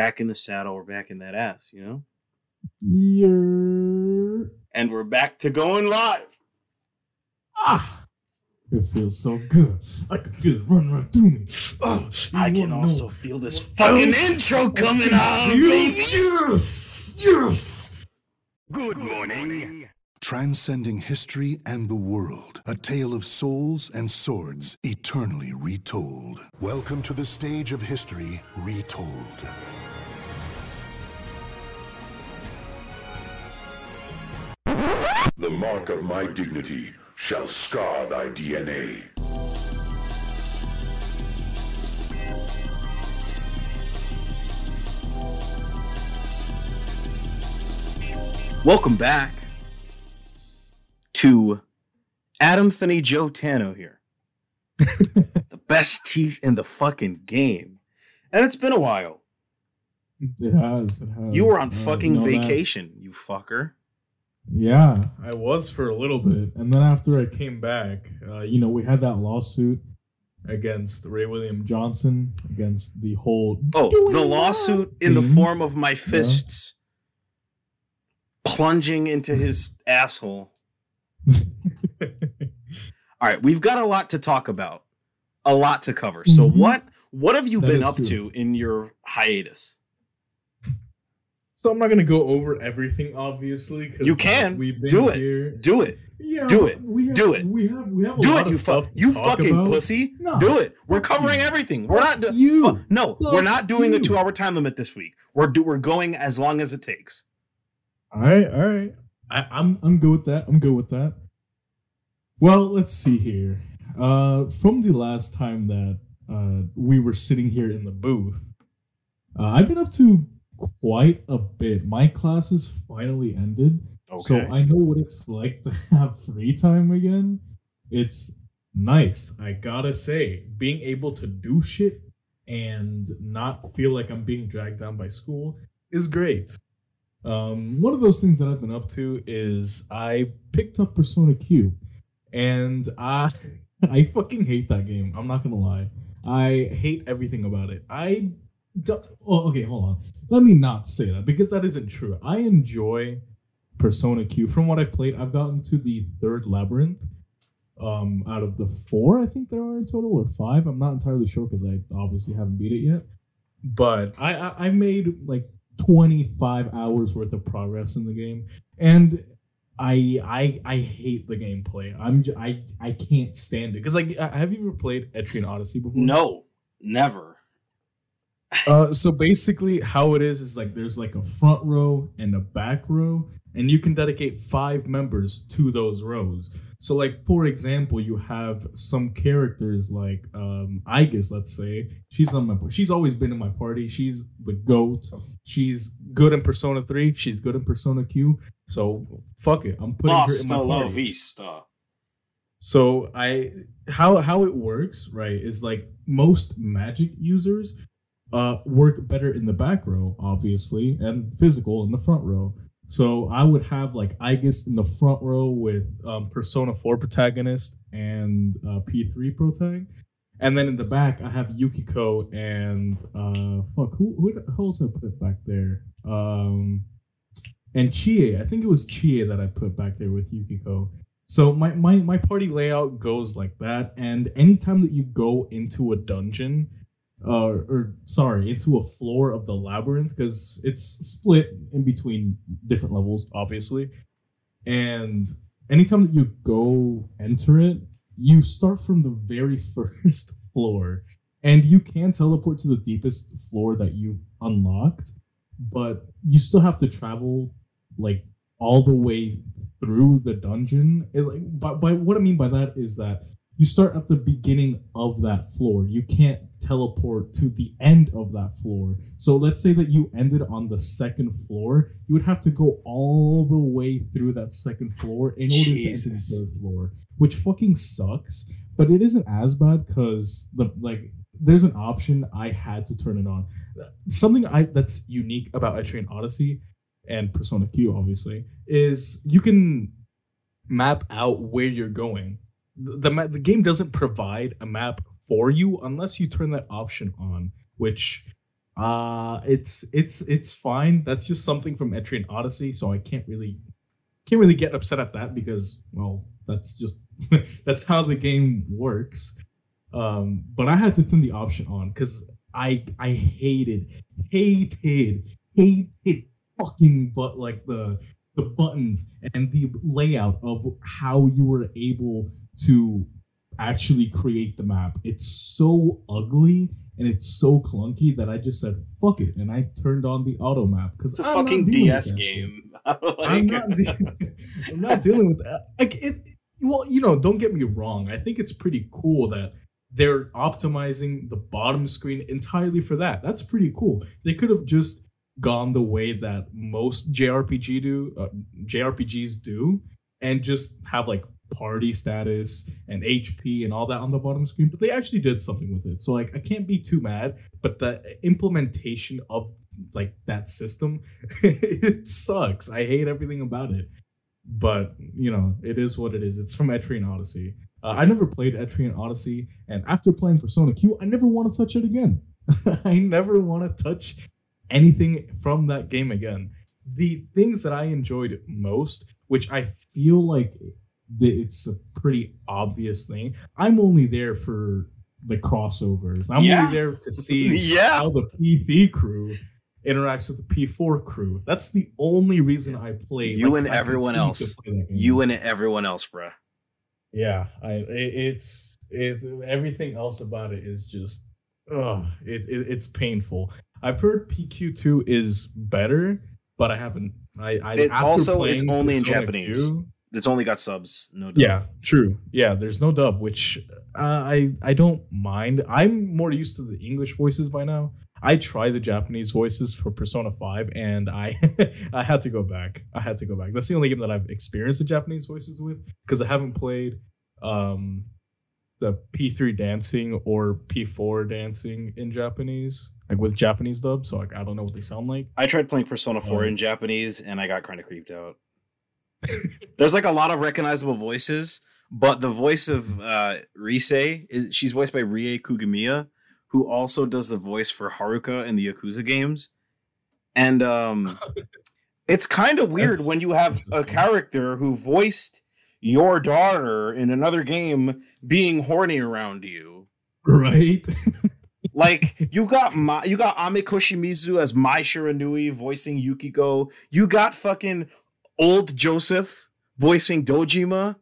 back in the saddle. We're back in that ass, you know? Yeah. And we're back to going live. Ah. It feels so good. I can feel it running right through me. Oh, I can also know feel this fucking else intro coming can on, feel? baby. Yes. Yes. Good morning. Transcending history and the world. A tale of souls and swords eternally retold. Welcome to the stage of history retold. Mark of my dignity shall scar thy DNA. Welcome back to Adam, Adamthony Joe Tano here. the best teeth in the fucking game. And it's been a while. It has. It has. You were on fucking know that? vacation, you fucker. Yeah, I was for a little bit, and then after I came back, uh, you know, we had that lawsuit against Ray William Johnson against the whole. Oh, the that lawsuit in the form of my fists plunging into his asshole. All right, we've got a lot to talk about, a lot to cover. So Mhm. what what have you That been up true. to in your hiatus? So I'm not gonna go over everything, obviously. You can. We've been Do it. Here. Do it. Yeah, Do it. We have, Do it. We have. We have. A Do lot it, of you stuff fuck you fucking about. pussy. No, Do it. We're covering you. everything. We're not do- you. No, we're not doing a 2-hour time limit this week. We're do we're going as long as it takes. All right, all right. I, I'm I'm good with that. I'm good with that. Well, let's see here. Uh, from the last time that uh, we were sitting here in the booth, uh, I've been up to quite a bit. My classes finally ended, so I know what it's like to have free time again. It's nice, I gotta say. Being able to do shit and not feel like I'm being dragged down by school is great. Um, one of those things that I've been up to is I picked up Persona Q, and I I fucking hate that game. I'm not gonna lie. I hate everything about it. I oh, okay, hold on. Let me not say that because that isn't true. I enjoy Persona Q. From what I've played, I've gotten to the third labyrinth. Um, out of the four, I think there are in total, or five. I'm not entirely sure because I obviously haven't beat it yet. But I, I I made like 25 hours worth of progress in the game, and I I I hate the gameplay. I'm j- I I can't stand it because like have you ever played Etrian Odyssey before? No, never. Uh, so basically, how it is is like there's like a front row and a back row, and you can dedicate five members to those rows. So, like for example, you have some characters like um Aegis, let's say. She's on my she's always been in my party. She's the goat. She's good in Persona 3. She's good in Persona Q. So fuck it. I'm putting her in my la party. vista. So I how how it works, right, is like most magic users uh work better in the back row, obviously, and physical in the front row. So I would have like Aegis in the front row with um, Persona 4 protagonist and uh, P3 protag. And then in the back, I have Yukiko and uh fuck who who else I put back there? Um and Chie. I think it was Chie that I put back there with Yukiko. So my, my my party layout goes like that, and anytime that you go into a dungeon, uh, or sorry, into a floor of the labyrinth, because it's split in between different levels, obviously, and anytime that you go enter it, you start from the very first floor, and you can teleport to the deepest floor that you've unlocked, but you still have to travel like all the way through the dungeon. It, like, by, by what I mean by that is that you start at the beginning of that floor. You can't teleport to the end of that floor. So let's say that you ended on the second floor, you would have to go all the way through that second floor in order to enter Jesus. the third floor, which fucking sucks. But it isn't as bad because the like there's an option I had to turn it on. Something I that's unique about Etrian Odyssey and Persona Q, obviously, is you can map out where you're going. The, the, game doesn't provide a map for you unless you turn that option on, which Uh it's it's it's fine. That's just something from Etrian Odyssey, so I can't really can't really get upset at that because well, that's just that's how the game works. Um, but I had to turn the option on because I I hated hated hated fucking but like the the buttons and the layout of how you were able to actually create the map. It's so ugly and it's so clunky that I just said fuck it and I turned on the auto map because It's a fucking DS game. I'm Like- not, de- I'm not dealing with that. Like it, well, you know, don't get me wrong. I think it's pretty cool that they're optimizing the bottom screen entirely for that. That's pretty cool. They could have just gone the way that most JRPG do, uh, JRPGs do, and just have like party status and HP and all that on the bottom screen. But they actually did something with it, so like I can't be too mad. But the implementation of like that system, it sucks. I hate everything about it. But you know, it is what it is. It's from Etrian Odyssey. Uh, I never played Etrian Odyssey, and after playing Persona Q, I never want to touch it again. I never want to touch anything from that game again. The things that I enjoyed most, which I feel like it's a pretty obvious thing, I'm only there for the crossovers. I'm Yeah. only there to see yeah. how the P3 crew interacts with the P4 crew. That's the only reason I play. You like, and I everyone else. to play that game. You and everyone else, bruh. yeah, I it, it's it's everything else about it is just oh, it, it it's painful. I've heard PQ2 is better, but I haven't. I, I It also is only in Japanese. It's only got subs. No. dub. yeah, true. Yeah, there's no dub, which uh, I I don't mind. I'm more used to the English voices by now. I tried the Japanese voices for Persona 5 and I I had to go back. I had to go back. That's the only game that I've experienced the Japanese voices with because I haven't played um the P3 dancing or P4 dancing in Japanese, like with Japanese dub, so like I don't know what they sound like. I tried playing Persona 4 Oh. in Japanese and I got kind of creeped out. There's like a lot of recognizable voices, but the voice of uh Rise is she's voiced by Rie Kugimiya, who also does the voice for Haruka in the Yakuza games. And um it's kind of weird That's when you have a character who voiced your daughter in another game being horny around you. Right? Like you got my, you got Ami Koshimizu as Mai Shiranui voicing Yukiko. You got fucking old Joseph voicing Dojima.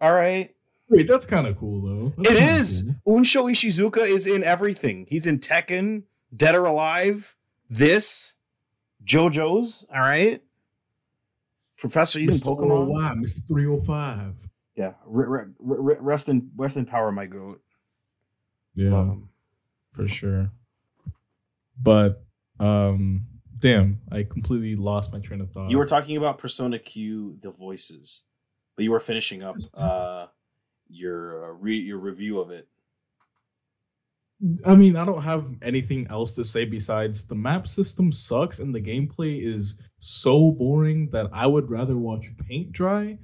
All right. Wait, that's kind of cool though. That's It cool. Unsho Ishizuka is in everything. He's in Tekken, Dead or Alive, this, JoJo's. All right. Professor, he's in Mr. Pokemon. Why, Mr. 305. Yeah. Re- re- re- rest in rest in power, my goat. Yeah. Love him. for sure. But um damn, I completely lost my train of thought. You were talking about Persona Q, the voices, but you were finishing up uh, your uh, re- your review of it. I mean, I don't have anything else to say besides the map system sucks and the gameplay is so boring that I would rather watch paint dry.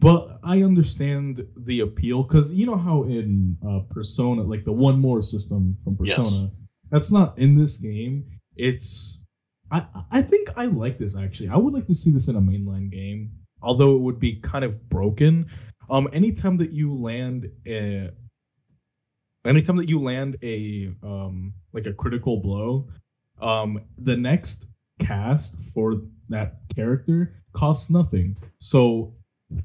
But I understand the appeal because you know how in uh, Persona, like the one more system from Yes. Persona, that's not in this game. It's I I think I like this actually. I would like to see this in a mainline game, although it would be kind of broken. Um, anytime that you land a anytime that you land a um like a critical blow um the next cast for that character costs nothing so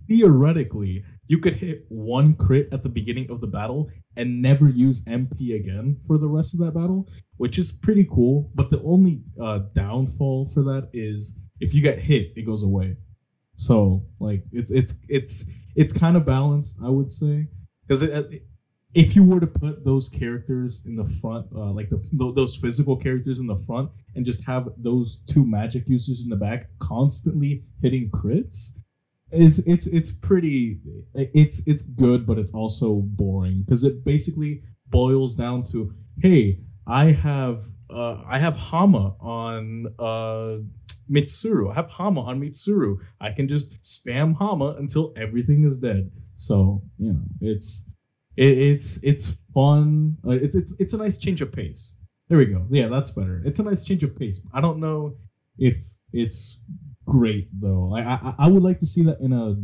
theoretically you could hit one crit at the beginning of the battle and never use mp again for the rest of that battle which is pretty cool. But the only uh downfall for that is if you get hit it goes away. So like it's it's it's it's kind of balanced i would say. Because if you were to put those characters in the front, uh, like the th- those physical characters in the front, and just have those two magic users in the back constantly hitting crits, it's it's it's pretty it's it's good, but it's also boring because it basically boils down to hey, I have uh, I have Hama on uh, Mitsuru. I have Hama on Mitsuru. I can just spam Hama until everything is dead. So you know, it's it, it's it's fun. Uh, it's it's it's a nice change of pace. There we go. Yeah, that's better. It's a nice change of pace. I don't know if it's great though. Like I, I would like to see that in a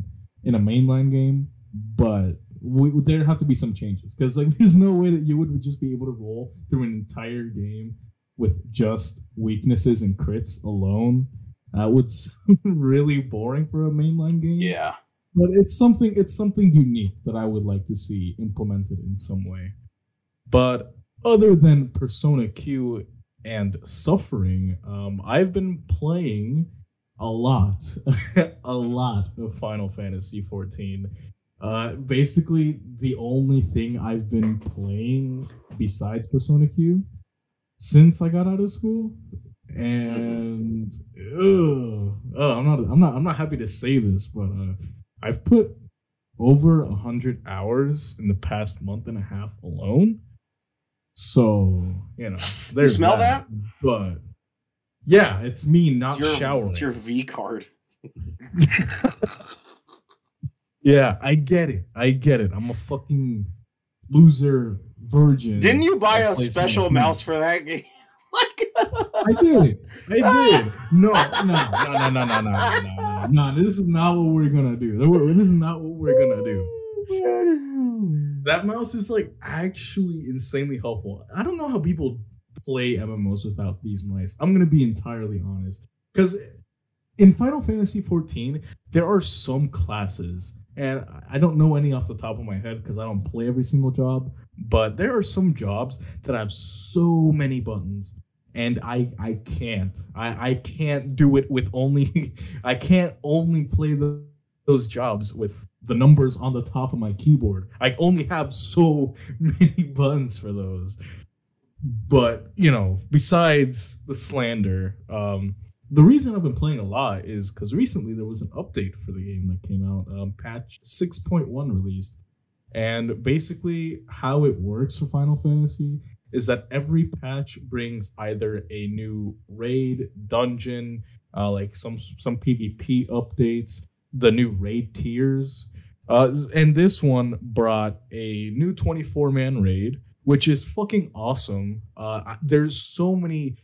in a mainline game, but we, there have to be some changes because like there's no way that you would just be able to roll through an entire game with just weaknesses and crits alone. That would really boring for a mainline game. Yeah. But it's something it's something unique that I would like to see implemented in some way. But other than Persona Q and Suffering, um, I've been playing a lot, a lot of Final Fantasy 14. Uh, basically, the only thing I've been playing besides Persona Q since I got out of school, and ugh, oh, I'm not, I'm not, I'm not happy to say this, but uh, I've put over a hundred hours in the past month and a half alone. So you know, there's you smell that, that? But yeah, it's me not it's your, showering. It's your V card. yeah, I get it. I get it. I'm a fucking loser virgin. Didn't you buy a special mouse for that game? I did. I did. No, no, no, no, no, no, no, no, no, no. This is not what we're gonna do. This is not what we're gonna do. That mouse is like actually insanely helpful. I don't know how people play MMOs without these mice. I'm gonna be entirely honest, because in Final Fantasy 14, there are some classes, and I don't know any off the top of my head because I don't play every single job. But there are some jobs that have so many buttons, and I I can't I I can't do it with only I can't only play the, those jobs with the numbers on the top of my keyboard. I only have so many buttons for those but you know, besides the slander, um, the reason I've been playing a lot is because recently there was an update for the game that came out, um, patch 6.1 released. And basically, how it works for Final Fantasy is that every patch brings either a new raid, dungeon, uh, like some some PvP updates, the new raid tiers, uh, and this one brought a new 24 man raid, which is fucking awesome. Uh, there's so many.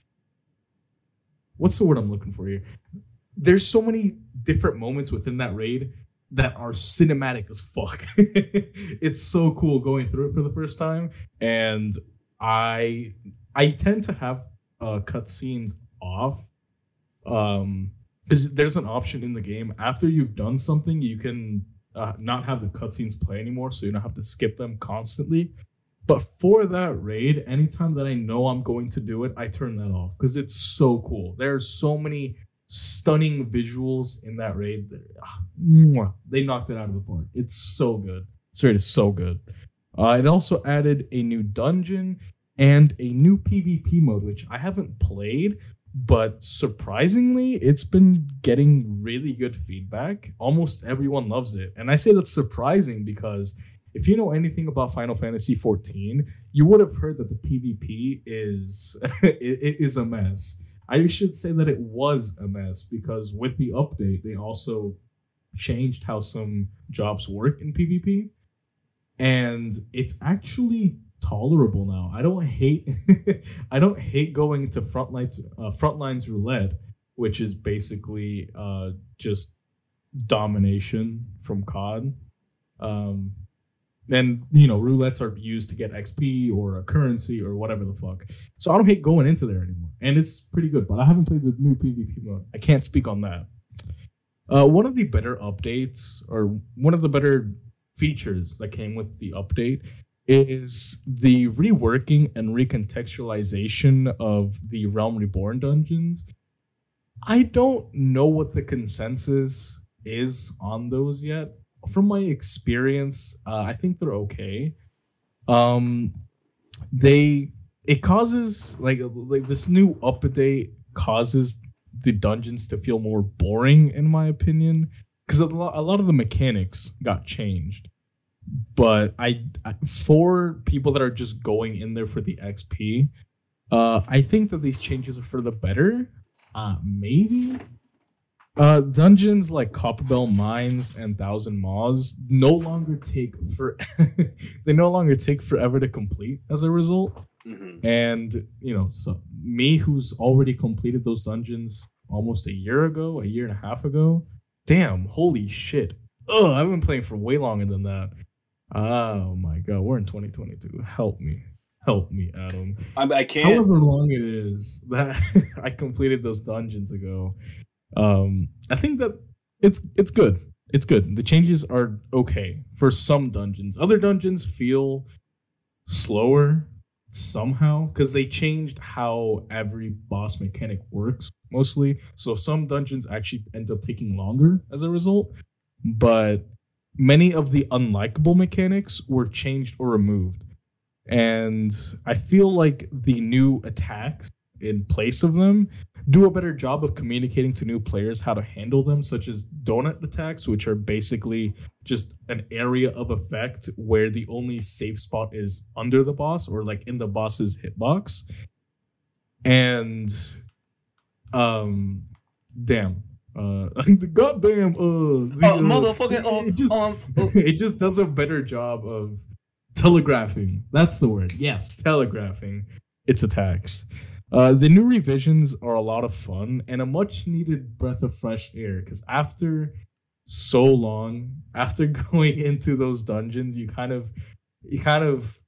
What's the word I'm looking for here? There's so many different moments within that raid that are cinematic as fuck. it's so cool going through it for the first time, and I I tend to have uh, cutscenes off, um, because there's an option in the game after you've done something, you can uh, not have the cutscenes play anymore, so you don't have to skip them constantly. But for that raid, anytime that I know I'm going to do it, I turn that off because it's so cool. There are so many stunning visuals in that raid. They knocked it out of the park. It's so good. This raid is so good. Uh, it also added a new dungeon and a new PvP mode, which I haven't played, but surprisingly, it's been getting really good feedback. Almost everyone loves it. And I say that's surprising because if you know anything about Final Fantasy 14, you would have heard that the PvP is it is a mess. I should say that it was a mess because with the update, they also changed how some jobs work in PvP, and it's actually tolerable now. I don't hate I don't hate going into frontlines uh, frontlines roulette, which is basically uh, just domination from COD. Um, then you know roulettes are used to get XP or a currency or whatever the fuck. So I don't hate going into there anymore, and it's pretty good. But I haven't played the new PvP mode. I can't speak on that. Uh, one of the better updates, or one of the better features that came with the update, is the reworking and recontextualization of the Realm Reborn dungeons. I don't know what the consensus is on those yet from my experience, uh, I think they're okay. Um, they it causes like like this new update causes the dungeons to feel more boring, in my opinion, because a lot, a lot of the mechanics got changed. But I, I, for people that are just going in there for the XP, uh, I think that these changes are for the better. Uh, maybe uh, dungeons like Copperbell Mines and Thousand Maws no longer take for they no longer take forever to complete as a result. Mhm. And you know, so me who's already completed those dungeons almost a year ago, a year and a half ago. Damn, holy shit. Oh, I've been playing for way longer than that. Oh my god, we're in 2022. Help me. Help me, Adam. I, I can't. However long it is that I completed those dungeons ago. Um, I think that it's it's good. It's good. The changes are okay for some dungeons. Other dungeons feel slower somehow because they changed how every boss mechanic works mostly. So some dungeons actually end up taking longer as a result. But many of the unlikable mechanics were changed or removed. And I feel like the new attacks in place of them do a better job of communicating to new players how to handle them, such as donut attacks, which are basically just an area of effect where the only safe spot is under the boss or like in the boss's hitbox. And um damn. Uh the goddamn uh the, Oh, uh, motherfucking. it- Oh, it just um, it just does a better job of telegraphing. That's the word. Yes, telegraphing its attacks. Uh, the new revisions are a lot of fun and a much needed breath of fresh air because after so long, after going into those dungeons, you kind of, you kind of,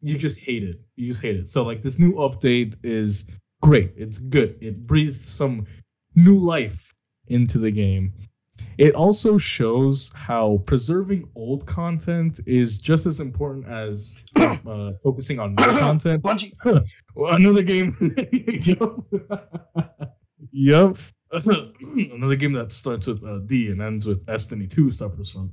you just hate it. You just hate it. So like this new update is great. It's good. It breathes some new life into the game. It also shows how preserving old content is just as important as uh, focusing on new content. Bungie. Another game. yup. yep. another game that starts with uh, D and ends with Destiny 2 suffers from.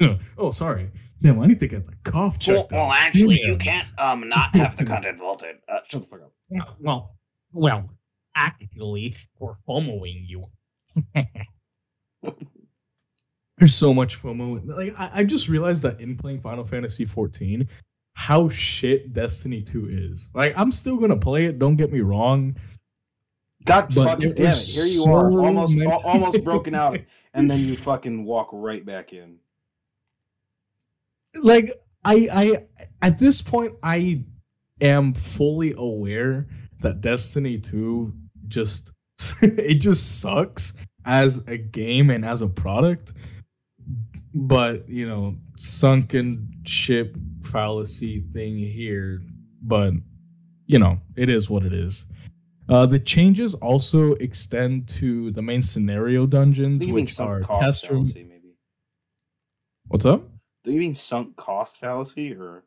oh, sorry. Damn, I need to get the cough Well, checked. well out. actually, Yeah. you can't um not have the content vaulted. Uh, shut the fuck up. Well, well, actually, we're FOMOing you. There's so much FOMO. Like I, I just realized that in playing Final Fantasy 14, how shit Destiny 2 is. Like I'm still gonna play it. Don't get me wrong. God But fucking damn it! Here you are, almost many- almost broken out, and then you fucking walk right back in. Like I, I at this point I am fully aware that Destiny 2 just it just sucks as a game and as a product. But you know, sunken ship fallacy thing here. But you know, it is what it is. Uh, the changes also extend to the main scenario dungeons, think you mean which are fallacy, maybe. What's up? Do you mean sunk cost fallacy or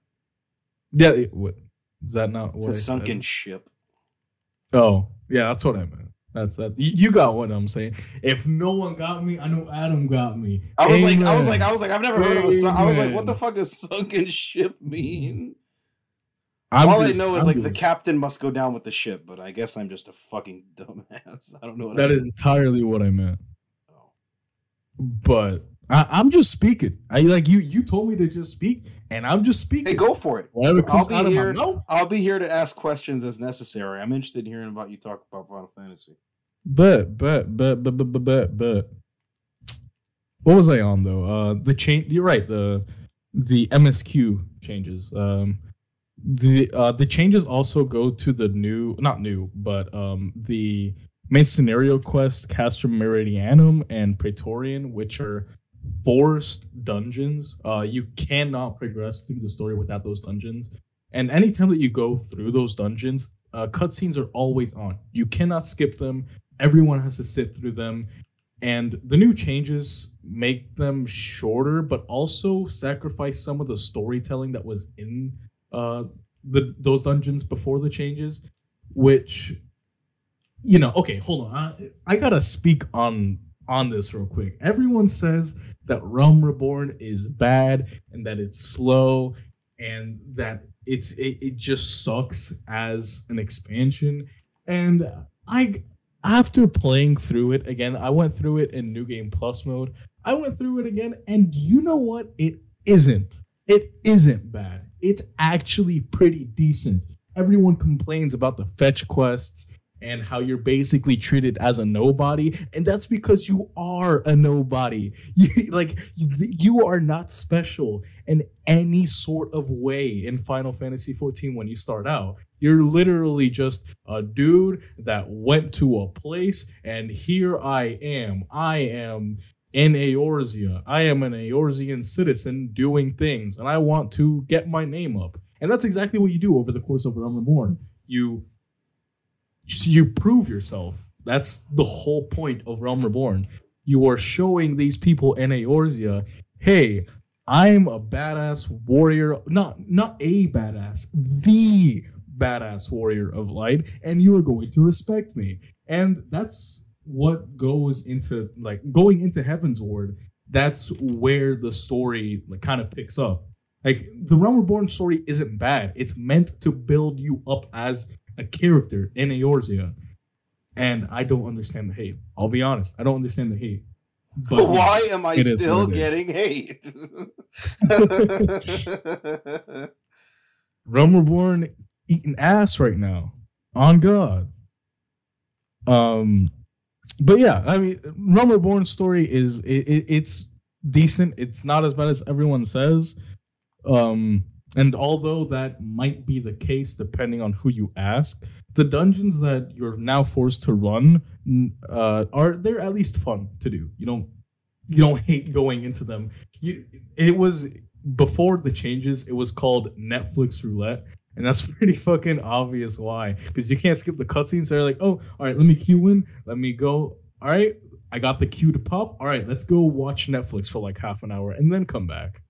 Yeah, it- what is that not it's what a I said? sunken ship? Oh, yeah, that's what I meant. That's that. You, got what I'm saying. If no one got me, I know Adam got me. I was like, I was like, I was like, I've never heard of a. Sun- I was like, what the fuck does sunken ship mean? I'm All just- I know is I'm like the captain must go down with the ship, but I guess I'm just a fucking dumbass. I don't know what I That is entirely what I meant. Oh. But I, I'm just speaking. I like you. You told me to just speak, and I'm just speaking. Hey, go for it. Whatever I'll comes be out here. of my mouth. I'll be here to ask questions as necessary. I'm interested in hearing about you talk about Final Fantasy. But but but but but but but but what was I on though? Uh the change you're right, the the MSQ changes. Um the uh the changes also go to the new not new, but um the main scenario quest, Castrum Meridianum and Praetorium, which are forced dungeons. Uh you cannot progress through the story without those dungeons. And anytime that you go through those dungeons, uh, cutscenes are always on. You cannot skip them. Everyone has to sit through them. And the new changes make them shorter, but also sacrifice some of the storytelling that was in uh, the those dungeons before the changes, which you know. Okay, hold on. I, I gotta speak on on this real quick. Everyone says that Realm Reborn is bad and that it's slow and that it's it, it just sucks as an expansion. And i after playing through it again i went through it in new game plus mode. I went through it again and you know what? It isn't. It isn't bad. It's actually pretty decent. Everyone complains about the fetch quests and how you're basically treated as a nobody and that's because you are a nobody you, like you, are not special in any sort of way in final fantasy 14 when you start out you're literally just a dude that went to a place and here i am i am in Eorzea. I am an Eorzean citizen doing things, and I want to get my name up. And that's exactly what you do over the course of Realm Reborn. You you prove yourself. That's the whole point of Realm Reborn. You are showing these people in Eorzea, hey, I'm a badass warrior, not not a badass, the badass warrior of light, and you are going to respect me. And that's what goes into like going into Heavensward. That's where the story like kind of picks up. Like the Realm Reborn story isn't bad. It's meant to build you up as a character in Eorzea. And I don't understand the hate. I'll be honest. I don't understand the hate. But why am I still what it is. getting hate? Realm Reborn eating ass right now. On God. Um but yeah, I mean Realm Reborn story is it, it, it's decent. It's not as bad as everyone says. Um and although that might be the case depending on who you ask, the dungeons that you're now forced to run uh, are they're at least fun to do. You don't you don't hate going into them. You it was before the changes. It was called Netflix Roulette, and that's pretty fucking obvious why because you can't skip the cutscenes. So they're like, oh, all right, let me queue in, let me go. All right, I got the queue to pop. All right, let's go watch Netflix for like half an hour and then come back.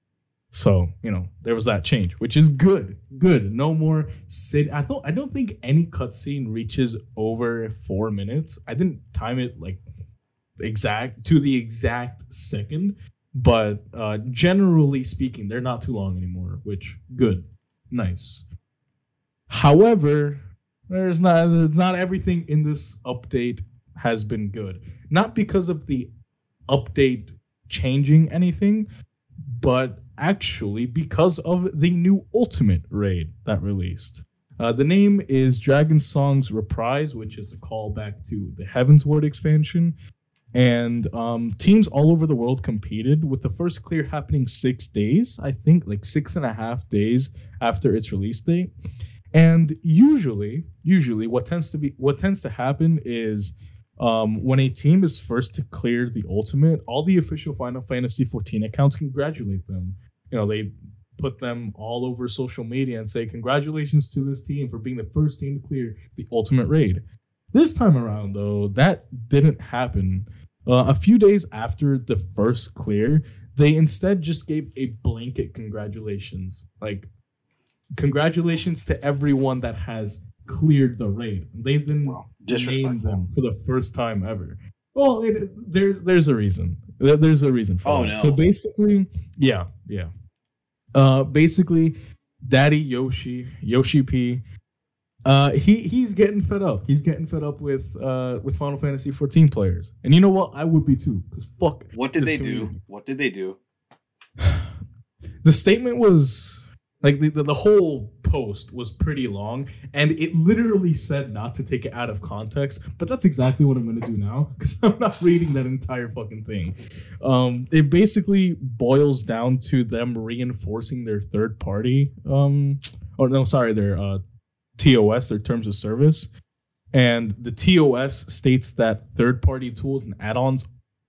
So you know there was that change, which is good. Good. No more sit. I thought I don't think any cutscene reaches over four minutes. I didn't time it like exact to the exact second, but uh, generally speaking, they're not too long anymore. Which good, nice. However, there's not not everything in this update has been good. Not because of the update changing anything, but actually because of the new Ultimate raid that released. Uh, the name is Dragonsong's Reprise, which is a callback to the Heavensward expansion. And um, teams all over the world competed, with the first clear happening six days, I think, like six and a half days after its release date. And usually, usually, what tends to be what tends to happen is um, when a team is first to clear the ultimate, all the official Final Fantasy 14 accounts congratulate them. You know, they put them all over social media and say, Congratulations to this team for being the first team to clear the ultimate raid. This time around, though, that didn't happen. Uh, a few days after the first clear, they instead just gave a blanket congratulations. Like, congratulations to everyone that has cleared the raid. They didn't name disrespectful. them for the first time ever. Well, it, there's there's a reason. There's a reason for Oh, that. no. So basically, yeah, yeah. Uh, basically, Daddy Yoshi, Yoshi P, uh, he he's getting fed up. He's getting fed up with uh with Final Fantasy 14 players, and you know what? I would be too. Cause fuck. What did they do? What did they do? The statement was like the, the, the whole post was pretty long and it literally said not to take it out of context but that's exactly what i'm going to do now because i'm not reading that entire fucking thing. Um it basically boils down to them reinforcing their third party um or no sorry their uh tos their terms of service. And the tos states that third party tools and add-ons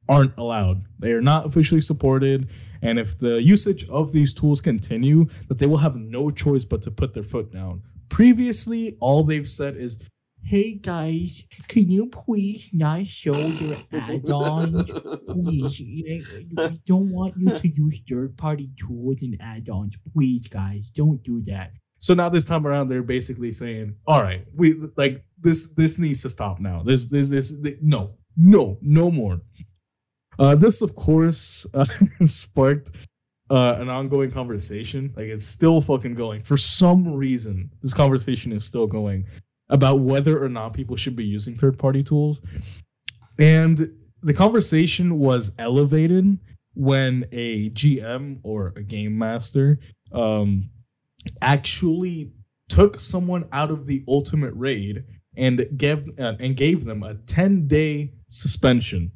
aren't allowed. They are not officially supported and if the usage of these tools continue, that they will have no choice but to put their foot down. Previously, all they've said is, "Hey guys, can you please not show your add-ons? Please, we don't want you to use third-party tools and add-ons. Please, guys, don't do that." So now this time around, they're basically saying, "All right, we like this. This needs to stop now. This, this, this. th- no, no, no more." Uh, this, of course, uh, sparked uh, an ongoing conversation. Like it's still fucking going. For some reason, this conversation is still going about whether or not people should be using third-party tools. And the conversation was elevated when a GM or a game master um, actually took someone out of the ultimate raid and gave uh, and gave them a 10 day suspension.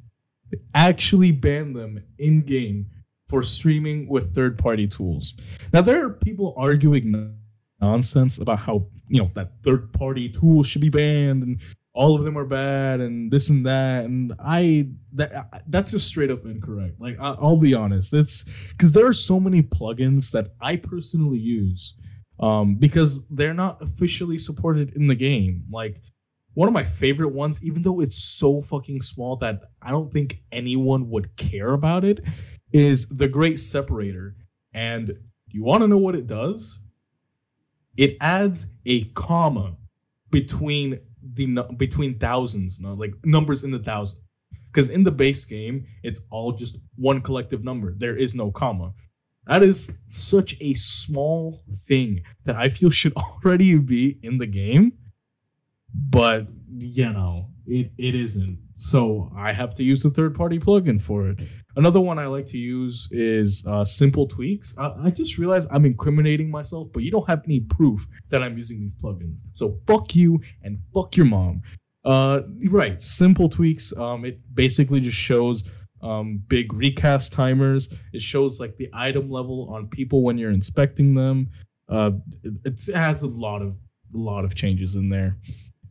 Actually ban them in game for streaming with third party tools. Now there are people arguing nonsense about how you know that third party tools should be banned and all of them are bad and this and that and I that that's just straight up incorrect. Like I, I'll be honest, it's because there are so many plugins that I personally use um, because they're not officially supported in the game. Like one of my favorite ones, even though it's so fucking small that I don't think anyone would care about it, is the Great Separator. And you want to know what it does? It adds a comma between the between thousands, no, like numbers in the thousand. Because in the base game, it's all just one collective number. There is no comma. That is such a small thing that I feel should already be in the game, but you know, it, it isn't. So I have to use a third party plugin for it. Another one I like to use is uh, Simple Tweaks. I, I just realized I'm incriminating myself, but you don't have any proof that I'm using these plugins. So fuck you and fuck your mom. Uh, right, Simple Tweaks. Um, it basically just shows um, big recast timers. It shows like the item level on people when you're inspecting them. Uh, it, it has a lot of a lot of changes in there.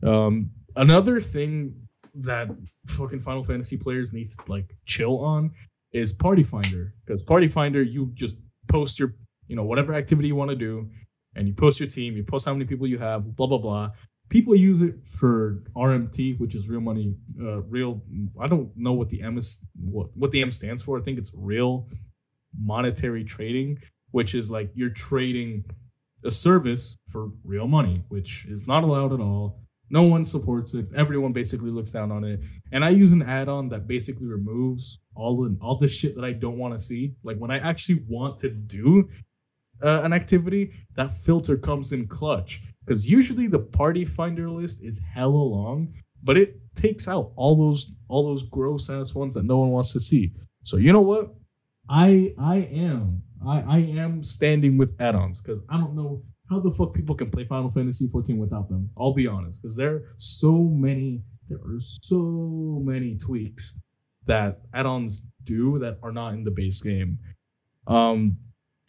Um, another thing that fucking Final Fantasy players need to like chill on is Party Finder because Party Finder you just post your you know whatever activity you want to do, and you post your team, you post how many people you have, blah blah blah. People use it for RMT, which is real money, uh, real. I don't know what the M is, what what the M stands for. I think it's real monetary trading, which is like you're trading a service for real money, which is not allowed at all. No one supports it. Everyone basically looks down on it. And I use an add-on that basically removes all the all the shit that I don't want to see. Like when I actually want to do uh, an activity, that filter comes in clutch. Because usually the party finder list is hella long, but it takes out all those all those gross ass ones that no one wants to see. So you know what? I I am I I am standing with add-ons because I don't know how the fuck people can play Final Fantasy 14 without them. I'll be honest, because there are so many there are so many tweaks that add-ons do that are not in the base game. Um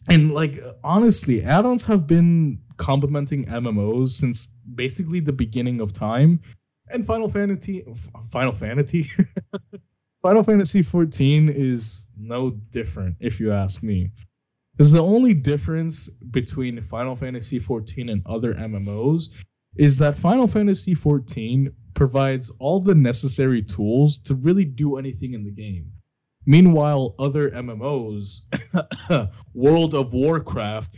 and like honestly, add-ons have been complementing MMOs since basically the beginning of time. And Final Fantasy Final Fantasy Final Fantasy 14 is no different if you ask me. Is the only difference between Final Fantasy 14 and other MMOs is that Final Fantasy 14 provides all the necessary tools to really do anything in the game. Meanwhile, other MMOs, World of Warcraft,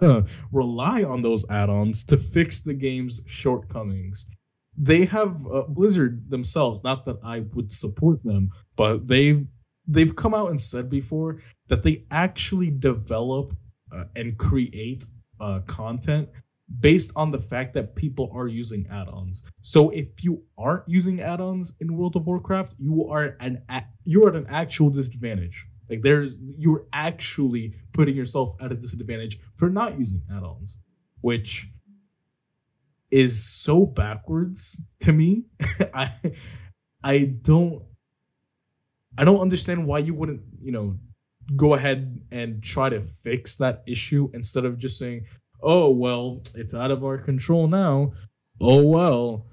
rely on those add ons to fix the game's shortcomings. They have uh, Blizzard themselves, not that I would support them, but they've they've come out and said before that they actually develop uh, and create uh, content based on the fact that people are using add-ons. So if you aren't using add-ons in World of Warcraft, you are an a- you're at an actual disadvantage. Like there's you're actually putting yourself at a disadvantage for not using add-ons, which is so backwards to me. I I don't I don't understand why you wouldn't, you know, go ahead and try to fix that issue instead of just saying, "Oh, well, it's out of our control now." Oh, well.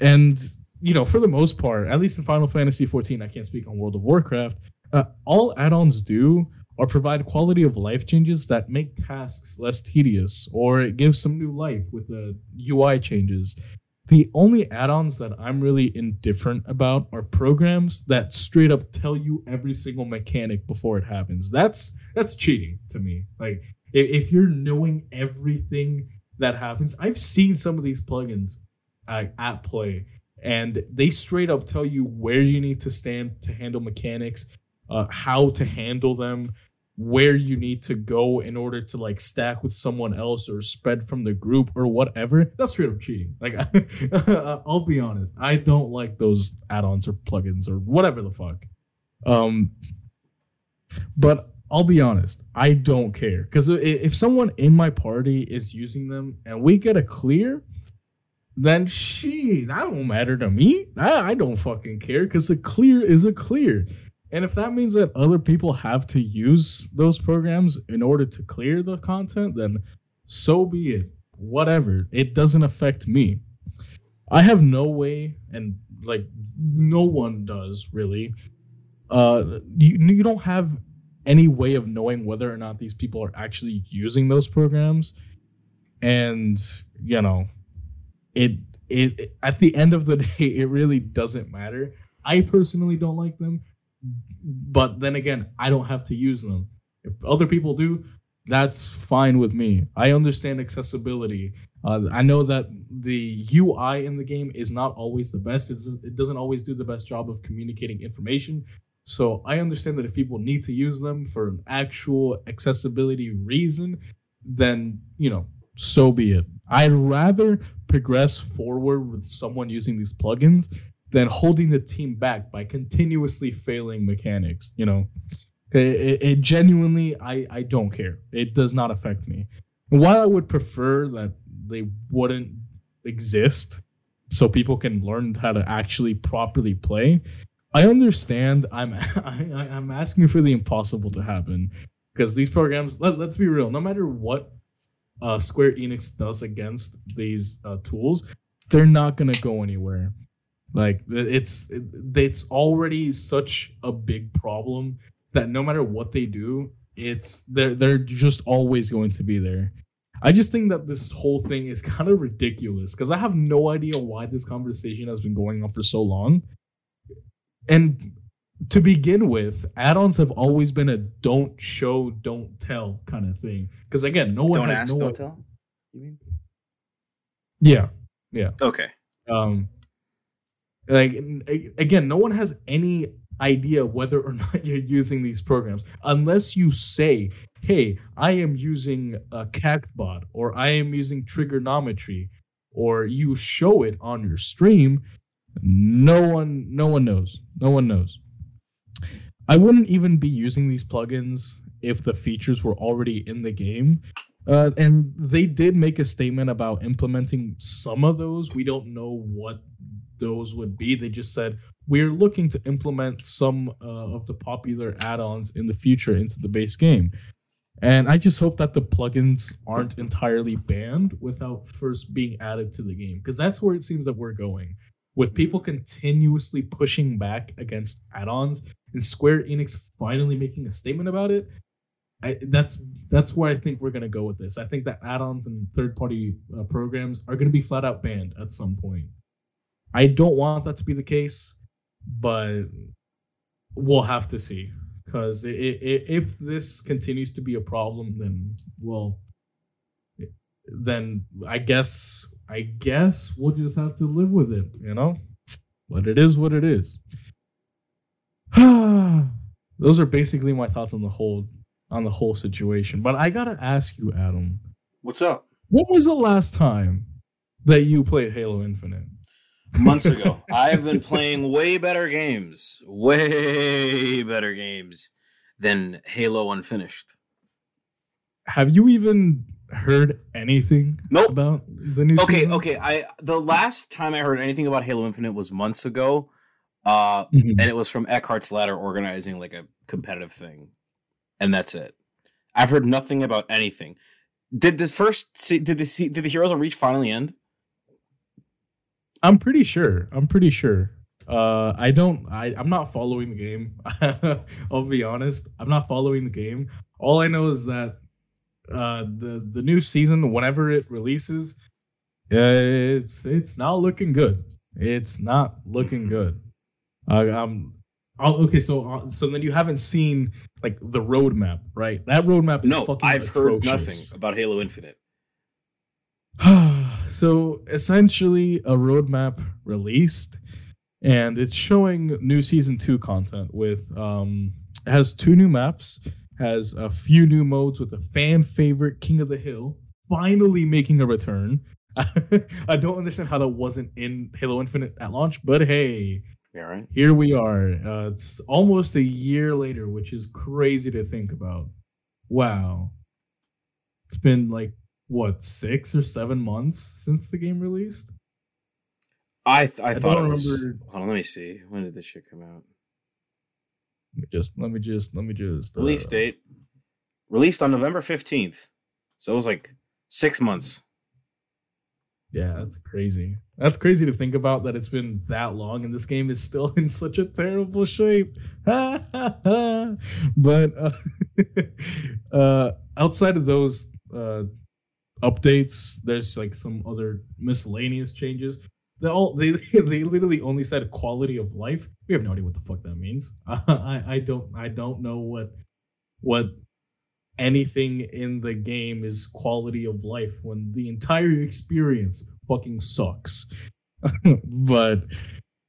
And, you know, for the most part, at least in Final Fantasy 14, I can't speak on World of Warcraft, uh, all add-ons do or provide quality of life changes that make tasks less tedious or it gives some new life with the UI changes. The only add-ons that I'm really indifferent about are programs that straight up tell you every single mechanic before it happens. That's that's cheating to me. Like if, if you're knowing everything that happens, I've seen some of these plugins uh, at play, and they straight up tell you where you need to stand to handle mechanics, uh, how to handle them, where you need to go in order to like stack with someone else or spread from the group or whatever. That's straight up cheating. Like, I'll be honest, I don't like those add-ons or plugins or whatever the fuck. Um, but I'll be honest, I don't care because if someone in my party is using them and we get a clear, then she that won't matter to me. I, I don't fucking care because a clear is a clear. And if that means that other people have to use those programs in order to clear the content, then so be it. Whatever. It doesn't affect me. I have no way, and like no one does really. Uh, you, you don't have any way of knowing whether or not these people are actually using those programs. And, you know, it, it, it at the end of the day, it really doesn't matter. I personally don't like them but then again, I don't have to use them. If other people do, that's fine with me. I understand accessibility. Uh, I know that the UI in the game is not always the best. It's, it doesn't always do the best job of communicating information. So I understand that if people need to use them for an actual accessibility reason, then you know, so be it. I'd rather progress forward with someone using these plugins than holding the team back by continuously failing mechanics. You know, it, it, it genuinely, I, I don't care. It does not affect me. And while I would prefer that they wouldn't exist so people can learn how to actually properly play, I understand I'm I, I'm asking for the impossible to happen because these programs. Let, let's be real. No matter what uh, Square Enix does against these uh, tools, they're not gonna go anywhere. Like it's it's already such a big problem that no matter what they do, it's they're they're just always going to be there. I just think that this whole thing is kind of ridiculous because I have no idea why this conversation has been going on for so long. And to begin with, add-ons have always been a don't show, don't tell kind of thing. Because again, no one Don't has ask, no don't tell. You mean? Yeah, yeah. Okay. Um, like again, no one has any idea whether or not you're using these programs unless you say, "Hey, I am using a CactBot," or "I am using Triggernometry," or you show it on your stream. No one, no one knows. No one knows. I wouldn't even be using these plugins if the features were already in the game. Uh, and they did make a statement about implementing some of those. We don't know what those would be. They just said we're looking to implement some uh, of the popular add-ons in the future into the base game. And I just hope that the plugins aren't entirely banned without first being added to the game because that's where it seems that we're going. With people continuously pushing back against add-ons and Square Enix finally making a statement about it, I, that's that's where I think we're gonna go with this. I think that add-ons and third-party uh, programs are gonna be flat out banned at some point. I don't want that to be the case, but we'll have to see. Because if this continues to be a problem, then well, then I guess I guess we'll just have to live with it. You know, but it is what it is. Those are basically my thoughts on the whole on the whole situation. But I gotta ask you, Adam, What's up? when was the last time that you played Halo Infinite? Months ago. I've been playing way better games, way better games than Halo Unfinished. Have you even heard anything Nope. about the new Okay, season? okay. I the last time I heard anything about Halo Infinite was months ago. Uh Mhm. and it was from Eckhart's Ladder organizing like a competitive thing. And that's it. I've heard nothing about anything. Did the first did the did the Heroes of Reach finally end? I'm pretty sure. I'm pretty sure. Uh, I don't. I I'm not following the game. I'll be honest. I'm not following the game. All I know is that uh, the the new season, whenever it releases, it's it's not looking good. It's not looking good. Uh, um. oh, Okay, so uh, so then you haven't seen like the roadmap, right? That roadmap is No, fucking I've heard nothing about Halo Infinite. so essentially a roadmap released and it's showing new season 2 content with um it has two new maps has a few new modes with a fan favorite king of the hill finally making a return. I don't understand how that wasn't in halo infinite at launch but hey Yeah, right. here we are. Uh, it's almost a year later which is crazy to think about. Wow. It's been like what six or seven months since the game released I th- I, I thought don't it was. remember- Hold on, let me see. When did this shit come out? Let me just let me just let me just Release uh, date. Released on November fifteenth. So it was like six months. Yeah, that's crazy. That's crazy to think about that it's been that long and this game is still in such a terrible shape. but uh, uh, outside of those uh, updates, there's like some other miscellaneous changes. They all they they literally only said quality of life. We have no idea what the fuck that means. I I don't I don't know what what anything in the game is quality of life when the entire experience fucking sucks. but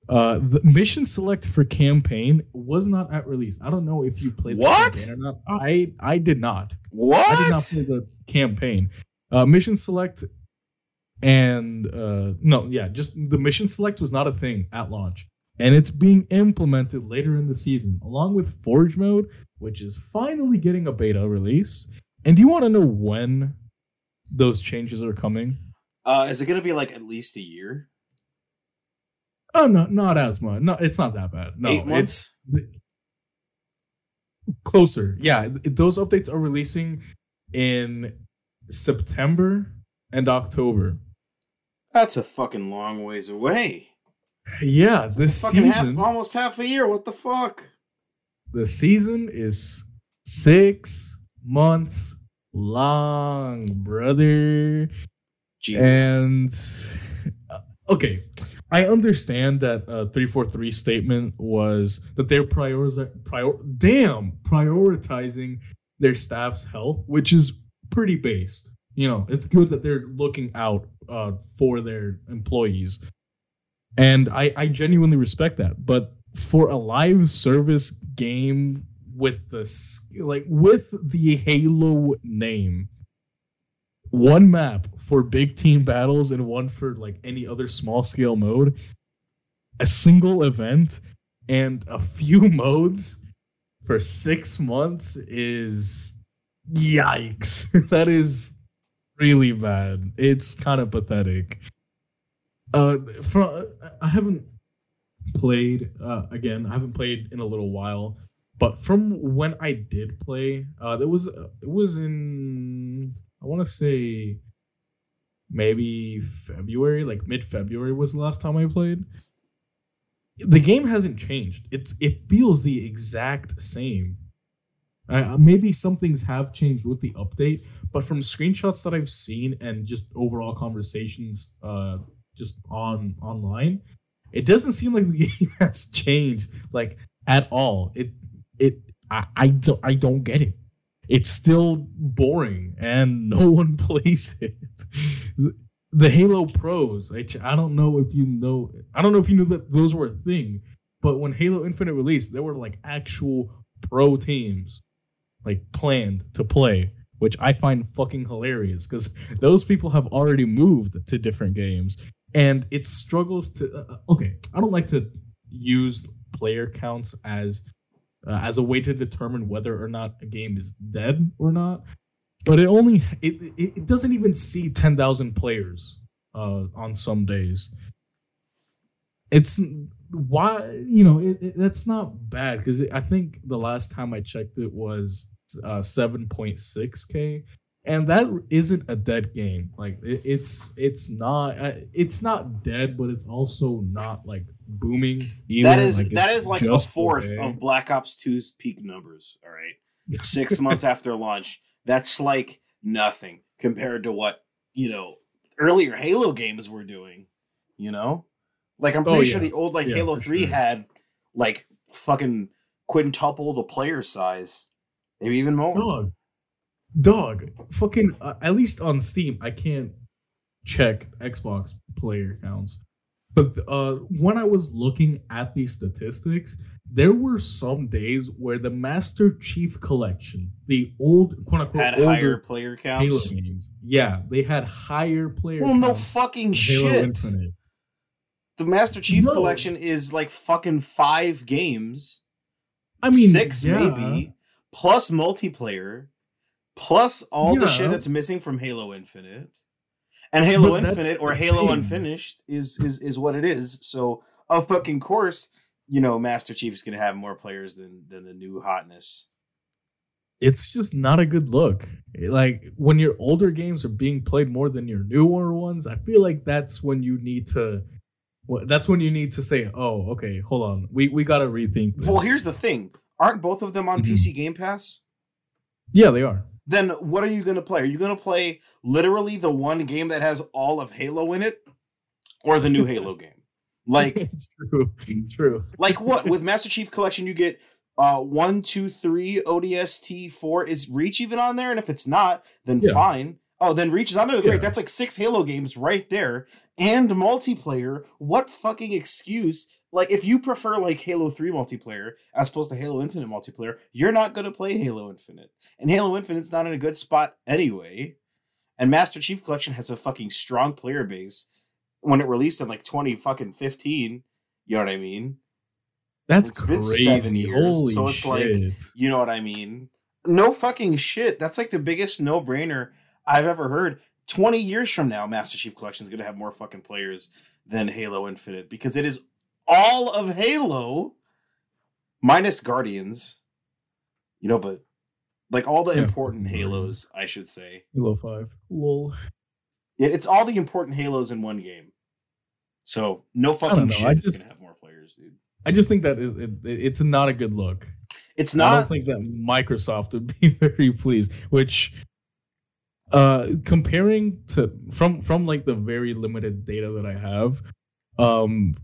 uh the mission select for campaign was not at release. I don't know if you played the What? campaign or not. I I did not. What? I did not play the campaign. Uh, mission select and uh, no, yeah, just the mission select was not a thing at launch, and it's being implemented later in the season, along with Forge mode, which is finally getting a beta release. And do you want to know when those changes are coming? Uh, is it gonna be like at least a year? Oh no, not as much. No, it's not that bad. No, Eight months? it's closer. Yeah, th- those updates are releasing in September and October. That's a fucking long ways away. Yeah, this season, half, almost half a year. What the fuck? the season is six months long, brother. Jesus. And uh, okay, I understand that uh, 343 statement was that they're prioritize prior damn prioritizing their staff's health, which is pretty based. You know, it's good that they're looking out uh, for their employees, and I I genuinely respect that. But for a live service game with this like with the Halo name one map for big team battles and one for like any other small scale mode a single event and a few modes for six months is yikes. That is really bad. It's kind of pathetic. Uh from i haven't played uh again i haven't played in a little while but from when i did play uh it was it was in i want to say maybe february like mid-february was the last time i played. The game hasn't changed. It's it feels the exact same uh, maybe some things have changed with the update but from screenshots that i've seen and just overall conversations uh just on online it doesn't seem like the game has changed like at all. It it i, I don't i don't get it. It's still boring and no one plays it. The halo pros I, I don't know if you know i don't know if you knew that those were a thing but when halo infinite released there were like actual pro teams like planned to play which i find fucking hilarious because those people have already moved to different games. And it struggles to uh, okay i don't like to use player counts as uh, as a way to determine whether or not a game is dead or not but it only it it, doesn't even see 10,000 players uh on some days. It's why you know it, it, that's not bad because i think the last time i checked it was uh 7.6k and that isn't a dead game like it, it's it's not uh, it's not dead but it's also not like booming either. that is Like, that is like a fourth okay. of Black Ops 2's peak numbers. All right, six months after launch, that's like nothing compared to what you know earlier Halo games were doing. You know, like I'm Oh, pretty sure the old like Yeah, Halo Three sure. had like fucking quintuple the player size, maybe even more. dog dog fucking uh, at least on steam i can't check xbox player counts but uh when i was looking at these statistics there were some days where the master chief collection the old quote unquote Had older higher player halo counts. games yeah they had higher player Well, no fucking shit. Infinite. The Master Chief No. collection is like fucking five games. i mean six yeah. maybe plus multiplayer plus all the shit that's missing from halo infinite And Halo But Infinite or Halo thing. Unfinished is is is what it is. So of fucking course, you know, Master Chief is gonna have more players than than the new hotness. it's just not a good look. Like when your older games are being played more than your newer ones, I feel like that's when you need to. Well, that's when you need to say, "Oh, okay, hold on, we we gotta rethink." This. Well, here's the thing: aren't both of them on Mhm. PC Game Pass? yeah, they are. Then what are you gonna play? Are you gonna play literally the one game that has all of Halo in it, or the new Halo game? Like, true, true. like what? With Master Chief Collection, you get uh one, two, three, ODST, four. Is Reach even on there? And if it's not, then Yeah. fine. Oh, then Reach is on there. Great. Yeah. That's like six Halo games right there. And multiplayer. What fucking excuse? Like, if you prefer like Halo 3 multiplayer as opposed to Halo Infinite multiplayer, you're not gonna play Halo Infinite. And Halo Infinite's not in a good spot anyway. And Master Chief Collection has a fucking strong player base when it released in like 20 fucking 15. You know what I mean? That's It's been crazy. seven years, Holy so it's like- You know what I mean? No fucking shit. That's like the biggest no brainer I've ever heard. 20 years from now, Master Chief Collection is going to have more fucking players than Halo Infinite because it is all of Halo minus Guardians. You know, but like all the Yeah, important Halos, I should say. Halo Five. Lol. It, it's all the important Halos in one game. So no fucking shit. I It's just- gonna have more players, dude. I just think that it, it, it's not a good look. It's not. I don't think that Microsoft would be very pleased. Which, uh, comparing to from from like the very limited data that I have, um,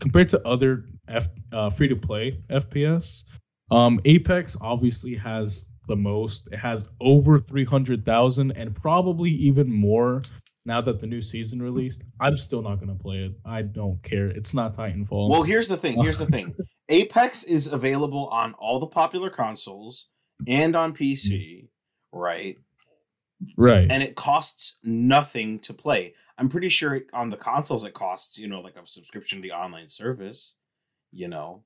compared to other F uh, free to play FPS, um, Apex obviously has the most. It has over three hundred thousand, and probably even more now that the new season released. I'm still not gonna play it. I don't care. It's not Titanfall. Well, here's the thing. Here's the thing. Apex is available on all the popular consoles and on PC, right? right. And it costs nothing to play. I'm pretty sure on the consoles it costs, you know, like a subscription to the online service, you know.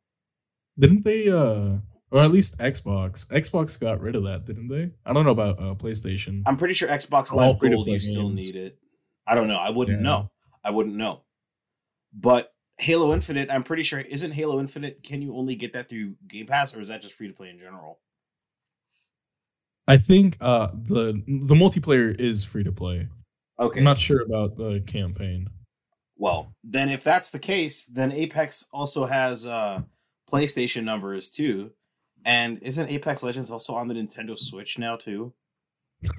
Didn't they uh or at least Xbox. Xbox got rid of that, didn't they? I don't know about uh PlayStation. I'm pretty sure Xbox Live Gold you still need it. I don't know. I wouldn't Yeah. know. I wouldn't know. But Halo Infinite, I'm pretty sure isn't Halo Infinite can you only get that through Game Pass or is that just free to play in general? I think uh the the multiplayer is free to play. Okay. I'm not sure about the campaign. Well, then if that's the case, then Apex also has uh PlayStation numbers too. And isn't Apex Legends also on the Nintendo Switch now too?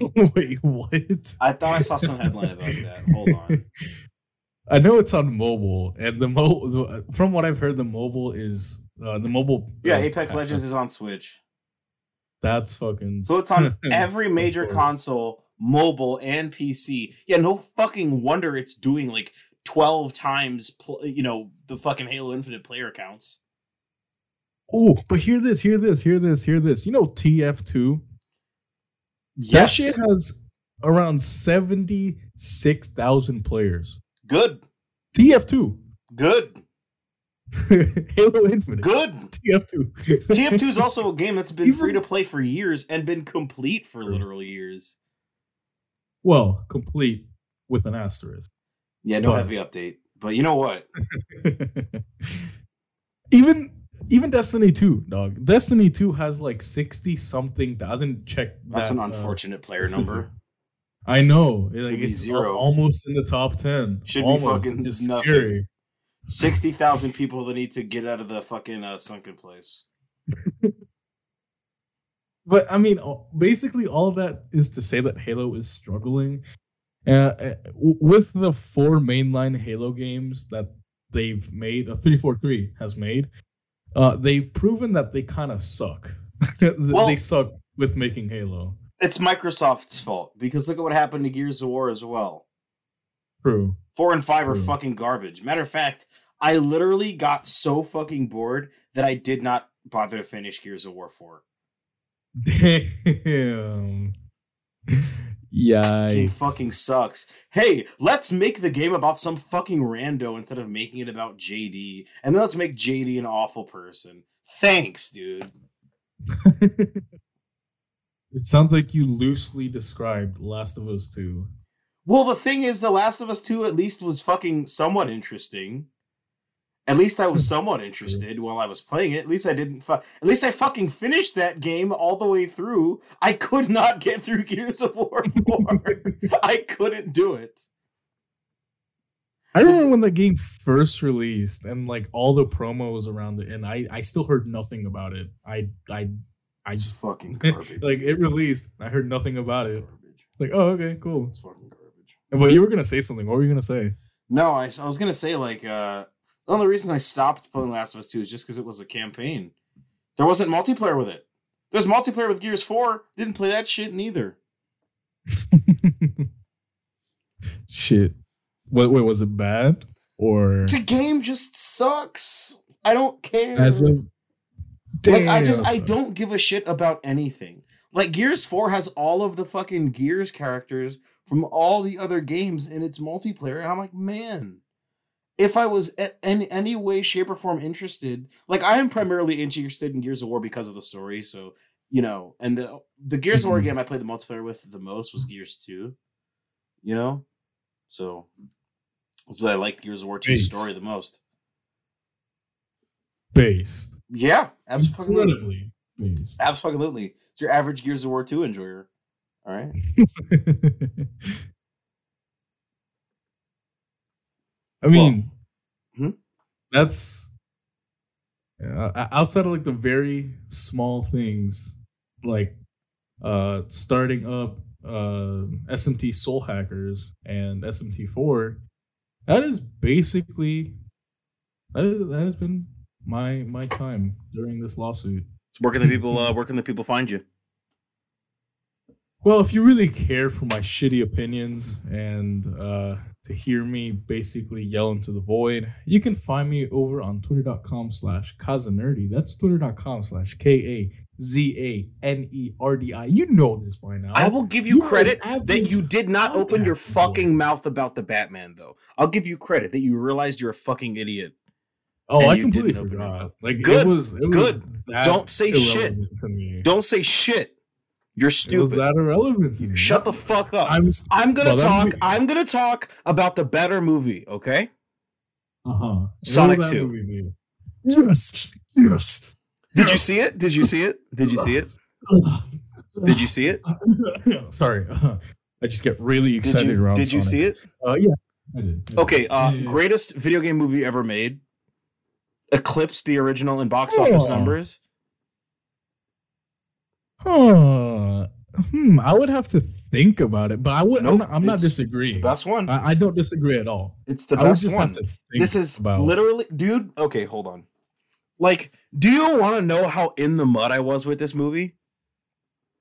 Wait, what? I thought I saw some headline about that. Hold on. I know it's on mobile, and the mo from what I've heard, the mobile is uh, the mobile. Yeah, uh, Apex Legends is on Switch. That's fucking. So it's on every major console, mobile and PC. Yeah, no fucking wonder it's doing like 12 times pl- you know, the fucking Halo Infinite player counts. Oh, but hear this, hear this, hear this, hear this. You know TF2? That Yes. shit has around 76,000 players. Good. TF2. Good. Halo Infinite. Good. TF2. TF2 is also a game that's been Even- free to play for years and been complete for literal years. Well, complete with an asterisk. Yeah, no But- heavy update. But you know what? even even Destiny 2, dog. Destiny 2 has like 60 something thousand check. That's that, an uh, unfortunate player specific. number. I know. Like, it's zero. almost in the top 10. Should be fucking It's nothing. scary. 60,000 people that need to get out of the fucking uh, sunken place. But I mean, basically, all that is to say that Halo is struggling. Uh, uh, with the four mainline Halo games that they've made, uh, 343 has made, uh, they've proven that they kind of suck. Well- they suck with making Halo. It's Microsoft's fault because look at what happened to Gears of War as well. True. Four and five are fucking garbage. Matter of fact, I literally got so fucking bored that I did not bother to finish Gears of War 4. Damn. Yeah. Game fucking sucks. Hey, let's make the game about some fucking rando instead of making it about JD. And then let's make JD an awful person. Thanks, dude. it sounds like you loosely described Last of Us 2. Well, the thing is, The Last of Us 2 at least was fucking somewhat interesting. At least I was somewhat interested while I was playing it. At least I didn't. Fu- at least I fucking finished that game all the way through. I could not get through Gears of War 4. I couldn't do it. I remember when the game first released and like all the promos around it, and I I still heard nothing about it. I I I just fucking garbage. like it released. I heard nothing about It's it. garbage. Like oh okay cool. It's fucking garbage. But you were gonna say something. What were you gonna say? No, I, I was gonna say like uh the only reason I stopped playing Last of Us 2 is just because it was a campaign. There wasn't multiplayer with it. There's multiplayer with Gears 4. Didn't play that shit neither. Shit. What wait was it bad or The game just sucks. I don't care. as of like I just I don't give a shit about anything. Like Gears 4 has all of the fucking Gears characters from all the other games in its multiplayer, and I'm like, man, if I was in any way, shape, or form interested, like I am primarily interested in Gears of War because of the story. So you know, and the the Gears of War Mhm. game I played the multiplayer with the most was Gears 2. You know, so so I like Gears of War 2 story the most. based. Yeah, absolutely. Based. Absolutely. It's your average Gears of War 2 enjoyer. All right. I mean, hmm? that's uh, outside of like the very small things, like uh starting up uh SMT Soul Hackers and SMT4. That is basically that, is, that has been my my time during this lawsuit. So where can the people uh where can the people find you? Well, if you really care for my shitty opinions and uh, to hear me basically yell into the void, you can find me over on twitter.com slash Kazanerdi. That's twitter.com slash K A Z A N E R D I. You know this by now. I will give you, You credit that you did not open your podcast boy. fucking mouth about the Batman though. I'll give you credit that you realized you're a fucking idiot. oh, I completely didn't open your forgot. Like, Good, it was, it good. Don't say shit. irrelevant To me. Don't say shit. You're It was stupid. that irrelevant. Shut the fuck up. I'm I'm gonna Well, talk movie- I'm gonna talk about the better movie, okay? uh huh. Sonic 2. Yes, yes. Did you see it? Did you see it? Did you see it? Did you see it? Sorry, I just get really Did excited you, around. did you see it? Uh, yeah, I did. I did. Okay, uh, Yeah, yeah, greatest video game movie ever made. Eclipsed the original in box office Oh. numbers. Huh. Hmm. I would have to think about it, but I would. Nope, I'm not, I'm not disagreeing. The best one. I, I don't disagree at all. It's the I best one. have to think This is literally, dude. Okay, hold on. Like, do you want to know how in the mud I was with this movie?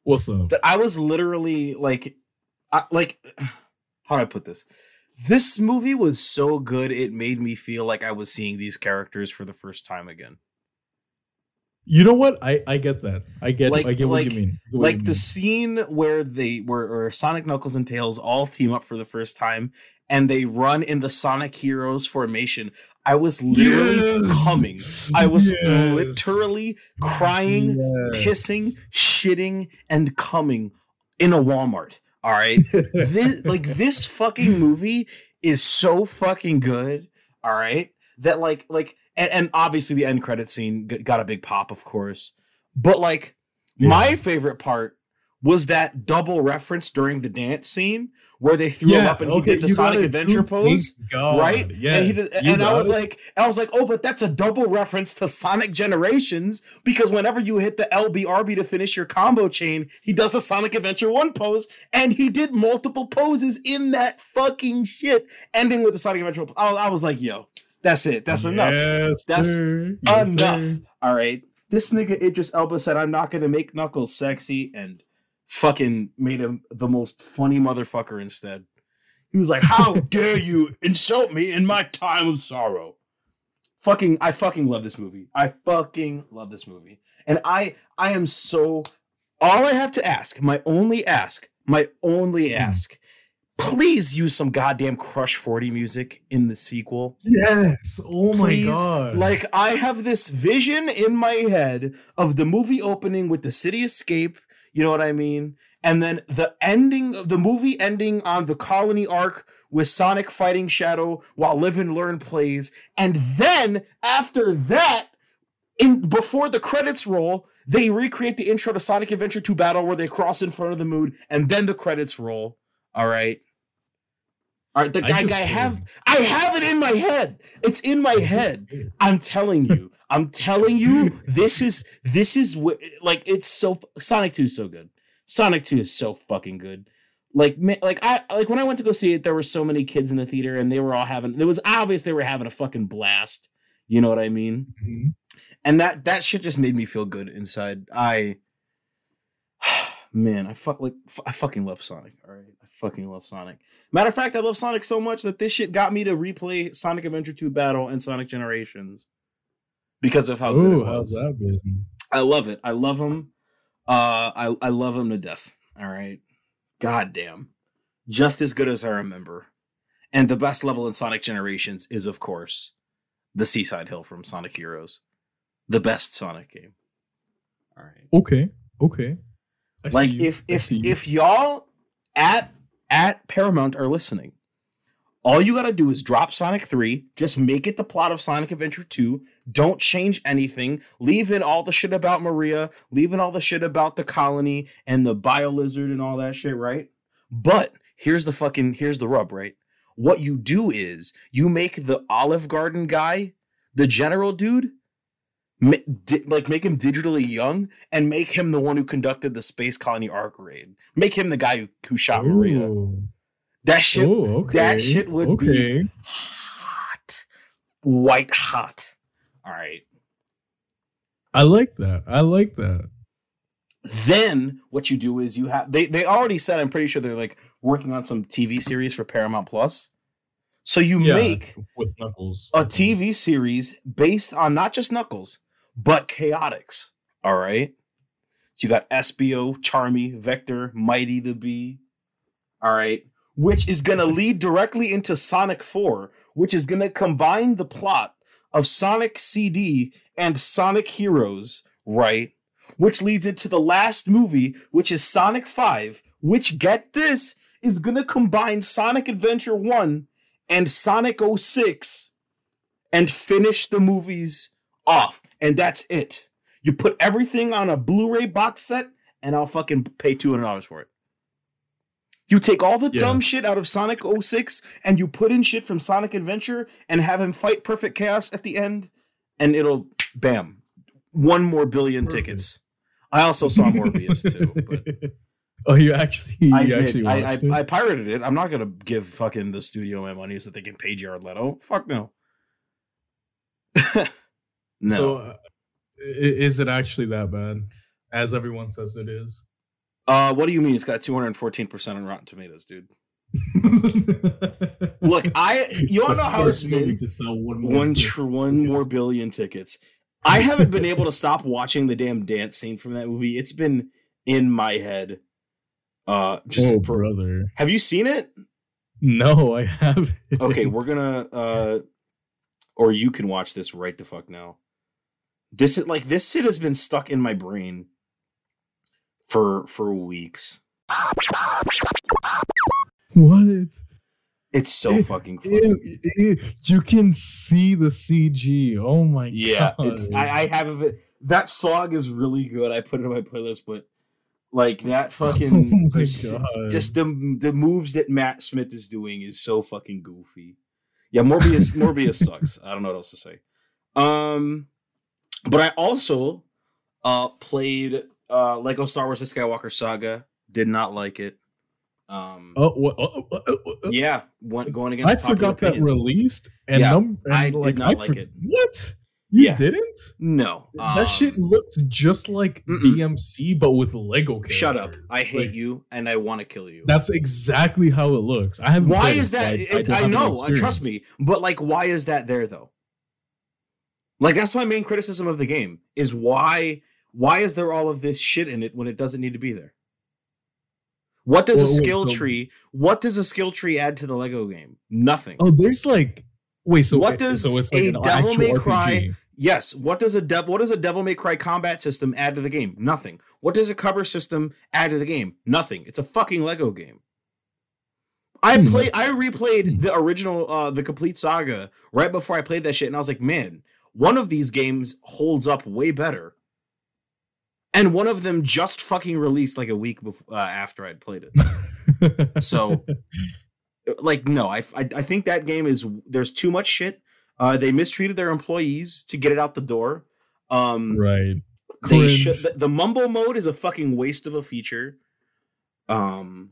What's up? That I was literally like, I, like, how do I put this? This movie was so good, it made me feel like I was seeing these characters for the first time again. You know what? I I get that. I get. Like- I get what you mean. What like you the scene where they where, where Sonic Knuckles and Tails all team up for the first time and they run in the Sonic Heroes formation. I was literally Yes! coming. I was Yes! literally crying, Yes. pissing, shitting, and coming in a Walmart. All right. this, like this fucking movie is so fucking good. All right. That like like and, and obviously the end credit scene got a big pop, of course. But like my favorite part was that double reference during the dance scene where they threw him up and he did the Sonic Adventure pose. God. Right, Yeah, and, did, and I was it. like, I was like, oh, but that's a double reference to Sonic Generations because whenever you hit the LBRB to finish your combo chain, he does the Sonic Adventure One pose, and he did multiple poses in that fucking shit, ending with the Sonic Adventure. I, I was like, yo, that's it, that's enough. Yes, That's sir. Yes, enough. All right. This nigga Idris Elba said, I'm not going to make Knuckles sexy and fucking made him the most funny motherfucker instead. He was like, How dare you insult me in my time of sorrow? Fucking, I fucking love this movie. I fucking love this movie. And I, I am so, all I have to ask, my only ask, my only Hmm. ask, please use some goddamn Crush 40 music in the sequel. Yes. Oh my god. Like I have this vision in my head of the movie opening with the city escape. You know what I mean? And then the ending of the movie ending on the colony arc with Sonic fighting Shadow while Live and Learn plays. And then after that, in before the credits roll, they recreate the intro to Sonic Adventure 2 Battle where they cross in front of the moon, and then the credits roll. All right. All right, the I guy, just guy have. I have it in my head. It's in my head. I'm telling you. I'm telling you. This is this is what like it's so Sonic 2 is so good. Sonic 2 is so fucking good. Like like I like when I went to go see it, there were so many kids in the theater and they were all having it was obvious they were having a fucking blast. You know what I mean? Mhm. And that that shit just made me feel good inside. I man, I fuck like f- I fucking love Sonic. All right, I fucking love Sonic. Matter of fact, I love Sonic so much that this shit got me to replay Sonic Adventure 2 Battle and Sonic Generations because of how good it was. I love it. I love him. Uh, I I love him to death. All right, god damn, just as good as I remember. And the best level in Sonic Generations is, of course, the Seaside Hill from Sonic Heroes, the best Sonic game. All right Okay, okay. I like if if if y'all at at Paramount are listening, all you gotta do is drop Sonic 3, just make it the plot of Sonic Adventure 2. Don't change anything. Leave in all the shit about Maria, leave in all the shit about the colony and the Biolizard and all that shit, right? But here's the fucking here's the rub, right? What you do is you make the Olive Garden guy, the general dude, di- like make him digitally young and make him the one who conducted the space colony arc raid. Make him the guy who, who shot Maria. That shit Oh, okay. that shit would be- hot. White hot. All right. I like that. I like that. Then what you do is you have they they already said I'm pretty sure they're like working on some TV series for Paramount Plus. So you Yeah, make with Knuckles. a TV series based on not just Knuckles, but Chaotix. All right. So you got Espio, Charmy, Vector, Mighty the Bee. All right. Which is going to lead directly into Sonic 4, which is going to combine the plot of Sonic CD and Sonic Heroes, right? Which leads into the last movie, which is Sonic 5, which, get this, is going to combine Sonic Adventure 1 and Sonic 06 and finish the movies off. And that's it. You put everything on a Blu-ray box set, and I'll fucking pay two hundred dollars for it. You take all the Yeah. dumb shit out of Sonic 06 and you put in shit from Sonic Adventure and have him fight Perfect Chaos at the end, and it'll bam, one more billion Perfect. tickets. I also saw Morbius too, but oh, you actually, you I actually did. I, I? I pirated it. I'm not gonna give fucking the studio my money so they can pay Jared Leto. Fuck no. no. So, uh, is it actually that bad, as everyone says it is? uh, what do you mean? It's got 214 percent on Rotten Tomatoes, dude. Look, I you wanna know how it's been? to sell one more One tr- one more billion tickets. I haven't been able to stop watching the damn dance scene from that movie. It's been in my head. Uh, just oh, for, brother. have you seen it? No, I haven't. Okay, we're gonna uh or you can watch this right the fuck now. This is like this shit has been stuck in my brain for for weeks. What? It's so Eh, fucking. Ew, ew, You can see the CG. Oh my Yeah, god. it's I, I have it. That song is really good. I put it on my playlist, but like that fucking oh my this- god. just the the moves that Matt Smith is doing is so fucking goofy. Yeah, Morbius Morbius sucks. I don't know what else to say. Um, but I also uh played uh Lego Star Wars: The Skywalker Saga. Did not like it. Um, Oh, oh, oh, oh, oh, oh. yeah, went, going against. I forgot that released. And Yeah, num- and I did not like for- it. What? You Yeah. didn't? No, that shit um, looks just like mm-mm. DMC, but with Lego characters. Shut up! I hate Like, you, and I want to kill you. That's exactly how it looks. I have. why is that? it- I, know. uh, Trust me, but like, why is that there though? Like, that's my main criticism of the game is why. Why is there all of this shit in it when it doesn't need to be there? What does a Well, wait, skill so- tree? What does a skill tree add to the Lego game? Nothing. Oh, there's like. Wait, so What does so it's like a Devil May RPG. Cry- Yes. What does a dev- what does a Devil May Cry combat system add to the game? Nothing. What does a cover system add to the game? Nothing. It's a fucking Lego game. I Hmm. play I replayed the original uh the complete saga right before I played that shit and I was like, "Man, one of these games holds up way better." And one of them just fucking released like a week before uh, after I'd played it. So like no, I, I I think that game is there's too much shit. Uh they mistreated their employees to get it out the door. Um right. they should the, the mumble mode is a fucking waste of a feature. Um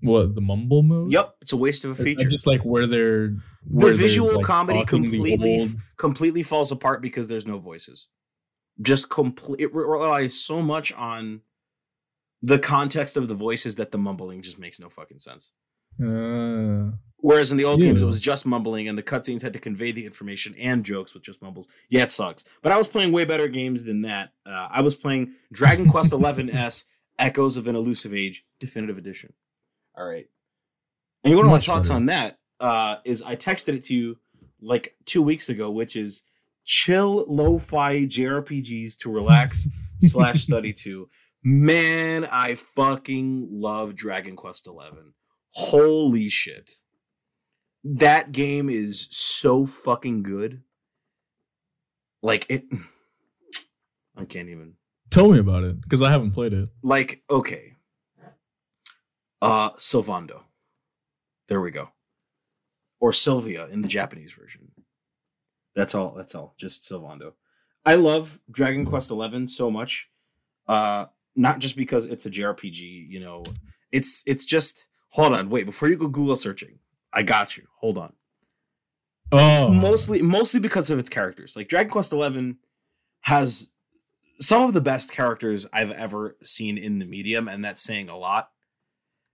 What the mumble mode? yep, it's a waste of a feature. just like where they're the where they're, visual like, comedy completely old- completely falls apart because there's no voices. Just complete it relies so much on the context of the voices that the mumbling just makes no fucking sense. Uh, Whereas in the old games, it was just mumbling, and the cutscenes had to convey the information and jokes with just mumbles. Yeah, it sucks. But I was playing way better games than that. Uh, I was playing Dragon Quest XI S Echoes of an Elusive Age Definitive Edition. All right. And one of my thoughts better. on that uh, is I texted it to you like two weeks ago, which is chill lo-fi JRPGs to relax slash study to. Man, I fucking love Dragon Quest XI. Holy shit. That game is so fucking good. Like it I can't even tell me about it because I haven't played it. like okay. Uh Sylvando. There we go. Or Sylvia in the Japanese version. That's all that's all. Just Sylvando. I love Dragon Quest XI so much. Uh not just because it's a JRPG, you know. It's it's just hold on, wait, before you go Google searching. I got you. Hold on Oh, mostly mostly because of its characters. Like Dragon Quest XI has some of the best characters I've ever seen in the medium, and that's saying a lot,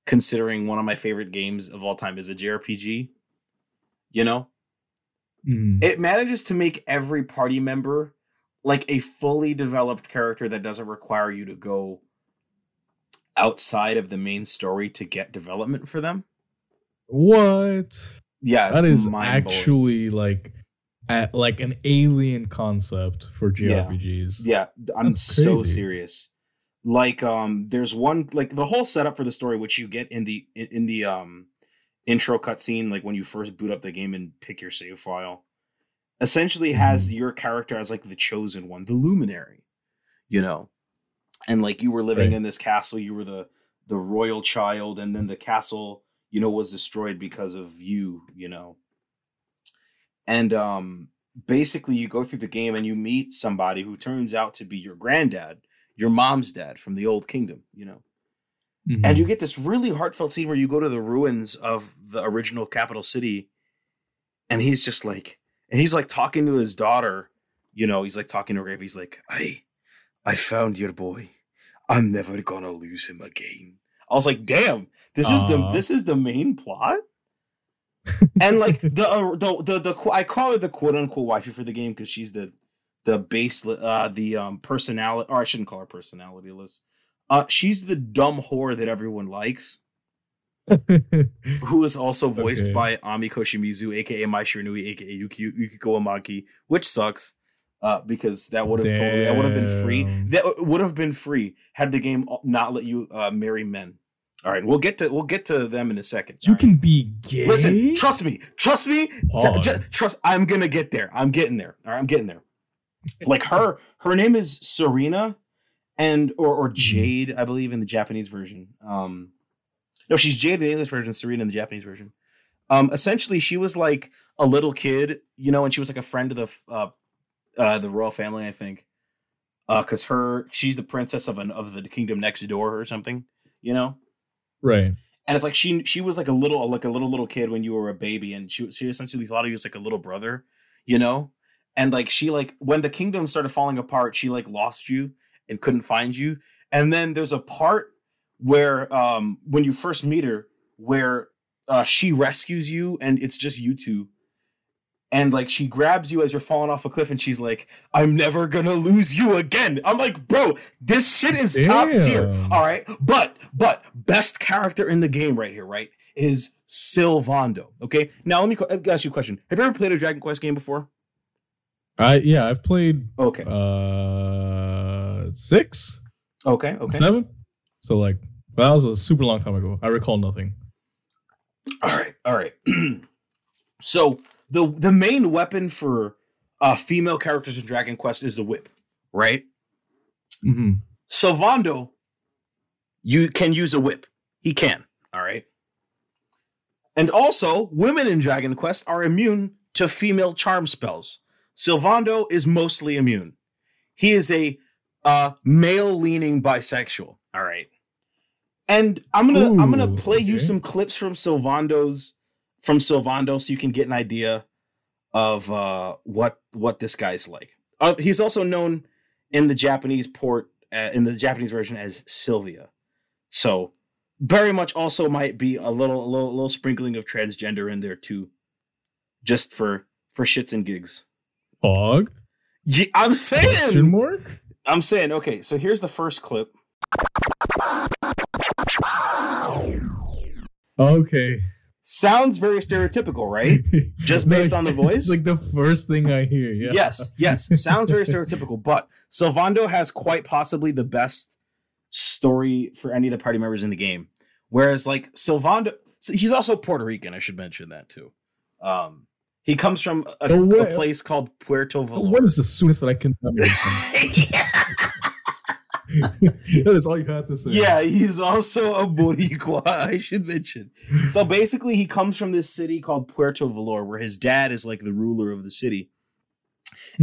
considering one of my favorite games of all time is a JRPG. You know, Mm. it manages to make every party member like a fully developed character that doesn't require you to go outside of the main story to get development for them. what? Yeah, That is actually like a, like an alien concept for Yeah. JRPGs. Yeah, I'm so serious. Like um there's one like the whole setup for the story which you get in the in, in the um intro cutscene like when you first boot up the game and pick your save file essentially has Mm-hmm. your character as like the chosen one, the luminary, you know. And like you were living Right. in this castle, you were the the royal child and then the castle, you know, was destroyed because of you, you know. And um basically you go through the game and you meet somebody who turns out to be your granddad, your mom's dad from the old kingdom, you know. Mhm. And you get this really heartfelt scene where you go to the ruins of the original capital city and he's just like and he's like talking to his daughter, you know, he's like talking to her. He's like, I I found your boy. I'm never gonna lose him again. I was like, damn, this is the this is the main plot. and like the, uh, the the the I call her the quote unquote wifey for the game because she's the the base uh the um personality or I shouldn't call her personalityless. Uh she's the dumb whore that everyone likes, who is also voiced Okay. by Ami Koshimizu, aka Mai Shiranui, aka Yuki Yukiko Amagi, which sucks. Uh, because that would have totally that would have been free. That would have been free had the game not let you uh, marry men. All right, we'll get to we'll get to them in a second. you right? can be gay. Listen, trust me, trust me, J- Pause. j- trust. I'm gonna get there. I'm getting there. All right, I'm getting there. Like her, her name is Serena, and or or Jade, I believe in the Japanese version. Um, no, she's Jade in the English version, Serena in the Japanese version. Um, essentially, she was like a little kid, you know, and she was like a friend of the uh, uh the royal family, I think. Uh, because her, she's the princess of an of the kingdom next door or something, you know right. and it's like she she was like a little like a little little kid when you were a baby and she she essentially thought of you as like a little brother you know and like she like when the kingdom started falling apart she like lost you and couldn't find you and then there's a part where um when you first meet her where uh she rescues you and it's just you two and like she grabs you as you're falling off a cliff and she's like i'm never gonna lose you again i'm like bro this shit is top tier all right but but best character in the game right here right is Sylvando. Okay, now let me ask you a question. Have you ever played a Dragon Quest game before? I yeah, I've played Okay. uh six, Okay. Okay. seven. So like that was a super long time ago. I recall nothing. All right, all right. so the the main weapon for uh female characters in Dragon Quest is the whip, right? Mm-hmm. Sylvando, you can use a whip. He can. All right. And also, women in Dragon Quest are immune to female charm spells. Sylvando is mostly immune. He is a uh, male-leaning bisexual. All right. And I'm gonna I'm gonna Ooh, play you some clips from Sylvando's from Sylvando so you can get an idea of uh, what what this guy's like. Uh, he's also known in the Japanese port uh, in the Japanese version as Sylvia. So very much also might be a little a little, little sprinkling of transgender in there too, just for for shits and gigs. Fog? Yeah, I'm Question saying. mark? I'm saying. Okay, so here's the first clip. Okay. Sounds very stereotypical, right? Just based on the voice? Like the first thing I hear. Yeah. Yes, yes. Sounds very stereotypical, but Sylvando has quite possibly the best story for any of the party members in the game. Whereas, like Sylvando, he's also Puerto Rican. I should mention that too. Um, he comes from a, Oh, a place called Puerto Valor. What is the soonest that I can tell you? that is all you have to say. yeah, he's also a Boricua. I should mention. So basically, he comes from this city called Puerto Valor, where his dad is like the ruler of the city.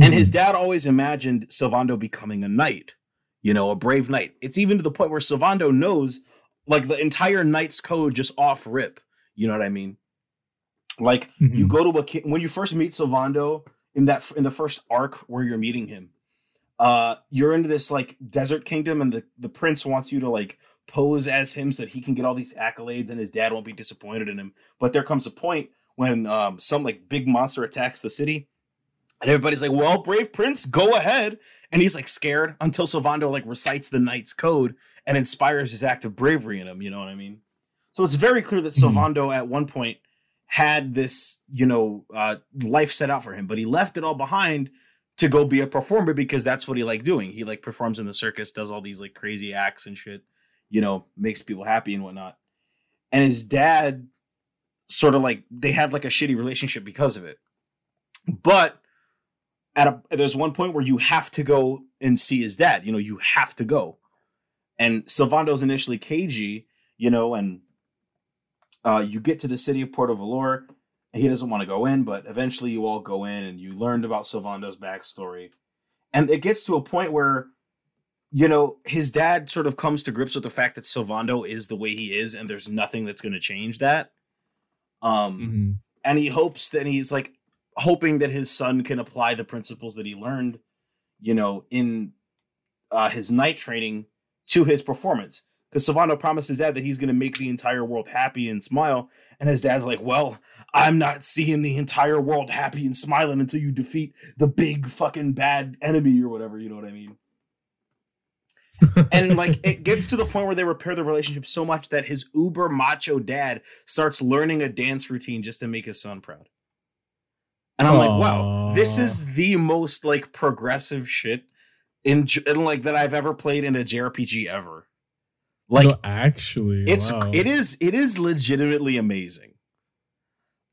And his hmm. dad always imagined Sylvando becoming a knight, you know, a brave knight. It's even to the point where Sylvando knows like the entire knight's code just off rip. You know what I mean? Like you Mhm. go to a ki- when you first meet Sylvando in that in the first arc where you're meeting him. Uh, you're into this like desert kingdom, and the the prince wants you to like pose as him so that he can get all these accolades, and his dad won't be disappointed in him. But there comes a point when um some like big monster attacks the city, and everybody's like, "Well, brave prince, go ahead." And he's like scared until Sylvando like recites the knight's code and inspires his act of bravery in him. You know what I mean? So it's very clear that Mhm. Sylvando at one point had this, you know, uh, life set out for him, but he left it all behind to go be a performer because that's what he liked doing. He like performs in the circus, does all these like crazy acts and shit, you know, makes people happy and whatnot. And his dad sort of like they had like a shitty relationship because of it. But at a there's one point where you have to go and see his dad. You know, you have to go. And Sylvando's initially cagey, you know, and uh, you get to the city of Puerto Valor. He doesn't want to go in, but eventually you all go in and you learned about Sylvando's backstory. And it gets to a point where, you know, his dad sort of comes to grips with the fact that Silvando is the way he is, and there's nothing that's going to change that. Um, Mhm. and he hopes that he's like hoping that his son can apply the principles that he learned, you know, in uh, his night training to his performance. Because Sylvando promises dad that he's going to make the entire world happy and smile, and his dad's like, "Well, I'm not seeing the entire world happy and smiling until you defeat the big fucking bad enemy or whatever." You know what I mean? and like it gets to the point where they repair the relationship so much that his uber macho dad starts learning a dance routine just to make his son proud. And I'm like, wow, this is the most like progressive shit in, in like that I've ever played in a JRPG ever. Like no, actually, it's wow. it is it is legitimately amazing.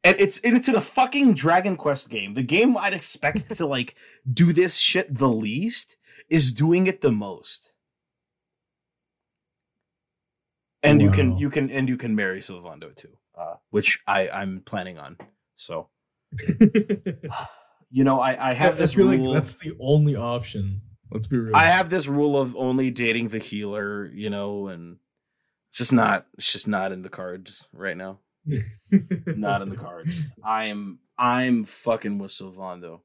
And it's and it's in a fucking Dragon Quest game. The game I'd expect to like do this shit the least is doing it the most. And you can you can and you can marry Sylvando too, uh, which I I'm planning on. So you know I I have I this feel rule. like that's the only option. Let's be real. I have this rule of only dating the healer, you know, and it's just not it's just not in the cards right now. Not in the cards. I'm I'm fucking with Sylvando.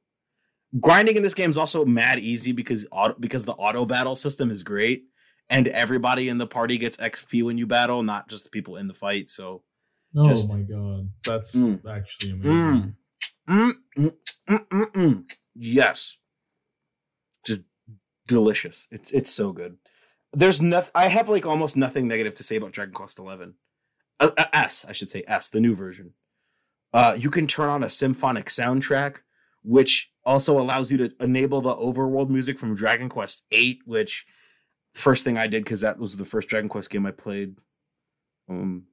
Grinding in this game is also mad easy because auto because the auto battle system is great and everybody in the party gets XP when you battle, not just the people in the fight. So oh just- my god, that's Mm. actually amazing. Mm. Mm, mm, mm, mm, mm. Yes. Delicious. It's it's so good. There's nothing I have like almost nothing negative to say about Dragon Quest 11. Uh, uh, S, I should say S, the new version. Uh you can turn on a symphonic soundtrack which also allows you to enable the overworld music from Dragon Quest 8, which first thing I did because that was the first Dragon Quest game I played. Um,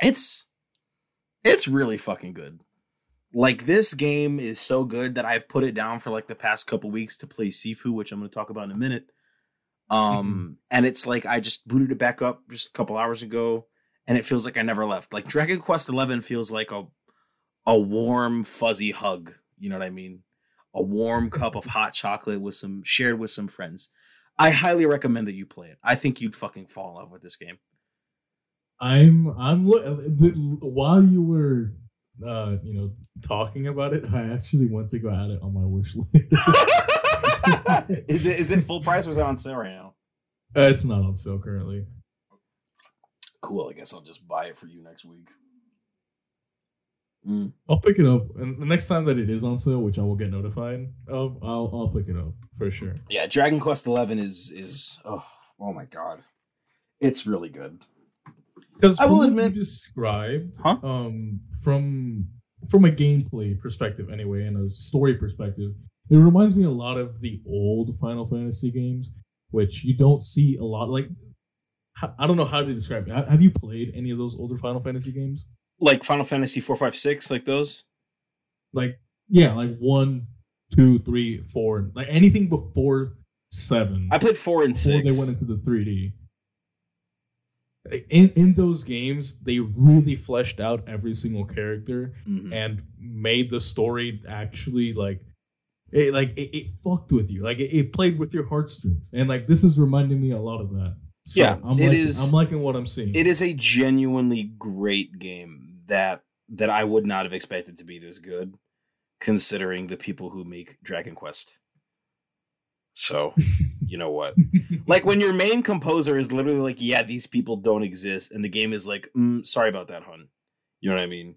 it's it's really fucking good. Like this game is so good that I've put it down for like the past couple weeks to play Sifu, which I'm going to talk about in a minute. Um, and it's like I just booted it back up just a couple hours ago, and it feels like I never left. Like Dragon Quest Eleven feels like a a warm, fuzzy hug. You know what I mean? A warm cup of hot chocolate with some shared with some friends. I highly recommend that you play it. I think you'd fucking fall in love with this game. I'm I'm while you were uh you know talking about it, I actually went to go add it on my wish list. is it is it full price or is it on sale right now? Uh, it's not on sale currently. Cool. I guess I'll just buy it for you next week. Mm. I'll pick it up, and the next time that it is on sale, which I will get notified of, I'll I'll pick it up for sure. Yeah, Dragon Quest Eleven is is oh oh my god, it's really good. Because I will admit- you described, Huh? um, from from a gameplay perspective, anyway, and a story perspective, it reminds me a lot of the old Final Fantasy games, which you don't see a lot. Like, I don't know how to describe it. Have you played any of those older Final Fantasy games? Like Final Fantasy four, five, six, like those. Like, yeah, like one, two, three, four, like anything before seven. I played four and before six. they went into the 3D. In in those games, they really fleshed out every single character Mhm. and made the story actually like it like it, it fucked with you. Like it, it played with your heartstrings. And like this is reminding me a lot of that. So Yeah, I'm it liking, is- I'm liking what I'm seeing. It is a genuinely great game that that I would not have expected to be this good, considering the people who make Dragon Quest. So, you know what? Like when your main composer is literally like, "Yeah, these people don't exist," and the game is like, mm, "Sorry about that, hun." You know what I mean?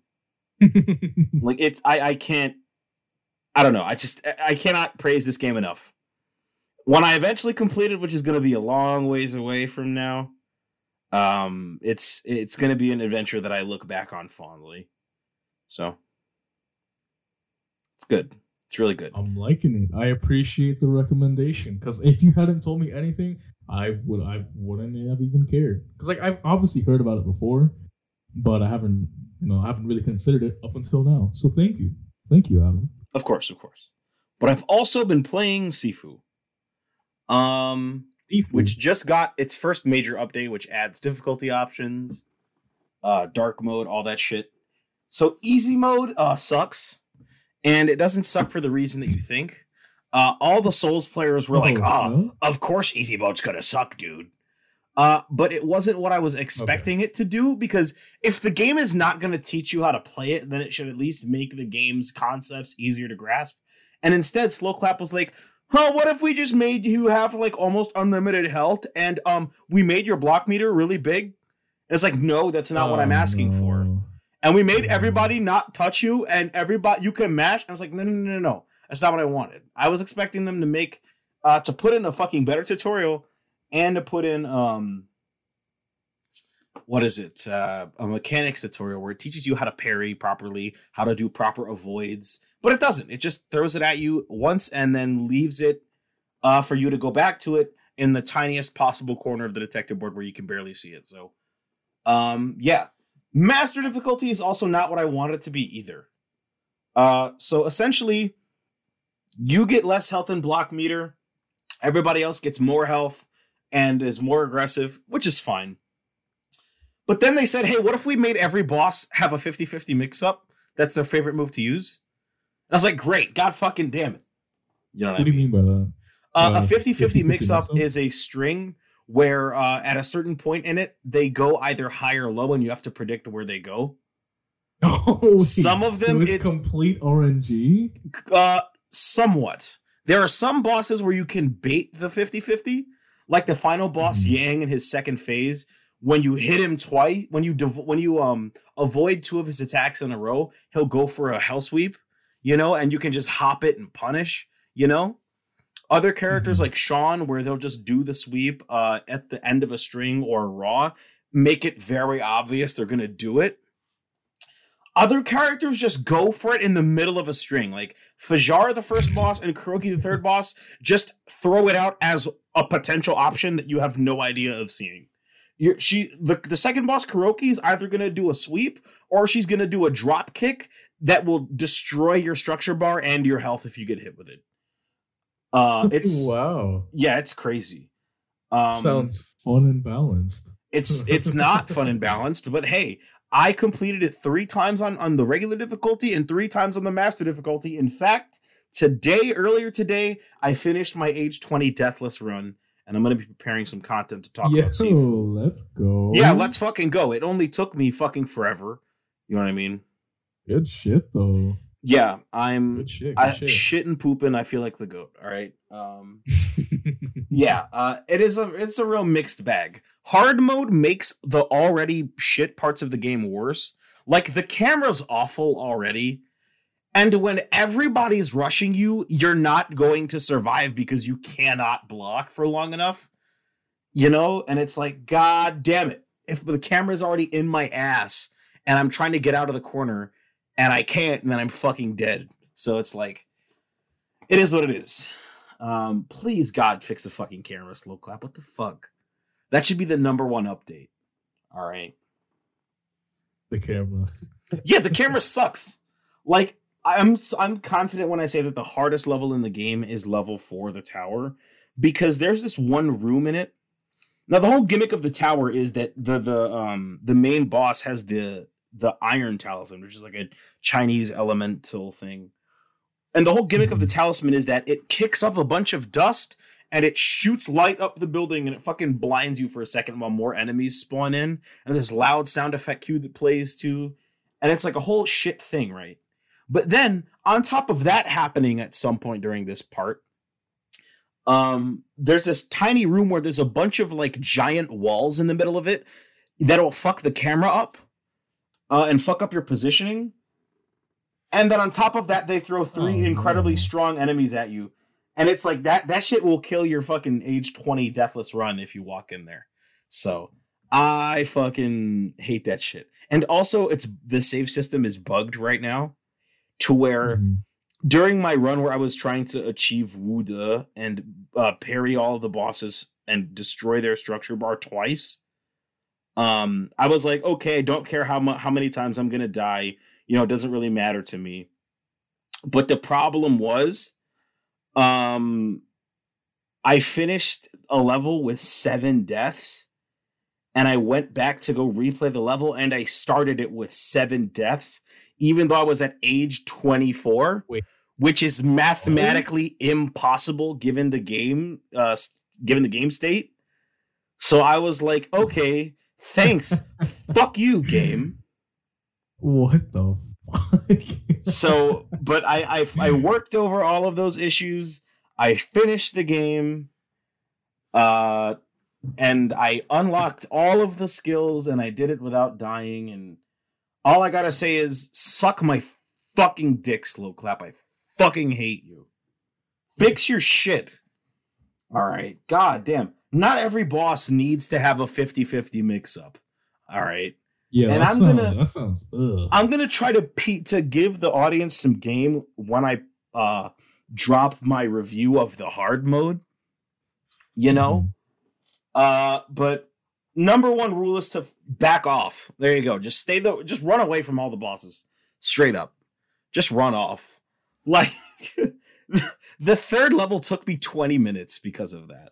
Like it's I I can't. I don't know. I just I- cannot praise this game enough. When I eventually complete it, which is going to be a long ways away from now, um, it's it's going to be an adventure that I look back on fondly. So it's good. It's really good. I'm liking it. I appreciate the recommendation because if you hadn't told me anything, I would I wouldn't have even cared. Because like I've obviously heard about it before, but I haven't you know I haven't really considered it up until now. So thank you, thank you, Adam. Of course, of course. But I've also been playing Sifu. Um, which just got its first major update, which adds difficulty options, uh, dark mode, all that shit. So easy mode uh, sucks, and it doesn't suck for the reason that you think. Uh, all the Souls players were like, Oh, "Ah, no? of course easy Boat's gonna suck, dude." Uh, but it wasn't what I was expecting it to do because if the game is not going to teach you how to play it, then it should at least make the game's concepts easier to grasp. And instead, Sloclap was like, "Huh, what if we just made you have like almost unlimited health and um we made your block meter really big?" And it's like, "No, that's not what I'm Oh, asking for." And we made everybody not touch you and everybody you can mash. I was like, "No, no, no, no, no. That's not what I wanted. I was expecting them to make uh to put in a fucking better tutorial and to put in um what is it uh, a mechanics tutorial where it teaches you how to parry properly how to do proper avoids but it doesn't it just throws it at you once and then leaves it uh, for you to go back to it in the tiniest possible corner of the detective board where you can barely see it so um yeah master difficulty is also not what i want it to be either uh so essentially you get less health and block meter everybody else gets more health and is more aggressive which is fine but then they said, hey, what if we made every boss have a 50 50 mix up? That's their favorite move to use. And I was like, great, god fucking damn it. You know what, What I do you mean? mean by that? Uh, Uh, a 50 50 50-50 mix up mix-up? is a string where uh, at a certain point in it, they go either high or low, and you have to predict where they go. Oh, Some of them, so it's, it's- complete RNG. Uh, somewhat. There are some bosses where you can bait the 50 50, like the final boss Mhm. Yang in his second phase. When you hit him twice, when you dev- when you um avoid two of his attacks in a row, he'll go for a hell sweep, you know, and you can just hop it and punish, you know. Other characters Mhm. like Sean, where they'll just do the sweep uh, at the end of a string or a raw, make it very obvious they're gonna do it. Other characters just go for it in the middle of a string. Like Fajar, the first boss, and Kuroki, the third boss, just throw it out as a potential option that you have no idea of seeing. You're, she the, the second boss, Kuroki, is either gonna do a sweep or she's gonna do a drop kick that will destroy your structure bar and your health if you get hit with it. Uh it's wow. yeah, it's crazy. Um Sounds fun and balanced. it's it's not fun and balanced, but hey, I completed it three times on on the regular difficulty and three times on the master difficulty. In fact, today, earlier today, I finished my age 20 deathless run, and I'm gonna be preparing some content to talk Yo, about Sifu. let's go. Yeah, let's fucking go. It only took me fucking forever. You know what I mean? Good shit though. Yeah, I'm Good shit. Good I, shit. shit and pooping. I feel like the goat. All right. Um, yeah, uh, it is a it's a real mixed bag. Hard mode makes the already shit parts of the game worse. Like the camera's awful already, and when everybody's rushing you, you're not going to survive because you cannot block for long enough. You know, and it's like, god damn it! If the camera's already in my ass and I'm trying to get out of the corner and I can't, and then I'm fucking dead. So it's like, it is what it is. Um, please God fix the fucking camera Sloclap. What the fuck? That should be the number one update. All right. the camera. Yeah, the camera sucks. Like I'm I'm confident when I say that the hardest level in the game is level 4 the tower because there's this one room in it. Now the whole gimmick of the tower is that the the um the main boss has the the iron talisman, which is like a Chinese elemental thing. And the whole gimmick of the talisman is that it kicks up a bunch of dust and it shoots light up the building and it fucking blinds you for a second while more enemies spawn in. And there's loud sound effect cue that plays too. And it's like a whole shit thing, right? But then on top of that happening at some point during this part, um, there's this tiny room where there's a bunch of like giant walls in the middle of it that'll fuck the camera up uh, and fuck up your positioning. And then on top of that, they throw three Oh, incredibly no. strong enemies at you. And it's like that that shit will kill your fucking age 20 deathless run if you walk in there. So I fucking hate that shit. And also it's the save system is bugged right now to where Mhm. during my run where I was trying to achieve Wu De and uh, parry all the bosses and destroy their structure bar twice, um, I was like, okay, I don't care how mu- how many times I'm gonna die. You know, it doesn't really matter to me. But the problem was, um, I finished a level with seven deaths, and I went back to go replay the level, and I started it with seven deaths, even though I was at age 24, Wait. which is mathematically impossible given the game, uh, given the game state. So I was like, okay, thanks, fuck you, game. What the fuck? So, but I, I I worked over all of those issues. I finished the game, uh, and I unlocked all of the skills, and I did it without dying. And all I gotta say is, suck my fucking dick, Sloclap. I fucking hate you. Fix your shit. All right. God damn. Not every boss needs to have a 50-50 mix up. All right. yeah, and I'm sounds, gonna- that sounds ugh. I'm gonna try to pe- to give the audience some game when I uh drop my review of the hard mode. You know, uh, but number one rule is to back off. There you go. Just stay the. Just run away from all the bosses. Straight up, just run off. Like the third level took me 20 minutes because of that.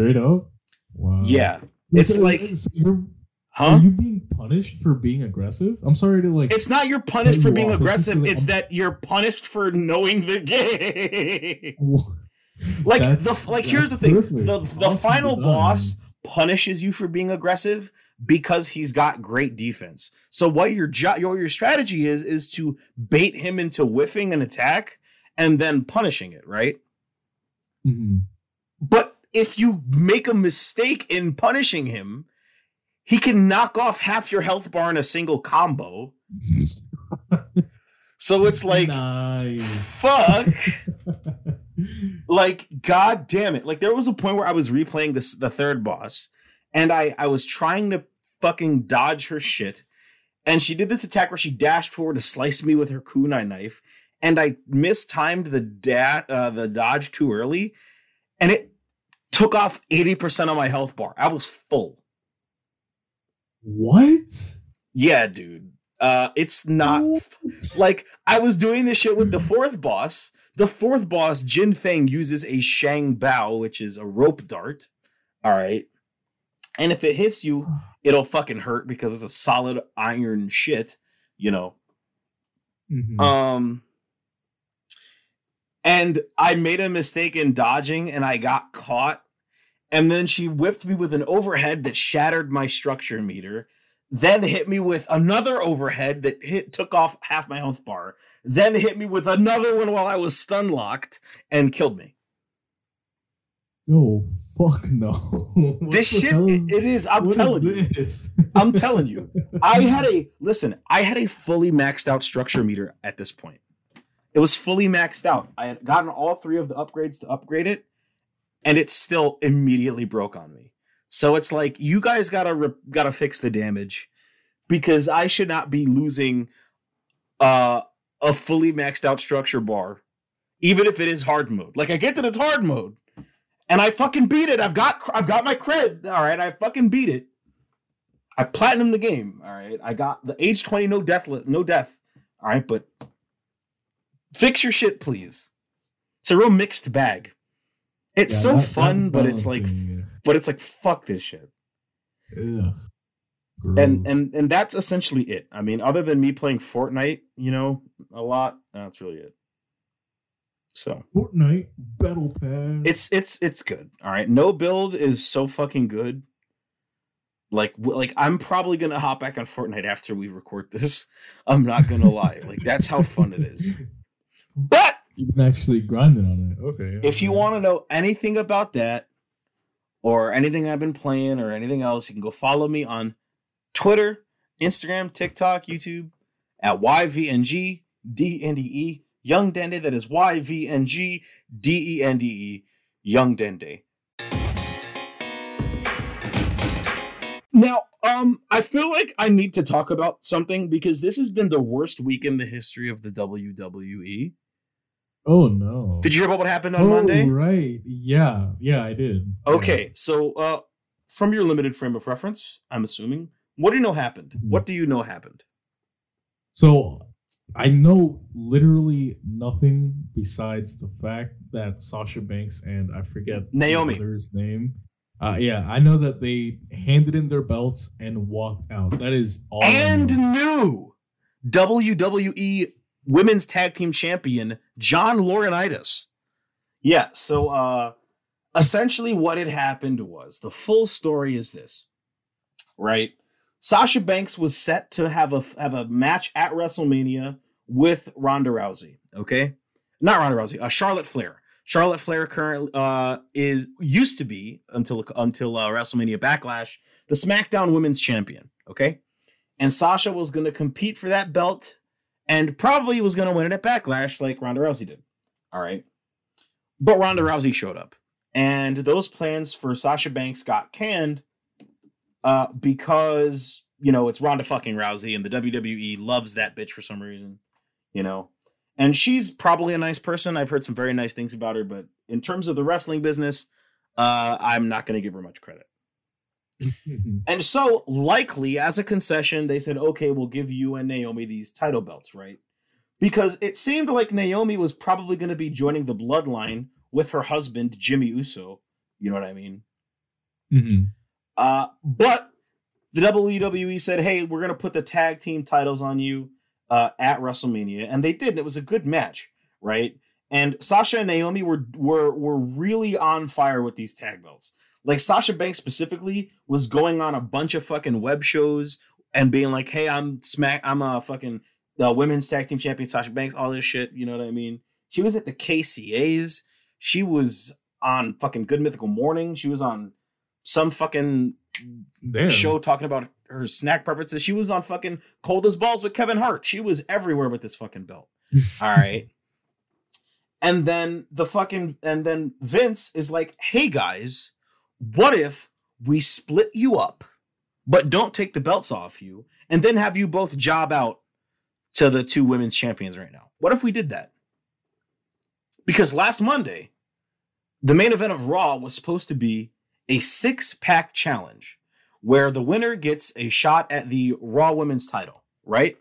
Straight up. Wow. Yeah, it's So- like- so you're, huh? are you being punished for being aggressive? I'm sorry to like. It's not you're punished for being off. It's aggressive. like, It's that you're punished for knowing the game. like the like here's the thing the the final boss punishes you for being aggressive because he's got great defense so what your jo- your your strategy is is to bait him into whiffing an attack and then punishing it right mm-hmm. but if you make a mistake in punishing him he can knock off half your health bar in a single combo. So it's like nice. fuck. Like god damn it. Like there was a point where i was replaying this the third boss and i i was trying to fucking dodge her shit And she did this attack where she dashed forward to slice me with her kunai knife, and I mistimed the da- uh, the dodge too early, and it took off 80% of my health bar. I was full. What? Yeah, dude. Uh, it's not like I was doing this shit with the fourth boss. The fourth boss, Jin Feng, uses a Shang Bao, which is a rope dart. All right. And if it hits you, it'll fucking hurt because it's a solid iron shit, you know. Mhm. Um and I made a mistake in dodging and I got caught. And then she whipped me with an overhead that shattered my structure meter. Then hit me with another overhead that hit took off half my health bar. Then hit me with another one while I was stun locked and killed me. Oh fuck no! What this shit is- it is I'm what is telling you. I'm telling you. I had a listen, I had a fully maxed out structure meter at this point. It was fully maxed out. I had gotten all three of the upgrades to upgrade it, and it still immediately broke on me. So it's like you guys gotta re- gotta fix the damage because I should not be losing uh, a fully maxed out structure bar, even if it is hard mode. Like I get that it's hard mode, and I fucking beat it. I've got I've got my cred. All right, I fucking beat it. I platinum the game. All right, I got the age twenty no death no death. All right, but fix your shit, please. It's a real mixed bag. It's Yeah, so not- fun, not but it's like, balancing, uh, but it's like fuck this shit. yeah. And and and that's essentially it. I mean, other than me playing Fortnite, you know, a lot, that's really it. So Fortnite Battle Pass. it's it's it's good. All right, no build is so fucking good. Like like I'm probably gonna hop back on Fortnite after we record this. I'm not gonna lie, like that's how fun it is. But You've been actually grinding on it. Okay. if you want to know anything about that or anything I've been playing or anything else, you can go follow me on Twitter, Instagram, TikTok, YouTube at YVNG DNDE Young Dende. That is YVNG DENDE Young Dende. Now, um, I feel like I need to talk about something because this has been the worst week in the history of the WWE. Oh no. Did you hear about what happened on oh, Monday? Right. Yeah. Yeah, I did. Yeah. Okay, so uh from your limited frame of reference, I'm assuming, what do you know happened? Mhm. What do you know happened? So I know literally nothing besides the fact that Sasha Banks and I forget the Naomi. other's name. Uh, yeah, I know that they handed in their belts and walked out. That is all. And new WWE Women's Tag Team Champion John Laurinaitis. Yeah, so uh essentially what had happened was the full story is this. Right? Sasha Banks was set to have a have a match at WrestleMania with Ronda Rousey, okay? Not Ronda Rousey, uh, Charlotte Flair. Charlotte Flair currently uh, is used to be until until uh, WrestleMania Backlash the SmackDown Women's Champion. Okay, and Sasha was going to compete for that belt, and probably was going to win it at Backlash like Ronda Rousey did. All right, but Ronda Rousey showed up, and those plans for Sasha Banks got canned uh, because you know it's Ronda fucking Rousey, and the WWE loves that bitch for some reason. You know, and she's probably a nice person. I've heard some very nice things about her, but in terms of the wrestling business, uh, I'm not going to give her much credit. And so, likely as a concession, they said, okay, we'll give you and Naomi these title belts, right? Because it seemed like Naomi was probably going to be joining the bloodline with her husband, Jimmy Uso. You know what I mean? Mhm. Uh, but the WWE said, hey, we're going to put the tag team titles on you uh, at WrestleMania. And they did. And it was a good match, right? And Sasha and Naomi were, were, were really on fire with these tag belts. Like Sasha Banks specifically was going on a bunch of fucking web shows and being like, hey, I'm smack, I'm a fucking uh, women's tag team champion, Sasha Banks, all this shit. You know what I mean? She was at the KCAs. She was on fucking Good Mythical Morning. She was on some fucking Damn. show talking about her snack preferences. She was on fucking Cold as Balls with Kevin Hart. She was everywhere with this fucking belt. All right. And then the fucking and then Vince is like, "Hey guys, what if we split you up but don't take the belts off you, and then have you both job out to the two women's champions right now. What if we did that? Because last Monday, the main event of Raw was supposed to be a six pack challenge where the winner gets a shot at the Raw women's title, right?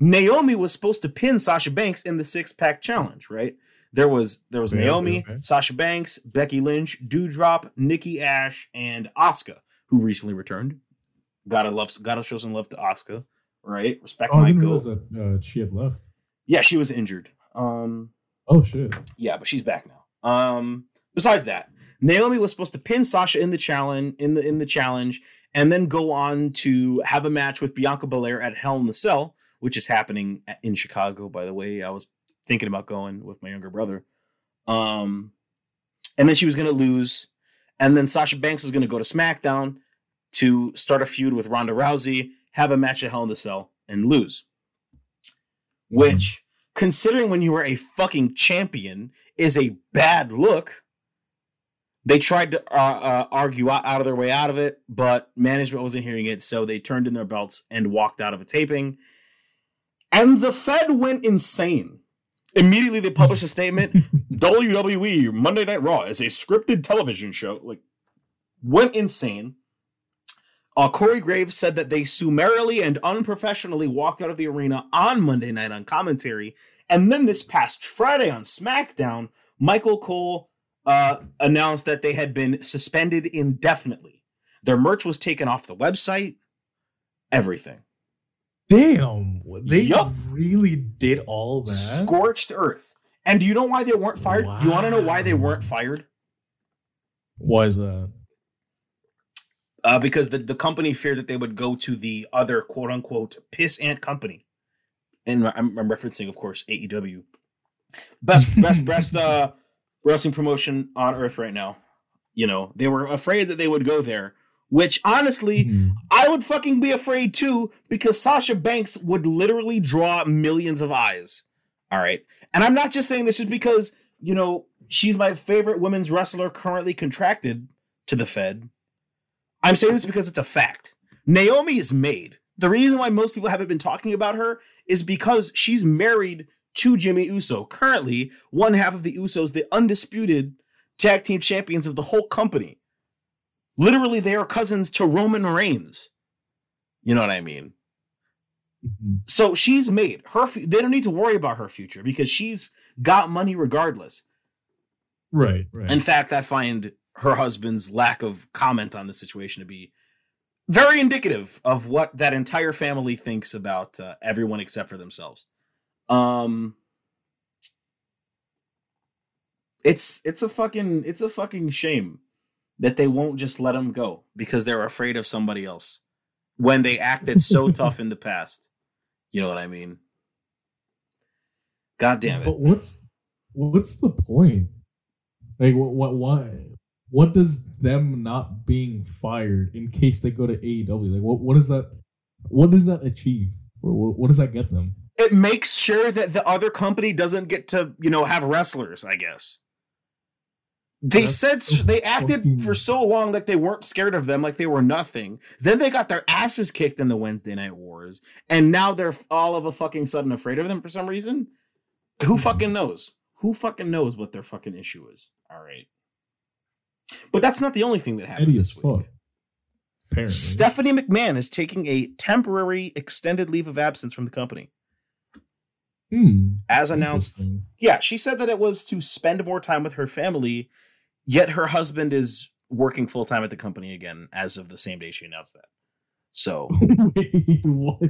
Naomi was supposed to pin Sasha Banks in the six pack challenge, right? There was there was Yeah, Naomi, okay. Sasha Banks, Becky Lynch, Doudrop, Nikki Ash, and Asuka, who recently returned. Gotta love, gotta show some love to Asuka, right? Respect Oh, my realize that uh, she had left. Yeah, she was injured. Um, Oh shit. yeah, but she's back now. Um, besides that, Naomi was supposed to pin Sasha in the challenge in the in the challenge, and then go on to have a match with Bianca Belair at Hell in the Cell, which is happening in Chicago. By the way, I was thinking about going with my younger brother. Um, and then she was gonna lose, and then Sasha Banks was gonna go to SmackDown to start a feud with Ronda Rousey, have a match at Hell in the Cell, and lose. Which considering when you were a fucking champion is a bad look they tried to uh, uh, argue out, out of their way out of it but management wasn't hearing it so they turned in their belts and walked out of a taping. And the fed went insane immediately they published a statement wwe monday night raw is a scripted television show like went insane uh, Corey Graves said that they summarily and unprofessionally walked out of the arena on Monday night on commentary. And then this past Friday on SmackDown, Michael Cole uh, announced that they had been suspended indefinitely. Their merch was taken off the website, everything. Damn, they Yup. really did all that. Scorched earth. And do you know why they weren't fired? You want to know why they weren't fired? Why is that? uh, because the, the company feared that they would go to the other quote unquote piss ant company. And I'm, I'm referencing, of course, AEW. Best best best uh, wrestling promotion on earth right now. You know, they were afraid that they would go there, which honestly, Hmm. I would fucking be afraid too, because Sasha Banks would literally draw millions of eyes. All right. And I'm not just saying this just because, you know, she's my favorite women's wrestler currently contracted to the Fed. I'm saying this because it's a fact. Naomi is made. The reason why most people haven't been talking about her is because she's married to Jimmy Uso. Currently, one half of the Usos, the undisputed tag team champions of the whole company. Literally, they are cousins to Roman Reigns. You know what I mean? Mhm. So she's made her. They don't need to worry about her future because she's got money regardless. Right, right. In fact, I find her husband's lack of comment on the situation to be very indicative of what that entire family thinks about uh, everyone except for themselves. Um, it's it's a fucking it's a fucking shame that they won't just let him go because they're afraid of somebody else when they acted so tough in the past. You know what I mean? God damn it. But what's what's the point? Like what what why what does them not being fired in case they go to AEW like what what does that what does that achieve? What, what, what does that get them? it makes sure that the other company doesn't get to you know have wrestlers i guess they said they acted for so long like they weren't scared of them like they were nothing then they got their asses kicked in the wednesday night wars and now they're all of a fucking sudden afraid of them for some reason who Mhm. fucking knows who fucking knows what their fucking issue is all right but that's not the only thing that happened as this week fuck. Apparently. Stephanie McMahon is taking a temporary extended leave of absence from the company. Hmm. As announced Yeah, she said that it was to spend more time with her family, yet her husband is working full time at the company again as of the same day she announced that. So, Wait, what?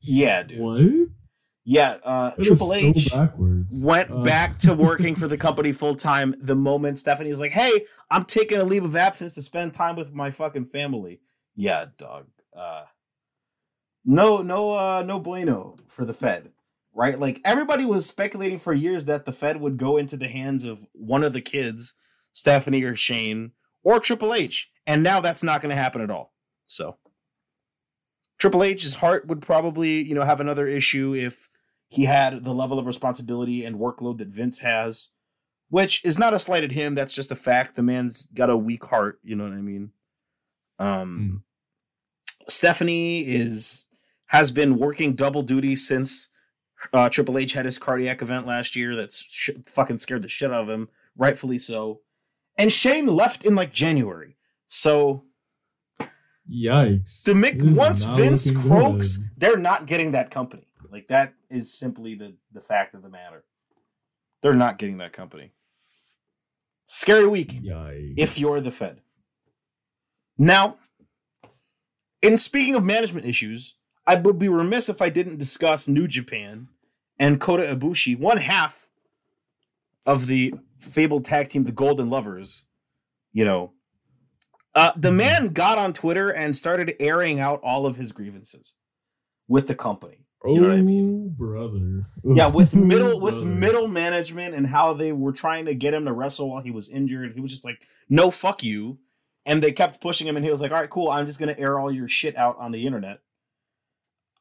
yeah, dude. What? Yeah, uh, That Triple so H backwards. went Uh, back to working for the company full time the moment Stephanie was like, "Hey, I'm taking a leave of absence to spend time with my fucking family." Yeah, dog. Uh, no, no, uh, no bueno for the Fed, right? Like everybody was speculating for years that the Fed would go into the hands of one of the kids, Stephanie or Shane or Triple H, and now that's not going to happen at all. So. Triple H's heart would probably, you know, have another issue if he had the level of responsibility and workload that Vince has, which is not a slight at him. That's just a fact. The man's got a weak heart. You know what I mean? Um, Stephanie is has been working double duty since uh, Triple H had his cardiac event last year. That's sh- fucking scared the shit out of him, rightfully so. And Shane left in like January, so Yikes! This is once Vince croaks, good. they're not getting that company. Like that is simply the the fact of the matter. They're not getting that company. Scary week Yikes! if you're the Fed. Now, in speaking of management issues, I would be remiss if I didn't discuss New Japan and Kota Ibushi, one half of the fabled tag team, the Golden Lovers. You know, uh, the man got on Twitter and started airing out all of his grievances with the company. oh, you know what I mean? brother. Yeah, with middle with middle management and how they were trying to get him to wrestle while he was injured. He was just like, "No, fuck you," and they kept pushing him, and he was like, "All right, cool. I'm just gonna air all your shit out on the internet."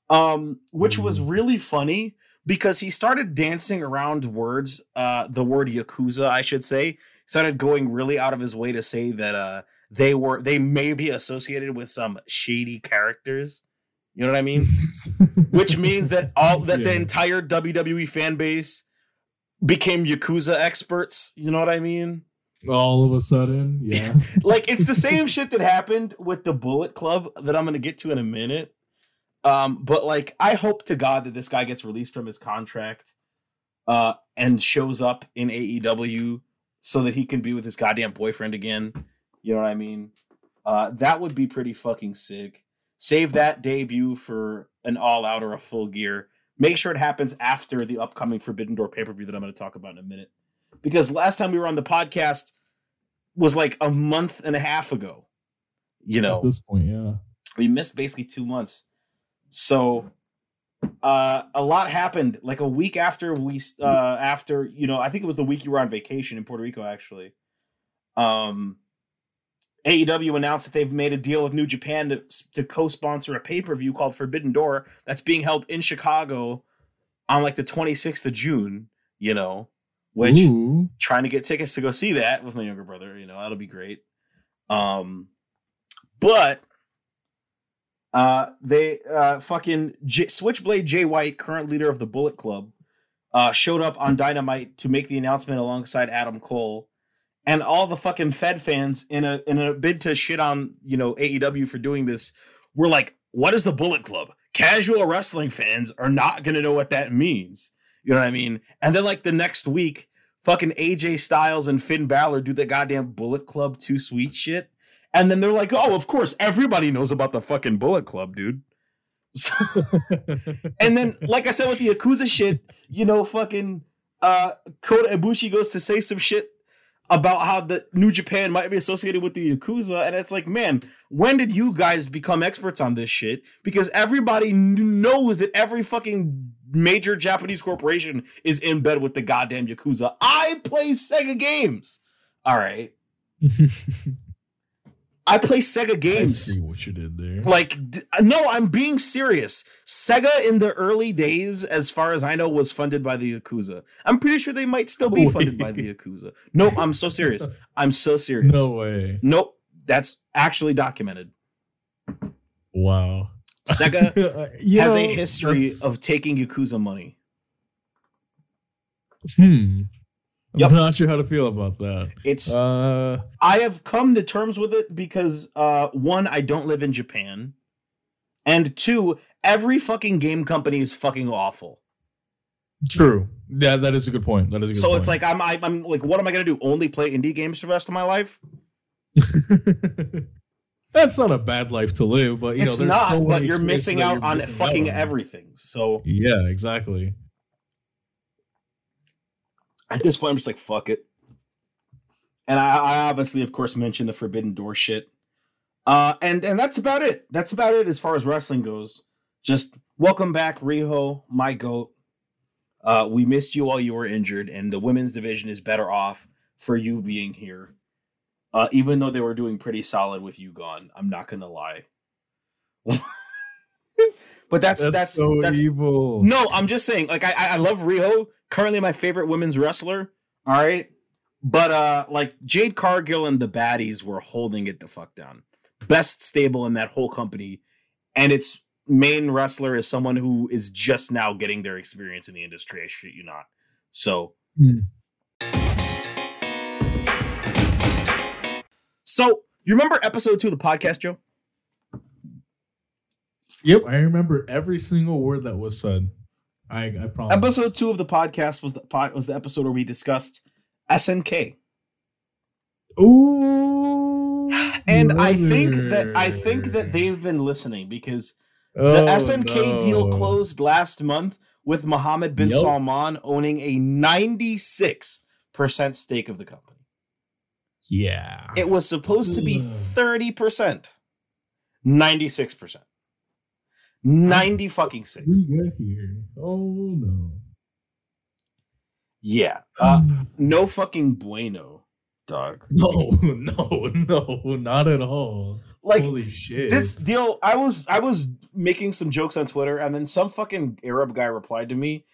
Um, which was Mm. really funny because he started dancing around words, uh, the word yakuza, I should say, started going really out of his way to say that uh they were they may be associated with some shady characters. You know what I mean? which means that all that the entire WWE fan base became Yakuza experts. You know what I mean? all of a sudden, yeah. Like it's the same shit that happened with the Bullet Club that I'm gonna get to in a minute. Um, but like I hope to God that this guy gets released from his contract uh and shows up in AEW so that he can be with his goddamn boyfriend again. You know what I mean? Uh that would be pretty fucking sick. Save that debut for an all out or a full gear. Make sure it happens after the upcoming Forbidden Door pay per view that I'm going to talk about in a minute. Because last time we were on the podcast was like a month and a half ago. You know, At this point, yeah. we missed basically two months. So uh a lot happened like a week after we uh after you know i think it was the week you were on vacation in puerto rico actually um AEW announced that they've made a deal with New Japan to, to co-sponsor a pay-per-view called Forbidden Door that's being held in Chicago on like the 26th of June, you know, which Ooh. trying to get tickets to go see that with my younger brother, you know, that'll be great. Um but uh they uh fucking J- Switchblade Jay White, current leader of the Bullet Club, uh showed up on Dynamite to make the announcement alongside Adam Cole and all the fucking Fed fans in a in a bid to shit on you know AEW for doing this were like, "What is the Bullet Club?" Casual wrestling fans are not gonna know what that means. You know what I mean? And then like the next week, fucking AJ Styles and Finn Balor do the goddamn Bullet Club too sweet shit, and then they're like, "Oh, of course, everybody knows about the fucking Bullet Club, dude." So- and then, like I said with the Yakuza shit, you know, fucking uh Kota Ibushi goes to say some shit about how the New Japan might be associated with the Yakuza, and it's like, man, when did you guys become experts on this shit? Because everybody kn- knows that every fucking major Japanese corporation is in bed with the goddamn Yakuza. I play Sega games. All right. I play Sega games. I see what you did there. Like, no, I'm being serious. Sega in the early days, as far as I know, was funded by the Yakuza. I'm pretty sure they might still be funded by the Yakuza. Nope, I'm so serious. I'm so serious. no way. Nope, that's actually documented. Wow. Sega has a history that's- of taking Yakuza money. Hmm. I'm Yep. not sure how to feel about that. It's Uh, I have come to terms with it because uh one, I don't live in Japan. And two, every fucking game company is fucking awful. true. Yeah, that is a good point. That is a good So point. it's like I'm I, I'm like, what am I gonna do? Only play indie games for the rest of my life? That's not a bad life to live, but you it's know, there's not, so but you're missing out you're on missing fucking out on. everything. So Yeah, exactly. At this point, I'm just like, fuck it. And I, I obviously, of course, mentioned the Forbidden Door shit. Uh, and and that's about it. That's about it as far as wrestling goes. Just welcome back, Riho, my goat. Uh, we missed you while you were injured, and the women's division is better off for you being here. Uh, even though they were doing pretty solid with you gone, I'm not gonna lie. but that's That's, that's so that's evil. no, I'm just saying, like I I love Riho, currently my favorite women's wrestler. All right. But uh like Jade Cargill and the baddies were holding it the fuck down. Best stable in that whole company and its main wrestler is someone who is just now getting their experience in the industry. I shit you not. So, Hmm. so you remember episode two of the podcast, Joe? Yep, I remember every single word that was said. I I promise. Episode two of the podcast was the pod, was the episode where we discussed SNK. Ooh. And I think that I think that they've been listening because the Oh, SNK deal closed last month with Mohammed bin Yep. Salman owning a 96% stake of the company. Yeah. It was supposed to be 30%. 96%. 90 fucking six. we here. Oh no. Yeah. Uh, no fucking bueno, dog. No, no, no, not at all. Like Holy shit. this deal i was i was making some jokes on twitter and then some fucking arab guy replied to me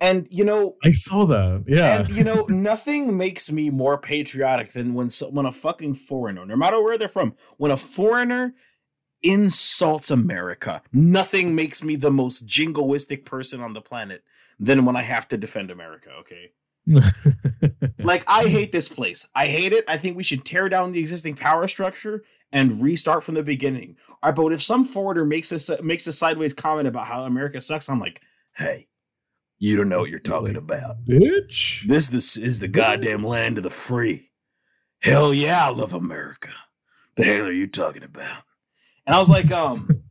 and you know I saw that. Yeah. and you know nothing makes me more patriotic than when so, when a fucking foreigner no matter where they're from when a foreigner insults america nothing makes me the most jingoistic person on the planet than when i have to defend america okay like I hate this place. I hate it. I think we should tear down the existing power structure and restart from the beginning. All right, but if some forwarder makes a makes a sideways comment about how America sucks, I'm like, hey, you don't know what you're talking about. Bitch. This this is the goddamn land of the free. Hell yeah, I love America. The hell are you talking about? And I was like, um,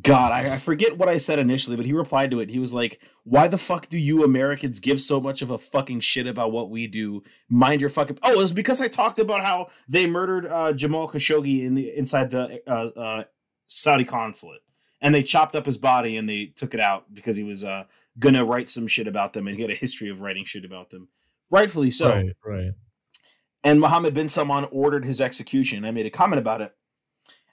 God, I, I forget what I said initially, but he replied to it. He was like, Why the fuck do you Americans give so much of a fucking shit about what we do? Mind your fucking Oh, it was because I talked about how they murdered uh Jamal Khashoggi in the inside the uh, uh Saudi consulate. And they chopped up his body and they took it out because he was uh gonna write some shit about them and he had a history of writing shit about them. Rightfully so right, right. and Mohammed bin Salman ordered his execution. I made a comment about it.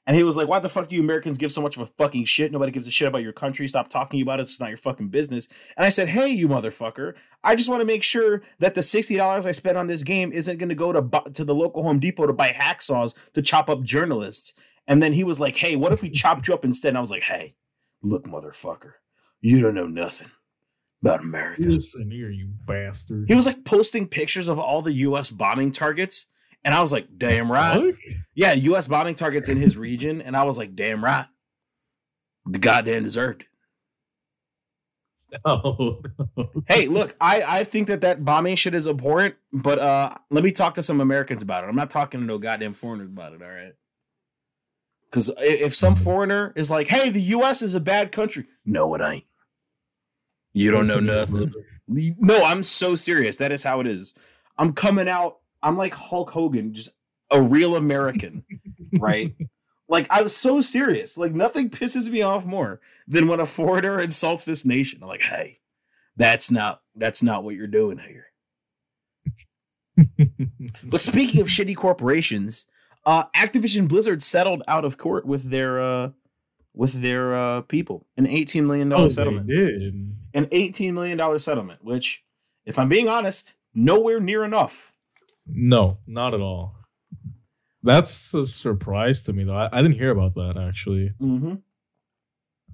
And he was like, Why the fuck do you Americans give so much of a fucking shit? Nobody gives a shit about your country. Stop talking about it. It's not your fucking business. And I said, Hey, you motherfucker. I just want to make sure that the $60 I spent on this game isn't going to go to to the local Home Depot to buy hacksaws to chop up journalists. And then he was like, Hey, what if we chopped you up instead? And I was like, Hey, look, motherfucker. You don't know nothing about America. Listen here, you bastard. He was like posting pictures of all the US bombing targets. And I was like, damn right. What? Yeah, US bombing targets in his region. And I was like, damn right. The goddamn deserved it. Oh, no. Hey, look, I, I think that that bombing shit is abhorrent, but uh, let me talk to some Americans about it. I'm not talking to no goddamn foreigners about it, all right? Because if some foreigner is like, hey, the US is a bad country, no, it ain't. You don't know nothing. No, I'm so serious. That is how it is. I'm coming out. I'm like Hulk Hogan, just a real American, right? Like I was so serious. Like nothing pisses me off more than when a foreigner insults this nation. I'm like, hey, that's not that's not what you're doing here. But speaking of shitty corporations, uh, Activision Blizzard settled out of court with their uh, with their uh, people an 18 million dollar oh, settlement they did. an $18 million settlement, which, if I'm being honest, nowhere near enough. No, not at all. That's a surprise to me, though. I, I didn't hear about that actually. Mm-hmm.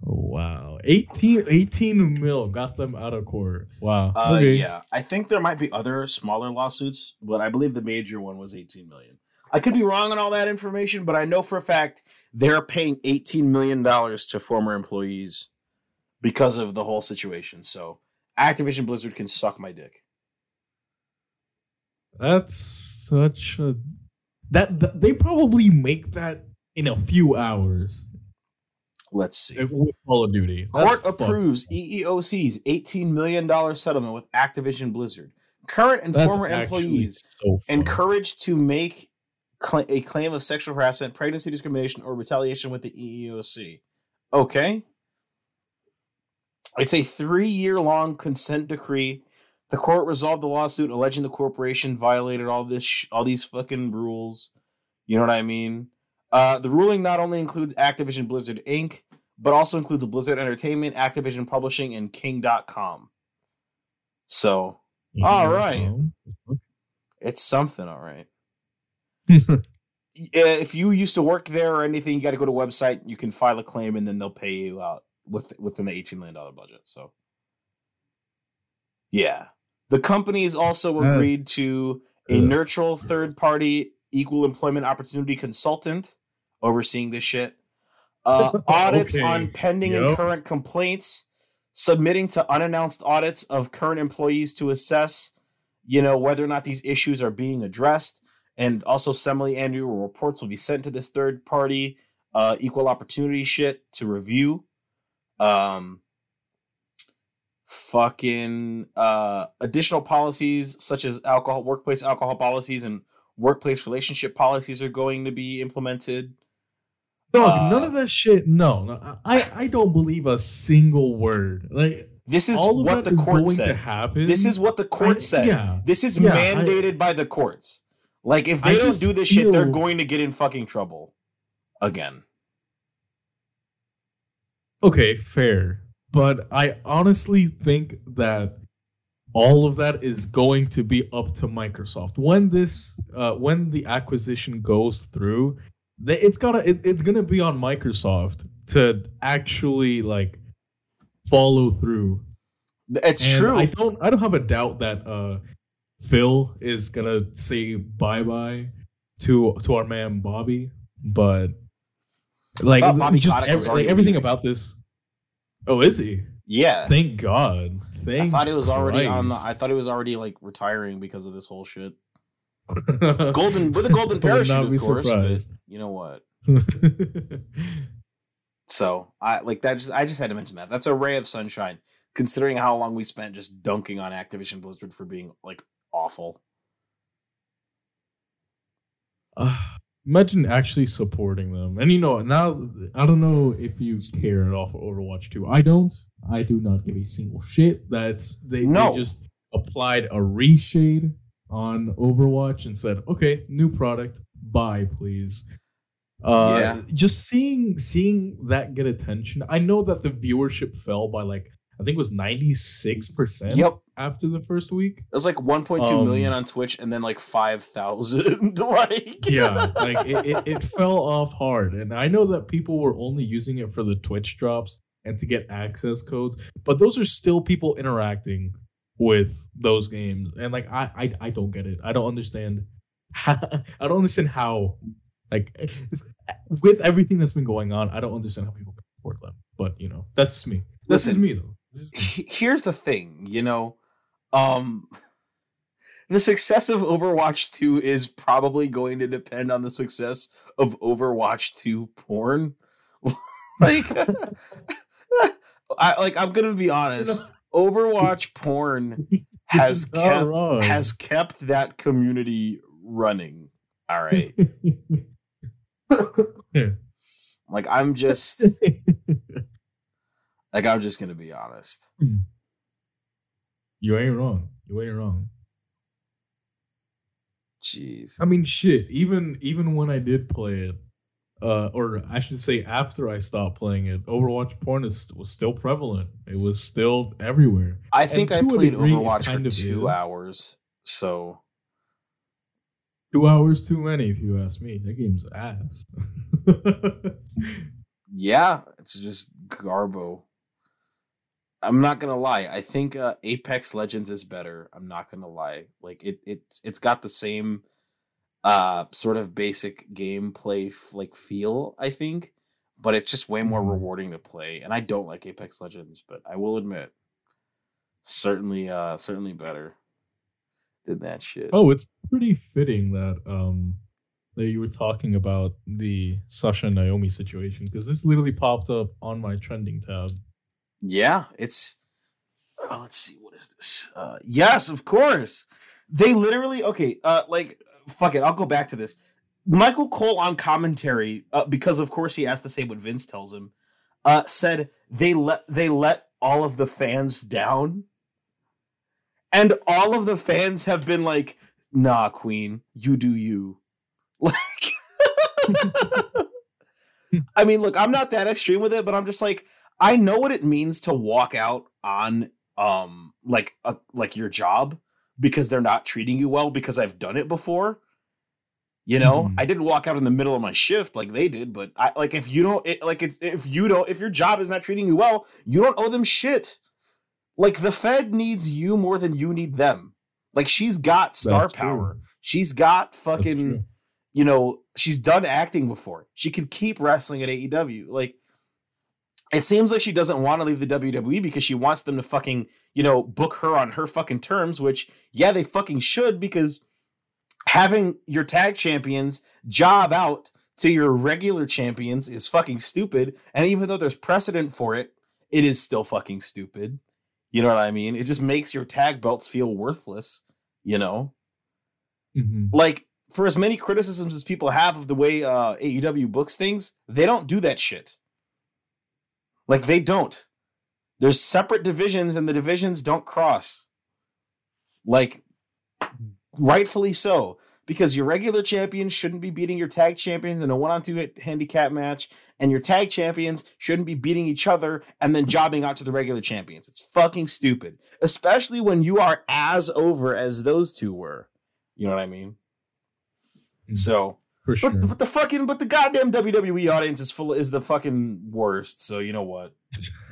Oh, wow, 18, 18 mil got them out of court. Wow. Uh, okay. Yeah, I think there might be other smaller lawsuits, but I believe the major one was 18 million. I could be wrong on all that information, but I know for a fact they're paying 18 million dollars to former employees because of the whole situation. So Activision Blizzard can suck my dick. That's such a that, that they probably make that in a few hours Let's see. with Call of Duty. That's Court approves E EEOC's $18 million settlement with Activision Blizzard. Current and That's former employees so encouraged to make cl- a claim of sexual harassment, pregnancy discrimination, or retaliation with the EEOC. Okay. It's a three year long consent decree. The court resolved the lawsuit alleging the corporation violated all this, sh- all these fucking rules. You know what I mean? Uh, the ruling not only includes Activision Blizzard Inc., but also includes Blizzard Entertainment, Activision Publishing, and King.com. So all right. it's something, all right. If you used to work there or anything, you got to go to a website. You can file a claim, and then they'll pay you out with within the eighteen million dollar budget. So, yeah, the company has also agreed to a neutral third party equal employment opportunity consultant overseeing this shit. Uh, audits Okay. on pending and current complaints, submitting to unannounced audits of current employees to assess, you know, whether or not these issues are being addressed, and also semi-annual reports will be sent to this third party uh, equal opportunity shit to review. Um, fucking uh, additional policies such as alcohol, workplace alcohol policies, and workplace relationship policies are going to be implemented. Dog, none Uh, of that shit. No, no, I I don't believe a single word. Like This is what the court said. This is what the court I- said. Yeah, This is Yeah, I- mandated by the courts. Like if I they don't just do this shit, they're going to get in fucking trouble again. okay, fair. But I honestly think that all of that is going to be up to Microsoft when this uh, when the acquisition goes through. th- It's gotta it, it's gonna be on Microsoft to actually like follow through It's And true. I don't I don't have a doubt that uh Phil is gonna say bye bye to to our man Bobby, but like Bobby just ev- like, everything about this. Oh, is he? yeah. Thank God. Thank I thought it was already on the. I thought it was already like retiring because of this whole shit. Golden with a golden parachute, of course. But you know what? So I like that. Just I just had to mention that. That's a ray of sunshine, considering how long we spent just dunking on Activision Blizzard for being like awful. Uh, imagine actually supporting them. And you know, now I don't know if you care at all for Overwatch 2. I don't. I do not give a single shit. That's they, No. they just applied a reshade on Overwatch and said, "Okay, new product. Buy, please." Uh, Yeah. just seeing seeing that get attention. I know that the viewership fell by like I think it was 96% Yep. after the first week. It was like 1.2 million Um, on Twitch and then like 5,000. like, yeah like it, it, it fell off hard and i know that people were only using it for the twitch drops and to get access codes but those are still people interacting with those games and like i i, I don't get it i don't understand how, i don't understand how like with everything that's been going on i don't understand how people can support them but you know that's just me that's just Listen, me though That's just me. he- here's the thing, you know, um, the success of Overwatch 2 is probably going to depend on the success of Overwatch 2 porn. like, I like I'm gonna be honest. Overwatch porn has kept wrong. has kept that community running. All right. Like I'm just like I'm just gonna be honest. you ain't wrong you ain't wrong Jeez. I mean, shit. Even even when I did play it, uh, or I should say, after I stopped playing it, Overwatch porn is, was still prevalent. It was still everywhere. I think I played degree, Overwatch for two is. hours. So Two hours too many, if you ask me. That game's ass. yeah, it's just garbo. I'm not gonna lie. I think uh, Apex Legends is better. I'm not gonna lie. Like it, it's it's got the same uh sort of basic gameplay f- like feel. I think, but it's just way more Mhm. rewarding to play. And I don't like Apex Legends, but I will admit, certainly, uh, certainly better than that shit. oh, it's pretty fitting that um that you were talking about the Sasha and Naomi situation because this literally popped up on my trending tab. Yeah, it's. Uh, let's see, what is this? Uh, yes, of course. They literally okay. Uh, like fuck it. I'll go back to this. Michael Cole on commentary, uh, because of course he has to say what Vince tells him. Uh, said they let they let all of the fans down, and all of the fans have been like, "Nah, Queen, you do you." Like, I mean, look, I'm not that extreme with it, but I'm just like, I know what it means to walk out on um like a like your job because they're not treating you well because I've done it before. You know, Mhm. I didn't walk out in the middle of my shift like they did, but I like if you don't it, like it's, if you don't if your job is not treating you well, you don't owe them shit. Like the Fed needs you more than you need them. Like she's got star That's true. power. She's got fucking you know, she's done acting before. She could keep wrestling at AEW. Like, it seems like she doesn't want to leave the WWE because she wants them to fucking, you know, book her on her fucking terms, which, yeah, they fucking should because having your tag champions job out to your regular champions is fucking stupid. And even though there's precedent for it, it is still fucking stupid. You know what I mean? It just makes your tag belts feel worthless, you know? Mhm. like for as many criticisms as people have of the way uh AEW books things, they don't do that shit. Like they don't. There's separate divisions and the divisions don't cross. Like rightfully so because your regular champions shouldn't be beating your tag champions in a one-on-two hit handicap match and your tag champions shouldn't be beating each other and then jobbing out to the regular champions. It's fucking stupid, especially when you are as over as those two were. You know what I mean? Mhm. So, For sure. but, but the fucking but the goddamn WWE audience is full is the fucking worst. So you know what?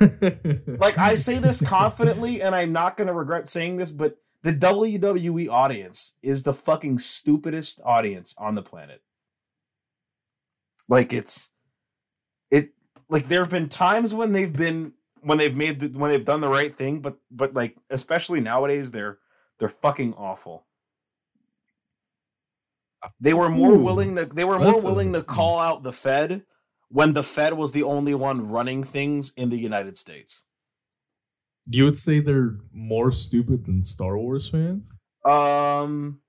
Like I say this confidently, and I'm not gonna regret saying this, but the WWE audience is the fucking stupidest audience on the planet. Like it's it like there have been times when they've been when they've made the, when they've done the right thing, but but like especially nowadays they're they're fucking awful. They were more Ooh, willing to they were more that's a- willing to call out the Fed when the Fed was the only one running things in the United States. you would say they're more stupid than Star Wars fans? Um,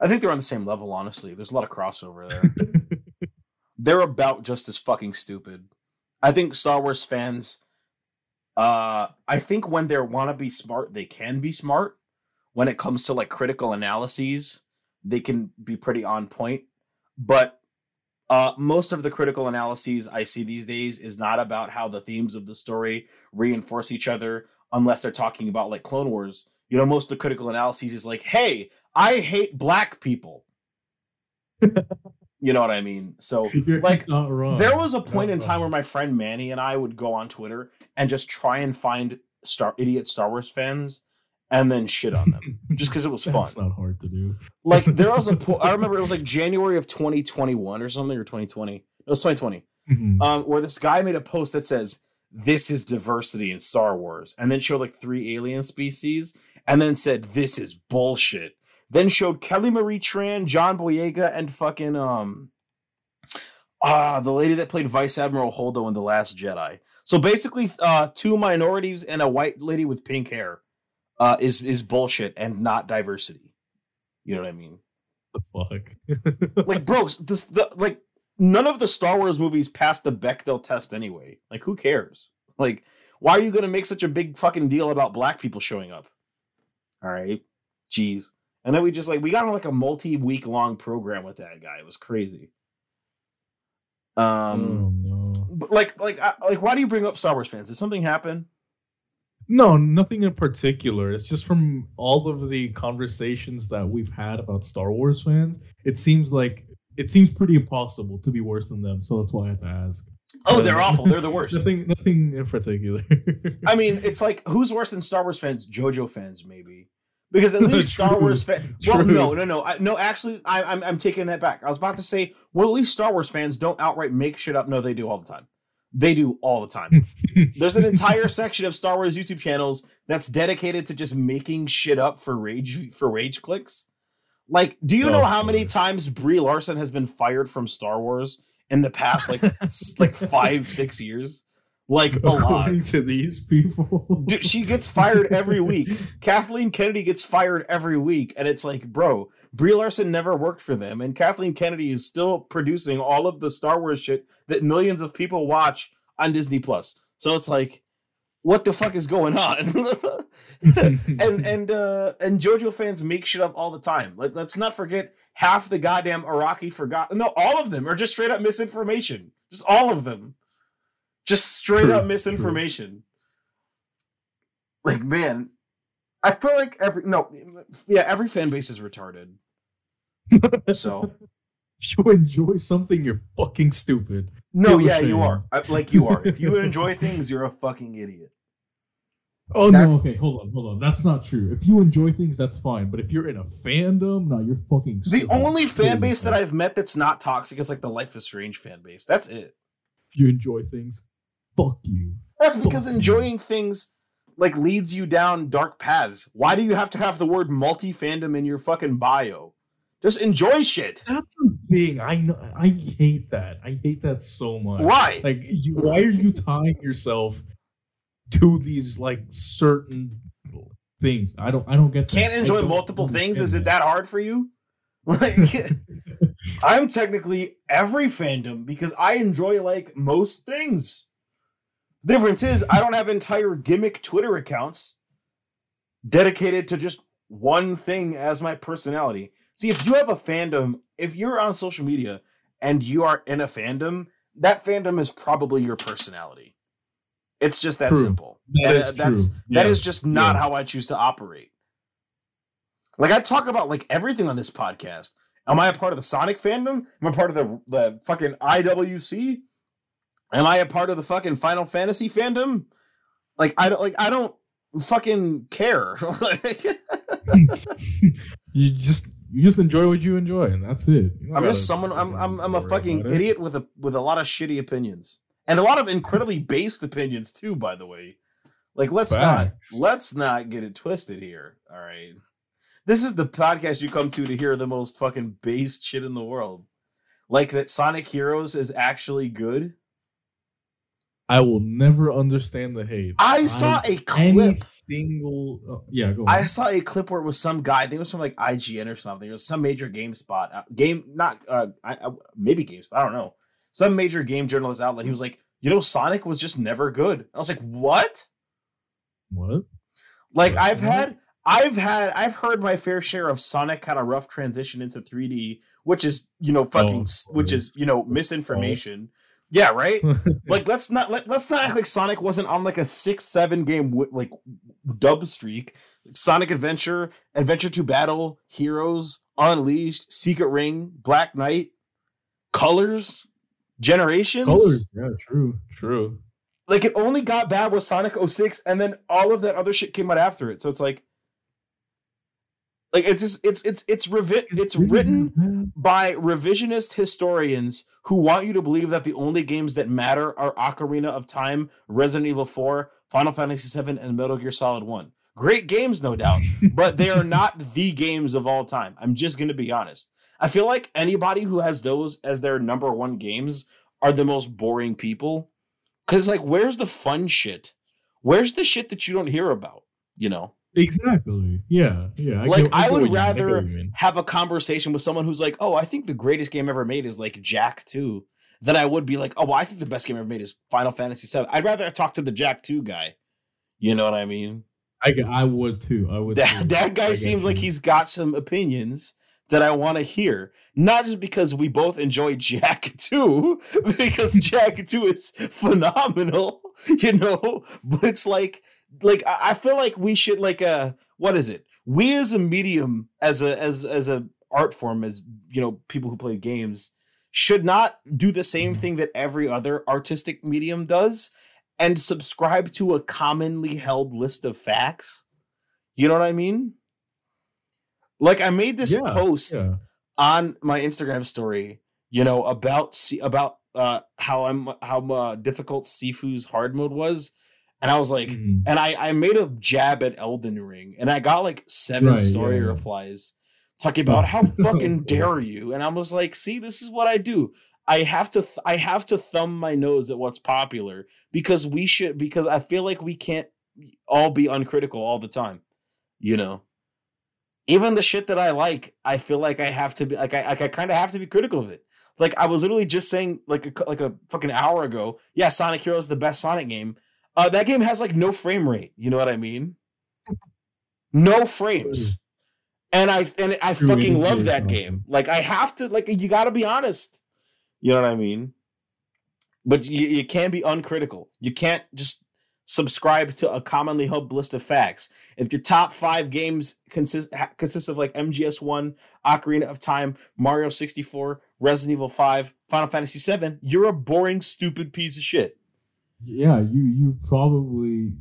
I think they're on the same level. Honestly, there's a lot of crossover there. they're about just as fucking stupid. I think Star Wars fans. Uh, I think when they want to be smart, they can be smart. When it comes to like critical analyses, they can be pretty on point. But uh, most of the critical analyses I see these days is not about how the themes of the story reinforce each other, unless they're talking about like Clone Wars. You know, most of the critical analyses is like, "Hey, I hate black people." you know what I mean? So You're like there was a point in time wrong. where my friend Manny and I would go on Twitter and just try and find star idiot Star Wars fans and then shit on them just because it was fun. It's not hard to do. Like there was a po- I remember it was like January of 2021 or something or 2020. It was 2020. Mhm. Um, where this guy made a post that says this is diversity in Star Wars, and then showed like three alien species, and then said this is bullshit. Then showed Kelly Marie Tran, John Boyega, and fucking um ah the lady that played Vice Admiral Holdo in The Last Jedi. So basically, uh, two minorities and a white lady with pink hair uh, is is bullshit and not diversity. You know what I mean? the fuck? like bro this the like none of the star wars movies passed the bechdel test anyway. Like who cares? Like why are you gonna make such a big fucking deal about black people showing up? All right jeez. And then we just like we got on like a multi-week long program with that guy. It was crazy. Um oh no. but like like I, like why do you bring up star wars fans? Did something happen No, nothing in particular. It's just from all of the conversations that we've had about Star Wars fans, it seems like it seems pretty impossible to be worse than them. So that's why I had to ask. oh they're um, awful they're the worst Nothing, nothing in particular. I mean, it's like who's worse than Star Wars fans? JoJo fans, maybe, because at least Star True, Wars fans. Well, no, no, no, I, no. Actually, I, I'm I'm taking that back. I was about to say, well, at least Star Wars fans don't outright make shit up. No, they do all the time. They do all the time. There's an entire section of Star Wars YouTube channels that's dedicated to just making shit up for rage for rage clicks. Like, do you oh, know how many times Brie Larson has been fired from Star Wars in the past like like five six years? Like a lot. To these people, Dude, she gets fired every week. Kathleen Kennedy gets fired every week, and it's like, bro, Brie Larson never worked for them, and Kathleen Kennedy is still producing all of the Star Wars shit that millions of people watch on Disney Plus. So it's like, what the fuck is going on? and and uh and JoJo fans make shit up all the time. Let, let's not forget half the goddamn Iraqi forgot. No, all of them are just straight up misinformation. Just all of them. Just straight True, up true. misinformation. Like man, I feel like every no, yeah, every fan base is retarded. So If you enjoy something, you're fucking stupid. no, yeah, you are I- like you are. If you enjoy things, you're a fucking idiot. Oh That's- no, okay, hold on, hold on. That's not true. If you enjoy things, that's fine. But if you're in a fandom, no, you're fucking The only fan base that. I've met that's not toxic is like the Life is Strange fan base. That's it. If you enjoy things, fuck you. That's because Fuck you. enjoying things like leads you down dark paths. Why do you have to have the word multi fandom in your fucking bio? Just enjoy shit. That's the thing. I know. I hate that. I hate that so much. Why? Like, you, why are you tying yourself to these like certain things? I don't. I don't get. Can't enjoy multiple things? Is it that hard for you? Like, I'm technically every fandom because I enjoy like most things. The difference is I don't have entire gimmick Twitter accounts dedicated to just one thing as my personality. See, if you have a fandom, if you're on social media and you are in a fandom, that fandom is probably your personality. It's just that True. simple. That And, is uh, that's true. that is Yes. just not Yes. how I choose to operate. Like I talk about like everything on this podcast. Am I a part of the Sonic fandom? Am I part of the the fucking IWC? Am I a part of the fucking Final Fantasy fandom? Like I don't like I don't fucking care. you just you just enjoy what you enjoy, and that's it. I'm just someone I'm I'm I'm a fucking idiot with a with a lot of shitty opinions. And a lot of incredibly based opinions too, by the way. Like let's Facts. not let's not get it twisted here. All right. This is the podcast you come to to hear the most fucking based shit in the world. Like that Sonic Heroes is actually good. I will never understand the hate. I saw a any clip. single. uh, yeah, go on. I saw a clip where it was some guy. I think it was from like IGN or something. It was some major game spot uh, game, not uh, I, I, maybe GameSpot. I don't know. Some major game journalist outlet. He was like, you know, Sonic was just never good. I was like, what? what? Like Right. I've had, I've had, I've heard my fair share of Sonic had a rough transition into 3D, which is you know fucking, Oh, which is you know misinformation. Yeah, right. Like let's not let, let's not act like Sonic wasn't on like a six seven game wi- like dub streak. Sonic Adventure, Adventure to Battle, Heroes, Unleashed, Secret Ring, Black Knight, Colors, Generations. Colors, yeah, true, true. Like it only got bad with Sonic 06 and then all of that other shit came out after it. So it's like like it's just it's it's it's revi- it's written by revisionist historians who want you to believe that the only games that matter are Ocarina of Time, Resident Evil 4, Final Fantasy VII, and Metal Gear Solid 1. Great games, no doubt, but they are not the games of all time. I'm just going to be honest. I feel like anybody who has those as their number one games are the most boring people. Because, like, where's the fun shit? Where's the shit that you don't hear about? You know? Exactly. Yeah, yeah. Like, I would I rather- what you mean. have a conversation with someone who's like, "Oh, I think the greatest game ever made is like Jak 2." Than I would be like, "Oh, well, I think the best game ever made is Final Fantasy 7." I'd rather talk to the Jak 2 guy. You know what I mean? I, I would too. I would. That that guy seems like he's got some opinions that I want to hear. Not just because we both enjoy Jak 2, because Jak 2 is phenomenal, you know, but it's like like I feel like we should like uh what is it? We as a medium as a as as a art form as you know people who play games should not do the same Mhm. thing that every other artistic medium does and subscribe to a commonly held list of facts. You know what I mean? Like I made this Yeah, post Yeah. on my Instagram story, you know, about about uh how I'm how uh, difficult Sifu's hard mode was, and I was like, Mhm. and I I made a jab at Elden Ring, and I got like seven Right, story yeah, yeah. replies talking about how fucking dare you, and I was like, see, this is what I do. I have to th- I have to thumb my nose at what's popular because we should because I feel like we can't all be uncritical all the time, you know. Even the shit that I like, I feel like I have to be like I like I kind of have to be critical of it. Like I was literally just saying like a, like a fucking hour ago, yeah, Sonic Heroes is the best Sonic game. Uh, that game has like no frame rate. You know what I mean? No frames. And I and I True, fucking love that awesome. game. Like I have to like you got to be honest. You know what I mean? But you, you can't be uncritical. You can't just subscribe to a commonly held list of facts. If your top five games consist ha- consist of like MGS One, Ocarina of Time, Mario sixty four, Resident Evil five, Final Fantasy seven, you're a boring, stupid piece of shit. Yeah, you you probably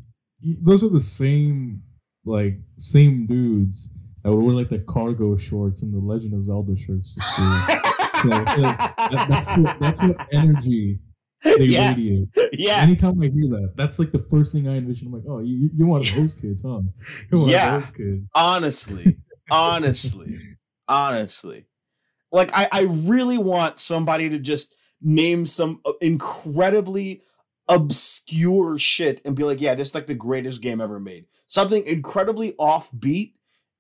those are the same like same dudes that would wear like the cargo shorts and the Legend of Zelda shirts. to. So, like, that- that's what that's what energy they yeah, radiate. yeah, Anytime I hear that, that's like the first thing I envision. I'm like, oh, you, you're one those kids, huh? Yeah. those kids. honestly, honestly, honestly. Like I, I really want somebody to just name some uh, incredibly obscure shit and be like, yeah, this is like the greatest game ever made. Something incredibly offbeat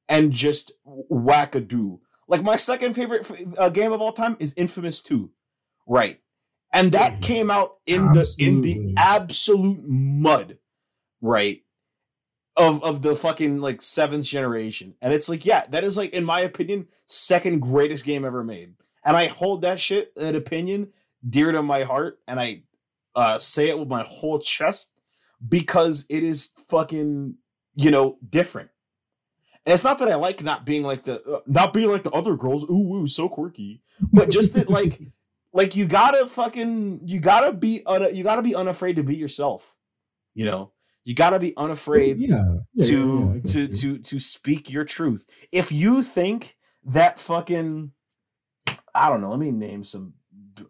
and just wackadoo. Like my second favorite f- uh, game of all time is Infamous 2. Right. And that came out in the in the absolute mud. Right of of the fucking like seventh generation and it's like yeah that is like in my opinion second greatest game ever made and i hold that shit that opinion dear to my heart and i uh say it with my whole chest because it is fucking you know different. And it's not that i like not being like the uh, not being like the other girls. Ooh ooh so quirky. But just that like like you gotta fucking you gotta be un- you gotta be unafraid to be yourself you know? You gotta be unafraid yeah, yeah, to yeah, to to to speak your truth. If you think that fucking I don't know, let me name some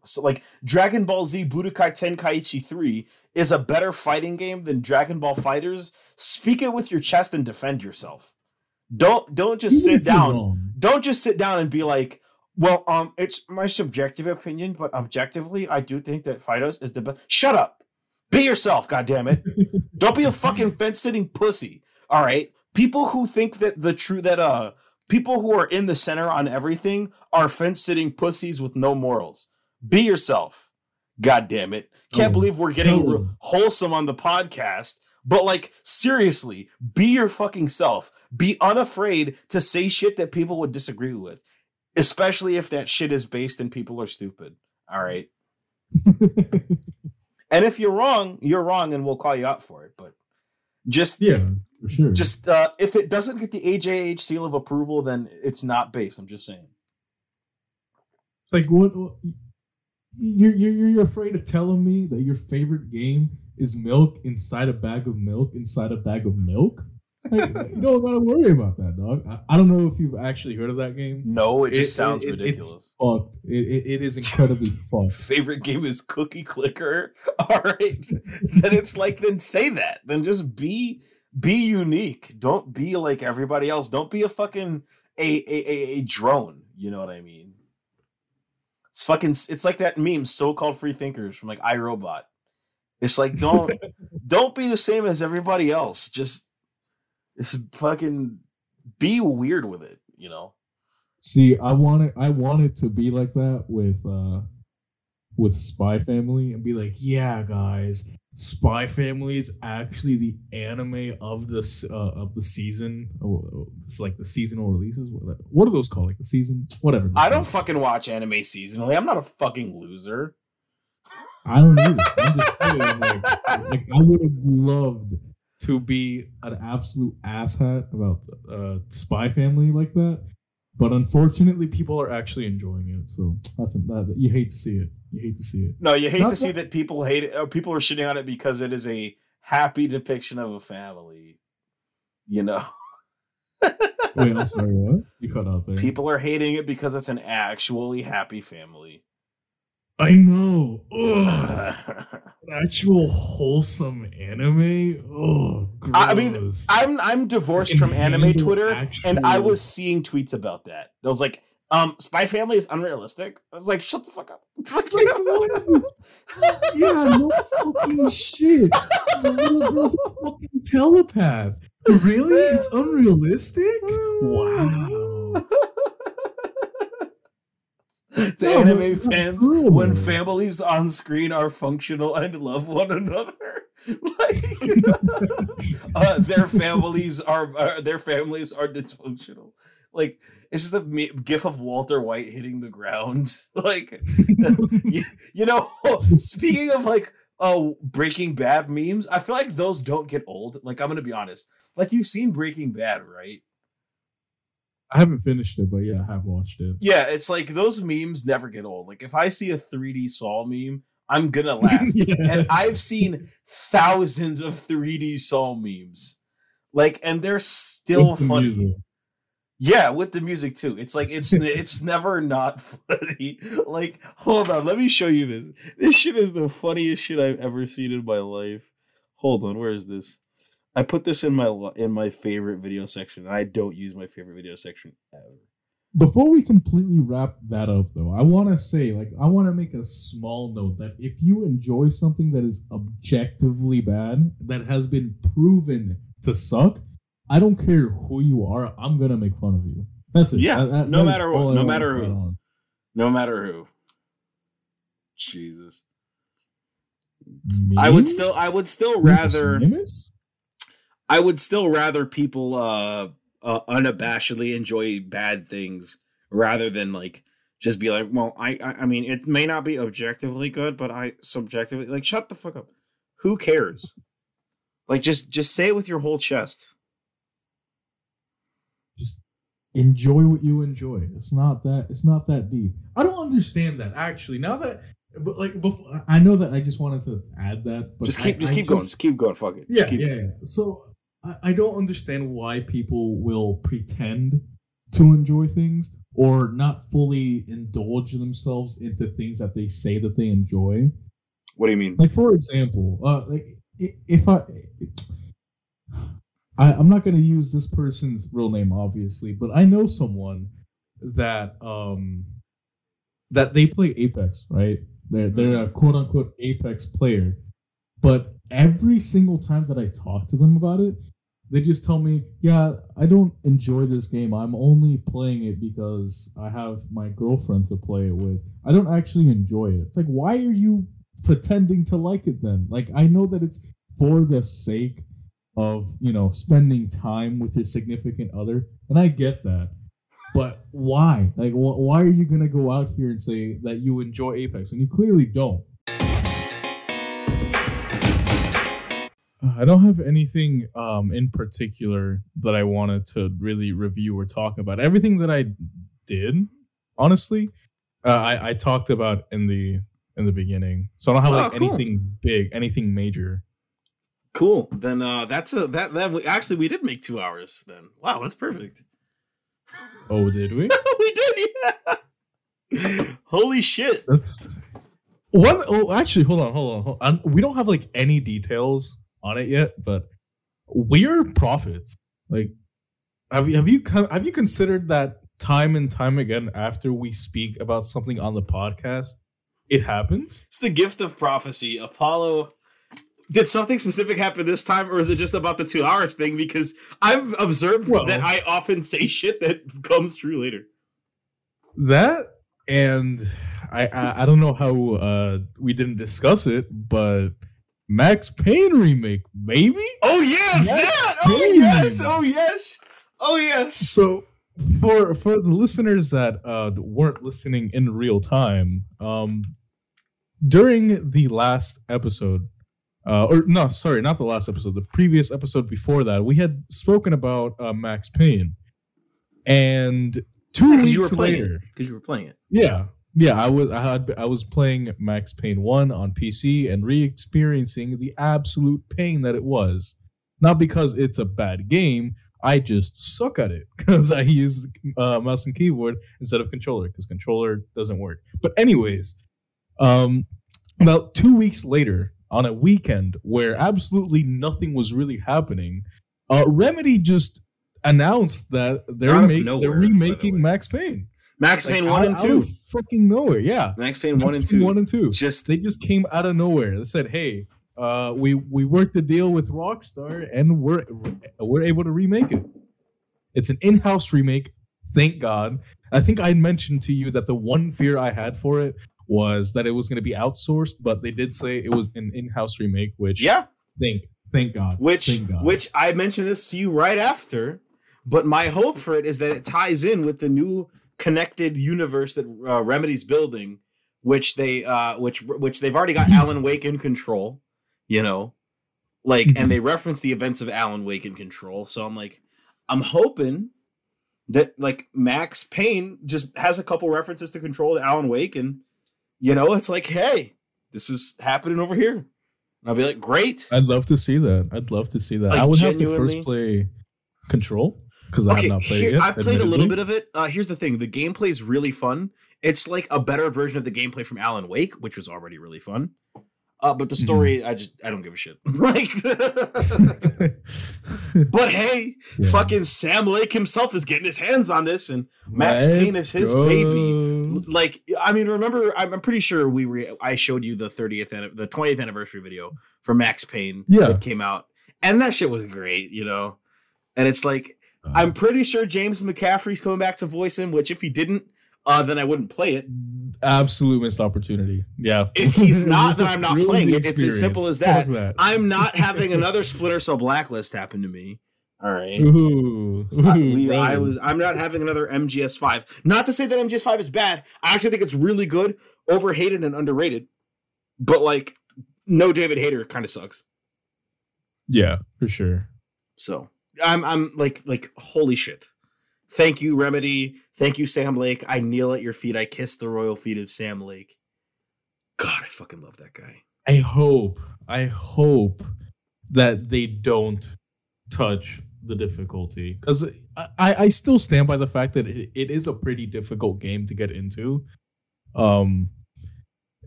so like Dragon Ball Z Budokai Tenkaichi 3 is a better fighting game than Dragon Ball FighterZ, speak it with your chest and defend yourself. Don't don't just sit down. Don't just sit down and be like, well, um, it's my subjective opinion, but objectively, I do think that FighterZ is the best. Shut up. Be yourself, goddammit. Don't be a fucking fence sitting pussy. All right. People who think that the true that uh people who are in the center on everything are fence sitting pussies with no morals. Be yourself. God damn it. Can't Oh, believe we're getting wholesome on the podcast. But like seriously, be your fucking self. Be unafraid to say shit that people would disagree with, especially if that shit is based and people are stupid. All right. And if you're wrong, you're wrong, and we'll call you out for it. But just yeah, for sure. just uh, if it doesn't get the AJH seal of approval, then it's not based. I'm just saying. like what what- you're, you're you're afraid of telling me that your favorite game is milk inside a bag of milk inside a bag of milk like, you don't gotta worry about that dog I, I don't know if you've actually heard of that game No, it just It- sounds it- it's ridiculous. fucked it, it, it is incredibly fucked Favorite game is Cookie Clicker. All right, then it's like then say that. Then just be be unique. Don't be like everybody else. Don't be a fucking a a, a, a drone. You know what I mean? It's fucking. It's like that meme, so-called free thinkers from like iRobot. It's like don't don't be the same as everybody else. Just just fucking be weird with it. You know. see i wanted i wanted to be like that with uh with spy family and be like yeah guys spy family is actually the anime of this uh, of the season oh, it's like the seasonal releases what what are those called like the season whatever I don't fucking watch anime seasonally. I'm not a fucking loser. I don't either. I'm just saying, like, like I would have loved to be an absolute asshat about uh, Spy Family like that, but unfortunately, people are actually enjoying it. So that's that. You hate to see it. You hate to see it. No, you hate Not to see that- that people hate it. Or people are shitting on it because it is a happy depiction of a family. You know, Wait, I'm sorry. What you cut out there? people are hating it because it's an actually happy family. I know. Ugh, actual wholesome anime. Oh, I- I mean. I'm I'm divorced Can from anime handle Twitter, and I was seeing tweets about that. I was like, um, Spy Family is unrealistic. I was like, shut the fuck up. Like, yeah, no fucking shit. The little girl's a fucking telepath. Really? It's unrealistic? Wow. to No, anime fans true, when families on screen are functional and love one another. like uh, their families are, are their families are dysfunctional. Like it's just a gif of Walter White hitting the ground. Like you, you know, speaking of like oh Breaking Bad memes. I feel like those don't get old. Like I'm gonna be honest. Like you've seen Breaking Bad, right? I haven't finished it, but yeah, I have watched it. Yeah, it's like those memes never get old. Like if I see a 3D Saul meme, I'm gonna laugh. yeah. and I've seen thousands of 3D Saul memes. Like, and they're still funny. Yeah, with the music too. It's like it's it's never not funny. Like, hold on, let me show you this. This shit is the funniest shit I've ever seen in my life. Hold on, where is this? I put this in my in my favorite video section. and I don't use my favorite video section ever. Before we completely wrap that up, though, I want to say, like, I want to make a small note that if you enjoy something that is objectively bad, that has been proven to suck, I don't care who you are, I'm gonna make fun of you. That's it. Yeah, That- that- no that matter what- no matter who. No matter who. Jesus. I would still I would still rather Memes? I would still rather people uh, uh unabashedly enjoy bad things rather than like just be like, well, I, I I mean, it may not be objectively good, but I subjectively like shut the fuck up. Who cares? Like just just say it with your whole chest. just enjoy what you enjoy. It's not that it's not that deep. I don't understand that actually. Now that but like before, I know that I just wanted to add that, but just keep I- just I keep going. Just keep going. Fuck it. Yeah, keep yeah, yeah. So I, I don't understand why people will pretend to enjoy things or not fully indulge themselves into things that they say that they enjoy. What do you mean? Like for example, uh, like if I, I I'm not going to use this person's real name, obviously, but I know someone that um that they play Apex, right? They're they're a quote unquote Apex player, but every single time that I talk to them about it, they just tell me, "Yeah, I don't enjoy this game. I'm only playing it because I have my girlfriend to play it with. I don't actually enjoy it." It's like, why are you pretending to like it then? Like, I know that it's for the sake of you know spending time with your significant other, and I get that. But why? Like, wh- why are you gonna go out here and say that you enjoy Apex and you clearly don't? I don't have anything um, in particular that I wanted to really review or talk about. Everything that I did, honestly, uh, I, I talked about in the in the beginning. So I don't have Oh, like cool. anything big, anything major. Cool. Then uh that's a that that we, actually we did make two hours then. Wow, that's perfect. Oh, did we? we did, yeah. Holy shit. That's one. Oh, actually, hold on, hold on. Hold on. We don't have like any details on it yet, but we're prophets. Like, have you have you have you considered that time and time again after we speak about something on the podcast, it happens? It's the gift of prophecy. Apollo did something specific happen this time, or is it just about the two hours thing? Because I've observed Well- that I often say shit that comes true later. That and I I, I don't know how uh we didn't discuss it, but Max Payne remake, maybe. Oh yeah, Yes, that! Oh yes! Oh yes! Oh yes! So for for the listeners that uh weren't listening in real time, um during the last episode, uh or no, sorry, not the last episode, the previous episode before that, we had spoken about uh Max Payne. And two Because you were weeks later. Because you were playing it. yeah. Yeah, I was I had I was playing Max Payne 1 on PC and re-experiencing the absolute pain that it was. Not because it's a bad game, I just suck at it because I use uh, mouse and keyboard instead of controller because controller doesn't work. But anyways, um, about two weeks later, on a weekend where absolutely nothing was really happening, uh, Remedy just announced that they're make, nowhere, they're the remaking. Max Payne. Max Like, Payne out- one and out two. of fucking nowhere. Yeah, Max Payne one Max and Payne two. one and two. Just They just came out of nowhere. They said, "Hey, uh, we we worked a deal with Rockstar, and we're we're able to remake it. It's an in-house remake. Thank God. I think I mentioned to you that the one fear I had for it was that it was going to be outsourced, but they did say it was an in-house remake. Which yeah. thank thank God. Which thank God. which I mentioned this to you right after, but my hope for it is that it ties in with the new connected universe that uh, Remedy's building which they uh which which they've already got Alan Wake in control, you know, like and they reference the events of Alan Wake in control. So I'm like, I'm hoping that like Max Payne just has a couple references to control to Alan Wake, and you know, it's like, hey, this is happening over here. And I'll be like, great. I'd love to see that. I'd love to see that. Like, I would have to first play Control because I have not played here- yet. I've played a little bit of it. Uh, here's the thing: the gameplay is really fun. It's like a better version of the gameplay from Alan Wake, which was already really fun. Uh, but the story, I just I don't give a shit. like, but hey, Yeah. fucking Sam Lake himself is getting his hands on this, and Max Payne is his baby. like I mean, remember? I'm, I'm pretty sure we re- I showed you the 30th and the 20th anniversary video for Max Payne Yeah. that came out, and that shit was great, you know. And it's like I'm pretty sure James McCaffrey's coming back to voice him. Which if he didn't, uh, then I wouldn't play it. absolute missed opportunity. Yeah. If he's not, then I'm not Ruined playing it. It's as simple as experience. that. I'm not having another Splinter Cell Blacklist happen to me. All right. Ooh, So I, ooh, we- I brother. was. I'm not having another MGS five. Not to say that MGS five is bad. I actually think it's really good, overhated and underrated. But like, no David Hayter kind of sucks. Yeah, for sure. So I'm. I'm like like holy shit. Thank you Remedy. Thank you Sam Lake. I kneel at your feet. I kiss the royal feet of Sam Lake. God, I fucking love that guy. I hope, I hope that they don't touch the difficulty because I, I still stand by the fact that it, it is a pretty difficult game to get into. Um,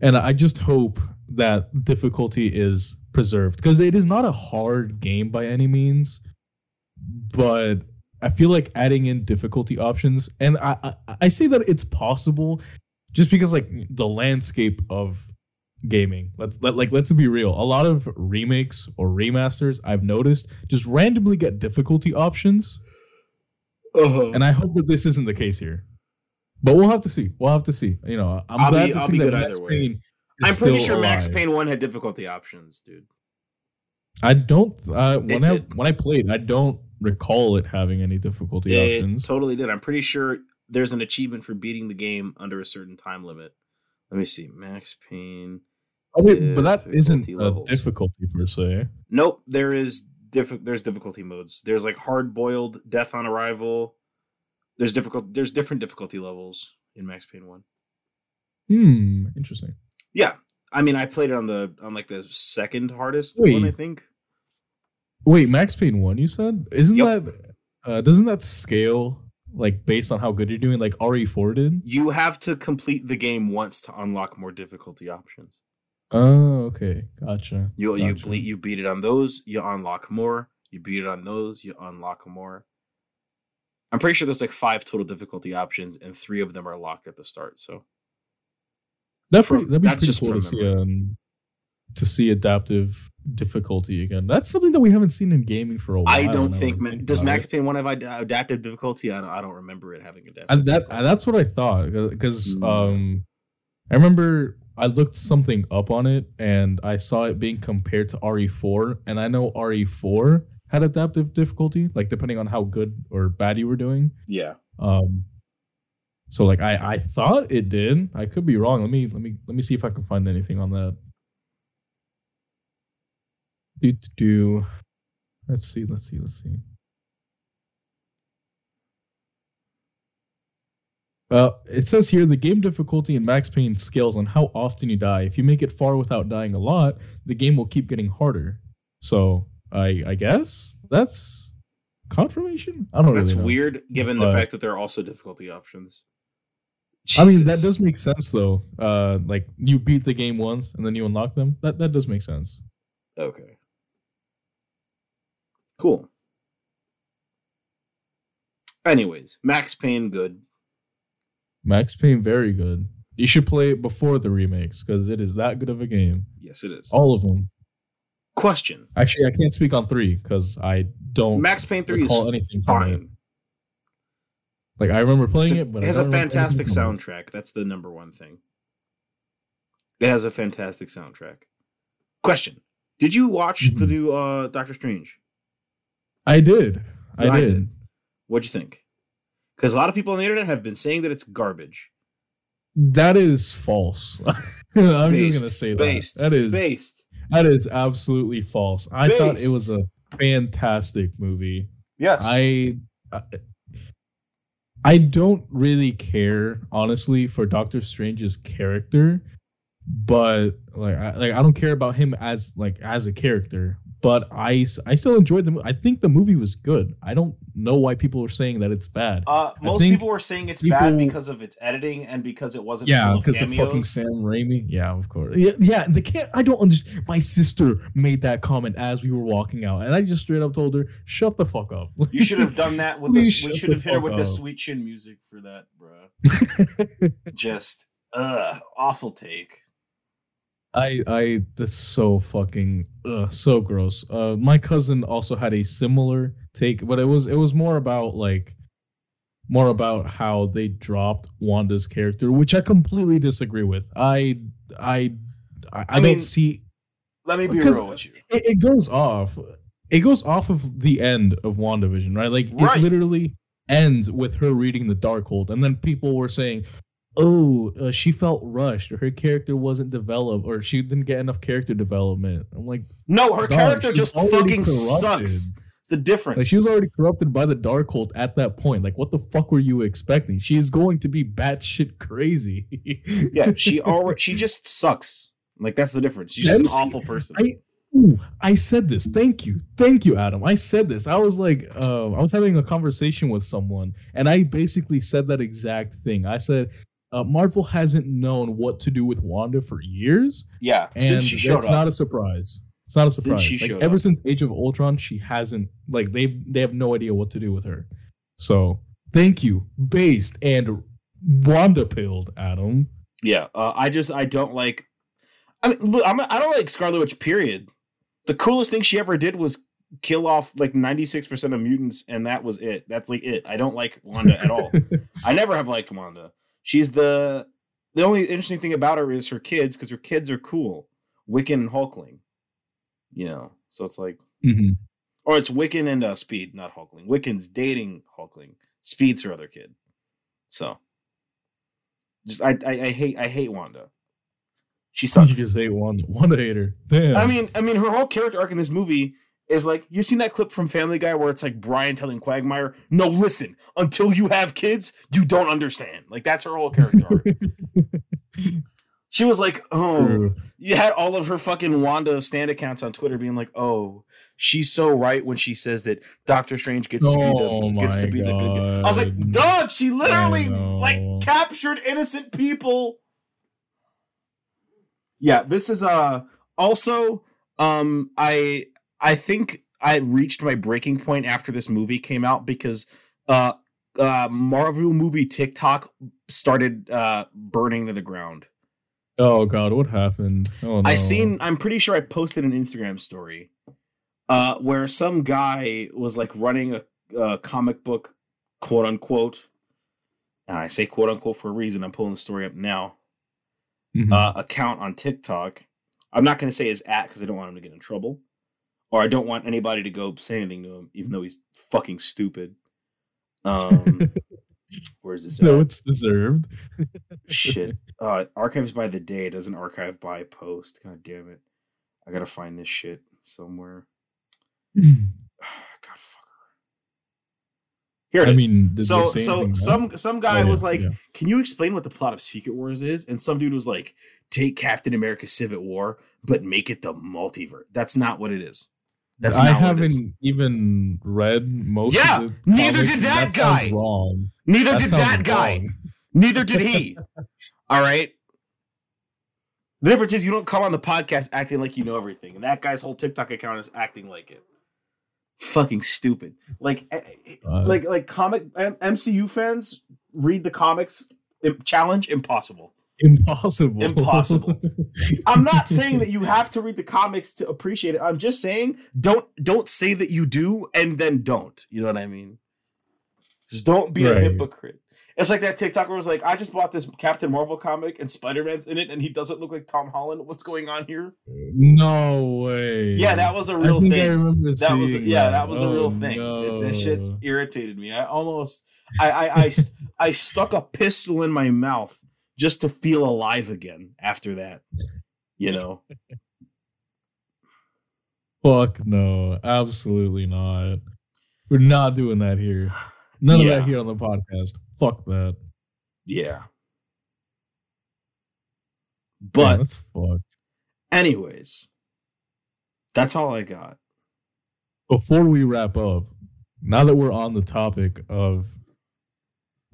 and I just hope that difficulty is preserved because it is not a hard game by any means, but I feel like adding in difficulty options, and I, I I say that it's possible, just because like the landscape of gaming. Let's let like let's be real. A lot of remakes or remasters I've noticed just randomly get difficulty options, Uh-huh. and I hope that this isn't the case here. But we'll have to see. We'll have to see. You know, I'm I'll glad be- to I'll see that Max. Payne. I'm pretty sure Max alive. Payne one had difficulty options, dude. I don't. Uh, when I when I played, I don't recall it having any difficulty It options. totally did. I'm pretty sure there's an achievement for beating the game under a certain time limit. Let me see. Max Payne. Okay, but that isn't difficulty a difficulty per se. Nope, there is diff- there's difficulty modes. There's like hard boiled, death on arrival. There's difficult there's different difficulty levels in Max Payne 1. Hmm. Interesting. Yeah. I mean, I played it on the on like the second hardest Wait. one, I think. Wait, Max Payne one. You said isn't Yep. that uh, doesn't that scale like based on how good you're doing, like RE4 did? You have to complete the game once to unlock more difficulty options. Oh, okay, gotcha. You you Gotcha. ble- you beat it on those, you unlock more. You beat it on those, you unlock more. I'm pretty sure there's like five total difficulty options, and three of them are locked at the start. So That'd, from- pretty, that'd be that's pretty just cool to see, um, to see adaptive difficulty again. That's something that we haven't seen in gaming for a while. I don't think that Ma- does Max. Payne one have adaptive difficulty? I don't, I don't remember it having adaptive. And that difficulty. that's what I thought because Mm. um, I remember I looked something up on it and I saw it being compared to RE4, and I know RE4 had adaptive difficulty, like depending on how good or bad you were doing. yeah. Um, so like I I thought it did. I could be wrong. Let me let me let me see if I can find anything on that. Do do. do. Let's see. Let's see. Let's see. Uh, it says here the game difficulty and Max Payne scales on how often you die. If you make it far without dying a lot, the game will keep getting harder. So I I guess that's confirmation. I don't That's really know. weird, given the fact that there are also difficulty options. I mean, that does make sense though. Uh, like you beat the game once and then you unlock them. That that does make sense. Okay. Cool. Anyways, Max Payne, good. Max Payne, very good. You should play it before the remakes because it is that good of a game. Yes, it is. All of them. Question: Actually, I can't speak on three because I don't Max Payne Three is anything fine. Like I remember It's playing a- it, but it has a fantastic soundtrack. That's the number one thing. It has a fantastic soundtrack. Question: Did you watch the Mhm. new uh, Doctor Strange? I did. I, I did. What'd you think? Because a lot of people on the internet have been saying that it's garbage. That is false. I'm Based. just gonna say Based. that. That is Based. that is absolutely false. I thought it was a fantastic movie. Yes. I I- I don't really care honestly for Doctor Strange's character, but like I, like I don't care about him as like as a character. But I, I still enjoyed the. movie. I think the movie was good. I don't know why people are saying that it's bad. uh, most people were saying it's bad because of its editing and because it wasn't yeah, full of because of fucking. Sam Raimi. Yeah, of course. Yeah, yeah. They can't. I don't understand. My sister made that comment as we were walking out, and I just straight up told her, "Shut the fuck up." You should have done that with this. We should have hit her with the sweet chin music for that, bruh. Just uh awful take. I I that's so fucking uh, so gross. Uh, my cousin also had a similar take, but it was it was more about like more about how they dropped Wanda's character, which I completely disagree with. I I I, I, I mean, don't see Let me be real with you. it, it goes off. It goes off of the end of WandaVision, right? Like Right. it literally ends with her reading the Darkhold, and then people were saying, "Oh, uh, she felt rushed, or her character wasn't developed, or she didn't get enough character development." I'm like, No, her character just fucking corrupted. sucks. It's the difference. like she was already corrupted by the Darkhold at that point. Like, what the fuck were you expecting? She is going to be batshit crazy. yeah, she already she just sucks. Like that's the difference. She's just an awful person. I ooh, I said this. Thank you, thank you, Adam. I said this. I was like, uh, I was having a conversation with someone, and I basically said that exact thing. I said, uh, Marvel hasn't known what to do with Wanda for years, yeah, and since she showed that's up. not a surprise. It's not a Since surprise. she Like, ever up. since Age of Ultron, she hasn't like they they have no idea what to do with her. So thank you, based and Wanda pilled Adam. Yeah, uh, I just I don't like. I mean, look, I'm, I don't like Scarlet Witch. Period. The coolest thing she ever did was kill off like 96 percent of mutants, and that was it. That's like it. I don't like Wanda at all. I never have liked Wanda. She's the the only interesting thing about her is her kids because her kids are cool. Wiccan and Hulkling. You know, so it's like, Mhm. or it's Wiccan and uh, Speed, not Hulkling. Wiccan's dating Hulkling. Speed's her other kid. So, just I I, I hate I hate Wanda. She sucks. You just hate Wanda, Wanda hater. Damn. I mean, I mean, her whole character arc in this movie is like you've seen that clip from Family Guy where it's like Brian telling Quagmire, "No, listen, until you have kids, you don't understand." Like that's her whole character arc. She was like, "Oh, True. you had all of her fucking Wanda stand accounts on Twitter being like, "Oh, she's so right when she says that Doctor Strange gets to be Oh the gets to be the good guy." I was like, God. "Dog, she literally like captured innocent people." Yeah, this is uh also um I I think I reached my breaking point after this movie came out because uh uh Marvel movie TikTok started uh burning to the ground. Oh god, what happened? Oh no. I seen. I'm pretty sure I posted an Instagram story, uh, where some guy was like running a, a comic book, quote unquote. And I say quote unquote for a reason. I'm pulling the story up now. Mhm. Uh, account on TikTok. I'm not going to say his at because I don't want him to get in trouble, or I don't want anybody to go say anything to him, even though he's fucking stupid. Um, where's this? no, at? it's deserved. Shit. Uh archives by the day doesn't archive by post. God damn it. I gotta find this shit somewhere. God fucker. Here it I is. mean, so so anything some some guy Oh, yeah, was like, yeah. Can you explain what the plot of Secret Wars is? And some dude was like, Take Captain America Civil War, but make it the multiverse. That's not what it is. That's I not what it is. haven't even read most. Yeah, of the neither did and that guy. Wrong. Neither That did that guy. wrong. Neither did he. All right. The difference is you don't come on the podcast acting like you know everything, and that guy's whole TikTok account is acting like it. Fucking stupid. Like, Uh, like, like comic M- MCU fans read the comics. Challenge impossible. Impossible. Impossible. I'm not saying that you have to read the comics to appreciate it. I'm just saying don't don't say that you do and then don't. You know what I mean? Just don't be a hypocrite. It's like that TikToker was like, I just bought this Captain Marvel comic and Spider Man's in it, and he doesn't look like Tom Holland. What's going on here? no way. Yeah, that was a real thing. That was seeing yeah, that was a Oh, real thing. It- that shit irritated me. I almost I I I, I stuck a pistol in my mouth just to feel alive again after that. You know. Fuck no, absolutely not. We're not doing that here. None Yeah. of that here on the podcast. Fuck that. Yeah. Man, But that's fucked. anyways, that's all I got. Before we wrap up, now that we're on the topic of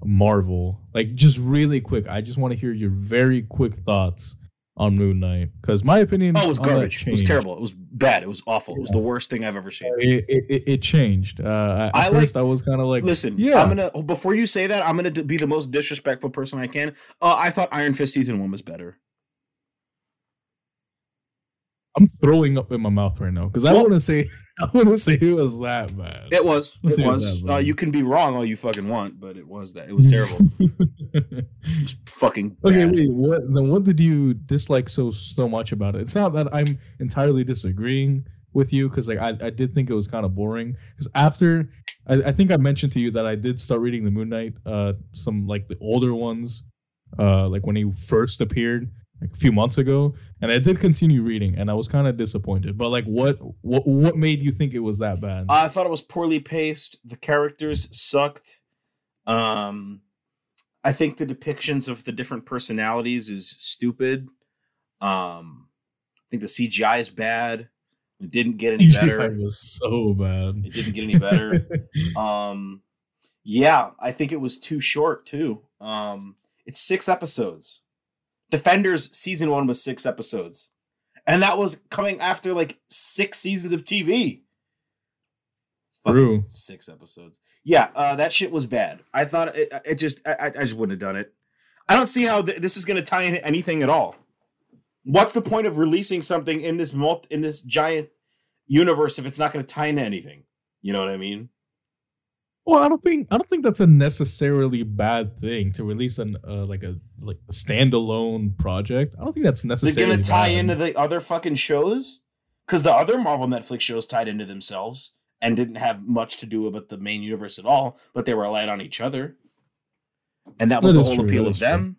Marvel, like just really quick, I just want to hear your very quick thoughts on Moon Knight because my opinion. Oh, it was garbage. It was terrible. It was bad. It was awful. It was the worst thing I've ever seen. It, it, it- changed. Uh, at I first, like- I was kind of like, Listen, yeah, I'm gonna before you say that, I'm gonna be the most disrespectful person I can. Uh, I thought Iron Fist season one was better. I'm throwing up in my mouth right now because I Well- want to say, I want to say it was that bad. It was. It was. that, Uh, you can be wrong all you fucking want, but it was that. It was terrible. It was fucking. okay, wait. What then? What did you dislike so so much about it? It's not that I'm entirely disagreeing with you because like I, I did think it was kind of boring because after I, I think I mentioned to you that I did start reading the Moon Knight uh some like the older ones uh like when he first appeared like a few months ago and I did continue reading and I was kind of disappointed but like what what what made you think it was that bad? I thought it was poorly paced. The characters sucked. Um, I think the depictions of the different personalities is stupid. Um, I think the CGI is bad. It didn't get any better. It was so bad. It didn't get any better. um, yeah, I think it was too short too. Um, it's six episodes. Defenders season one was six episodes, and that was coming after like six seasons of TV. True. Six episodes. Yeah, uh, that shit was bad. I thought it, it just, I, I just wouldn't have done it. I don't see how th- this is going to tie in anything at all. What's the point of releasing something in this multi, in this giant universe if it's not going to tie into anything? You know what I mean? Well, I don't think I don't think that's a necessarily bad thing to release an uh, like a like a standalone project. I don't think that's necessarily. Is it to tie bad. into the other fucking shows? Because the other Marvel Netflix shows tied into themselves and didn't have much to do with the main universe at all, but they were relied on each other, and that was That the whole true, appeal of is true. them.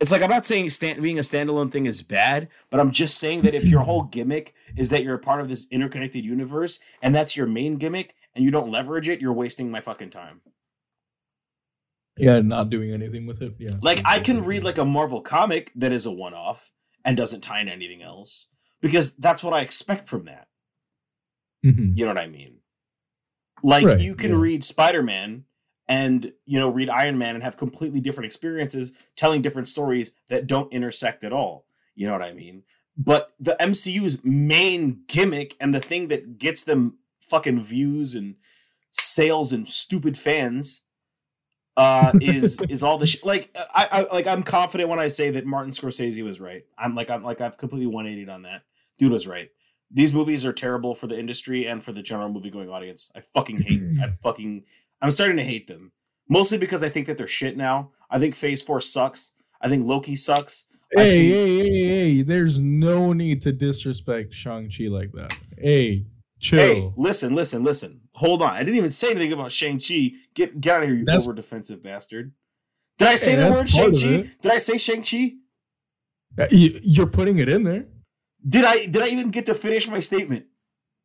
It's like I'm not saying stand, being a standalone thing is bad, but I'm just saying that if your whole gimmick is that you're a part of this interconnected universe and that's your main gimmick and you don't leverage it, you're wasting my fucking time. Yeah, not doing anything with it. Yeah, Like I can read like a Marvel comic that is a one-off and doesn't tie into anything else because that's what I expect from that. Mhm. You know what I mean? Like Right, you can yeah. read Spider-Man and you know read Iron Man and have completely different experiences telling different stories that don't intersect at all. You know what I mean? But the MCU's main gimmick and the thing that gets them fucking views and sales and stupid fans uh is is all the shit like I, I like I'm confident when I say that Martin Scorsese was right. I'm like I'm like I've completely 180 on that. Dude was right. These movies are terrible for the industry and for the general movie going audience. I fucking hate I fucking I'm starting to hate them. Mostly because I think that they're shit now. I think Phase 4 sucks. I think Loki sucks. Hey, think- hey, hey, hey! There's no need to disrespect Shang Chi like that. Hey, chill. Hey, listen, listen, listen. Hold on. I didn't even say anything about Shang-Chi. Get get out of here, you That's- over defensive bastard. Did I say Hey, the word Shang-Chi? Did I say Shang-Chi? Uh, you- You're putting it in there. Did I did I even get to finish my statement?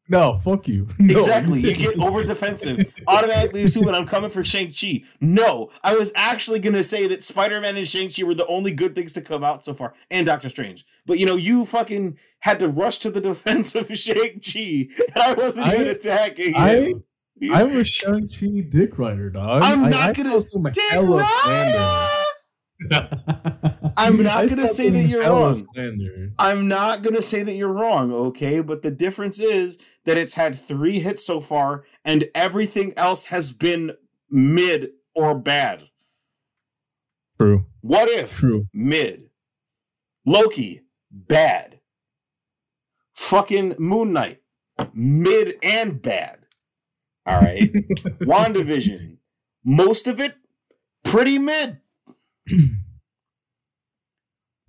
No, fuck you. No, exactly. You didn't. get over defensive. Automatically assuming I'm coming for Shang-Chi. No, I was actually gonna say that Spider-Man and Shang-Chi were the only good things to come out so far, and Doctor Strange. But you know, you fucking had to rush to the defense of Shang-Chi, and I wasn't I- even attacking I- him. I'm a Shang Chi dick rider, dog. I'm I- not I gonna Dick hella I'm not I gonna say that you're wrong. slander. I'm not going to say that you're wrong, okay? But the difference is that it's had three hits so far, and everything else has been mid or bad. True, What if true. mid? Loki, bad. Fucking Moon Knight, mid and bad. All right. WandaVision, most of it pretty mid.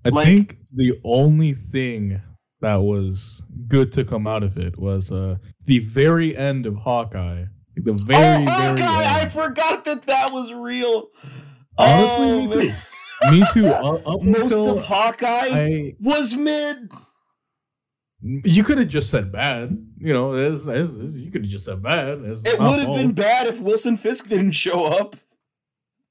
I Like- think the only thing that was good to come out of it was uh the very end of Hawkeye. Like the very, oh, very God, I forgot that that was real. Honestly, Oh, me too. Me too. Uh, up Most of Hawkeye I, was mid. you could have just said bad. You know, it's- it's- it's- you could have just said bad. It would have been bad if Wilson Fisk didn't show up.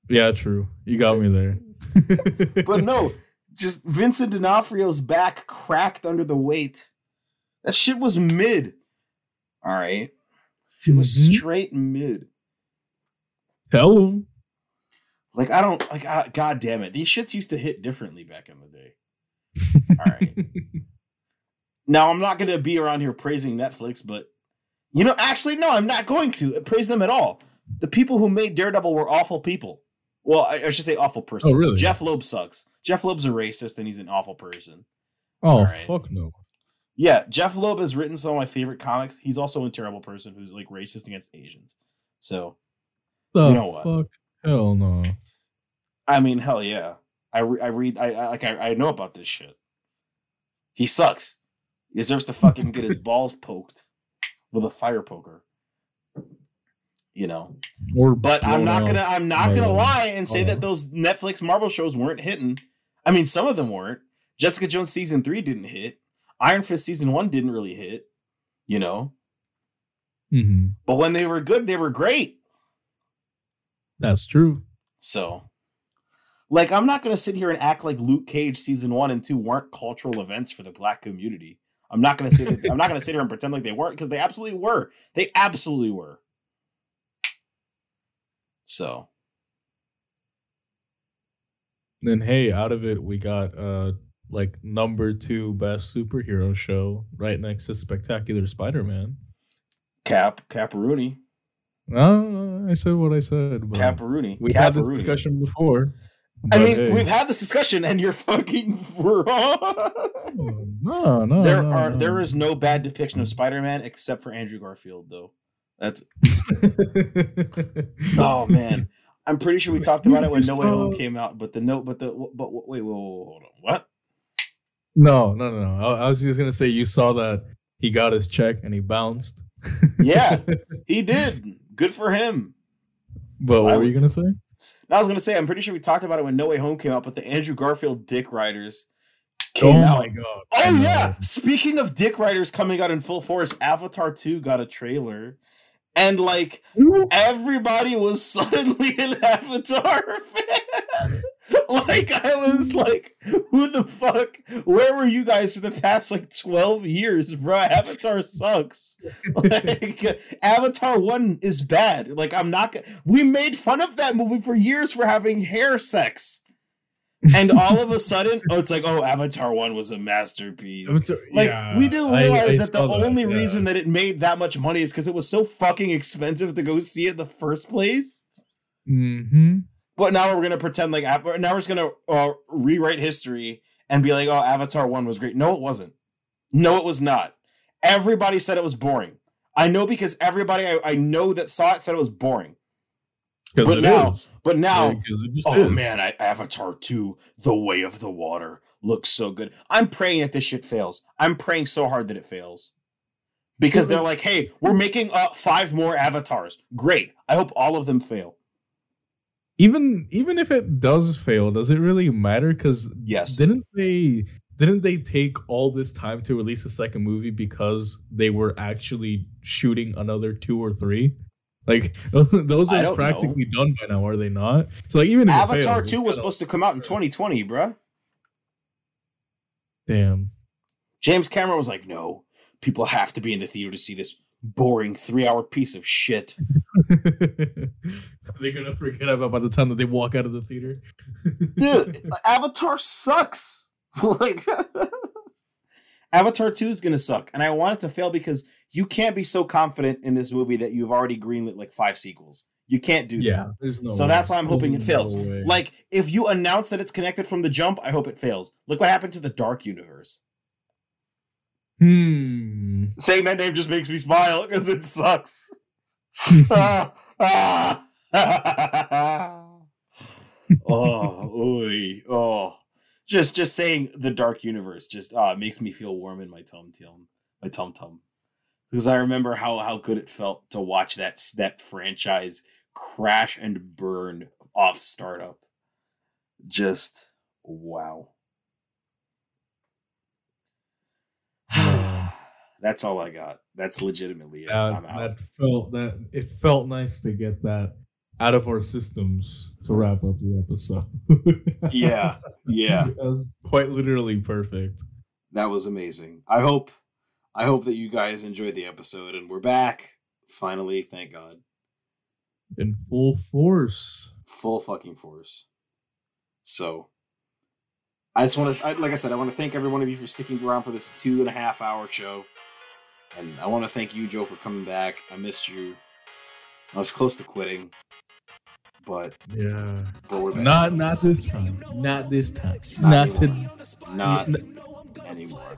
Yeah, true. You got me there. But no, just Vincent D'Onofrio's back cracked under the weight. That shit was mid. All right. It was Mhm. straight mid. Him. Like I don't like. I, God damn it, these shits used to hit differently back in the day. All right. now I'm not gonna be around here praising Netflix, but you know, actually, no, I'm not going to praise them at all. The people who made Daredevil were awful people. Well, I, I should say awful person. Oh, really? Jeph Loeb sucks. Jeph Loeb's a racist and he's an awful person. Oh Alright. fuck no. Yeah, Jeph Loeb has written some of my favorite comics. He's also a terrible person who's like racist against Asians. So The You know what? Fuck. Hell no. I mean, hell yeah. I re- I read I, I like I, I know about this shit. He sucks. He deserves to fucking get his balls poked with a fire poker. You know. Or But I'm not gonna I'm not gonna lie and say that those Netflix Marvel shows weren't hitting. I mean, some of them weren't. Jessica Jones season three didn't hit. Iron Fist season one didn't really hit. You know. Mhm. But when they were good, they were great. That's true. So, like, I'm not going to sit here and act like Luke Cage season one and two weren't cultural events for the black community. I'm not going to that. I'm not going to sit here and pretend like they weren't because they absolutely were. They absolutely were. So, Then hey, out of it we got uh like number two best superhero show right next to Spectacular Spider-Man. Cap, Caparoonie, No, I said what I said. But Caparoonie. we've had this discussion before. I mean, hey. we've had this discussion, and you're fucking wrong. no, no. there no, are no. there is no bad depiction of Spider-Man except for Andrew Garfield, though. That's oh man. I'm pretty sure we talked about it when No Way Home came out, but the note, but the but wait, wait, wait, hold on, what? No, no, no, no. I, I was just gonna say you saw that he got his check and he bounced. Yeah. He did. Good for him. but what I were you gonna say? I was gonna say, I'm pretty sure we talked about it when No Way Home came out, but the Andrew Garfield Dick Riders came oh out. my god! Oh yeah! Speaking of Dick Riders coming out in full force, Avatar 2 got a trailer. And like everybody was suddenly an Avatar fan. like I was like, who the fuck? Where were you guys for the past like 12 years, bro? Avatar sucks. like Avatar 1 is bad. Like I'm not gonna we made fun of that movie for years for having hair sex. And all of a sudden, oh, it's like, oh, Avatar 1 was a masterpiece. Like Yeah, we do I- realize I that the saw that, only yeah. reason that it made that much money is because it was so fucking expensive to go see it in the first place. Mm-hmm. But now we're gonna pretend like now we're just gonna uh, rewrite history and be like, oh, Avatar one was great. No, it wasn't. No, it was not. Everybody said it was boring. I know because everybody I, I know that saw it said it was boring. But now- But now, because it just oh is. man, I, Avatar 2, The Way of the Water looks so good. I'm praying that this shit fails. I'm praying so hard that it fails. Because they're like, hey, we're making uh, five more avatars. Great. I hope all of them fail. Even even if it does fail, does it really matter? Because Yes. didn't they didn't they take all this time to release a second movie because they were actually shooting another two or three? Like those are practically done by now, are they not? So like even if Avatar fails, 2 was supposed to come out in 2020, bruh. damn. James Cameron was like, no, people have to be in the theater to see this boring three hour piece of shit. They're gonna forget about by the time that they walk out of the theater. Dude, Avatar sucks. like Avatar 2 is gonna suck. And I want it to fail because you can't be so confident in this movie that you've already greenlit like five sequels. You can't do yeah, that. there's no. So way. that's why I'm hoping it fails. way. Like, if you announce that it's connected from the jump, I hope it fails. Look what happened to the Dark Universe. hmm. Saying that name just makes me smile because it sucks. oh, oy, oh. Just just saying the dark universe just uh makes me feel warm in my tum tum my tum tum. Because I remember how how good it felt to watch that that franchise crash and burn off startup. Just wow. That's all I got. That's legitimately it. That, I'm out. that felt that it felt nice to get that out of our systems to wrap up the episode. yeah, yeah. that was quite literally perfect. That was amazing. I hope I hope that you guys enjoyed the episode and we're back. Finally, thank God. In full force. Full fucking force. So I just want to, like I said, I want to thank every one of you for sticking around for this two and a half hour show. And I want to thank you, Joe, for coming back. I missed you. I was close to quitting, but, Yeah. but we're back. Not not this time. Not this time. Not Not, to Not anymore.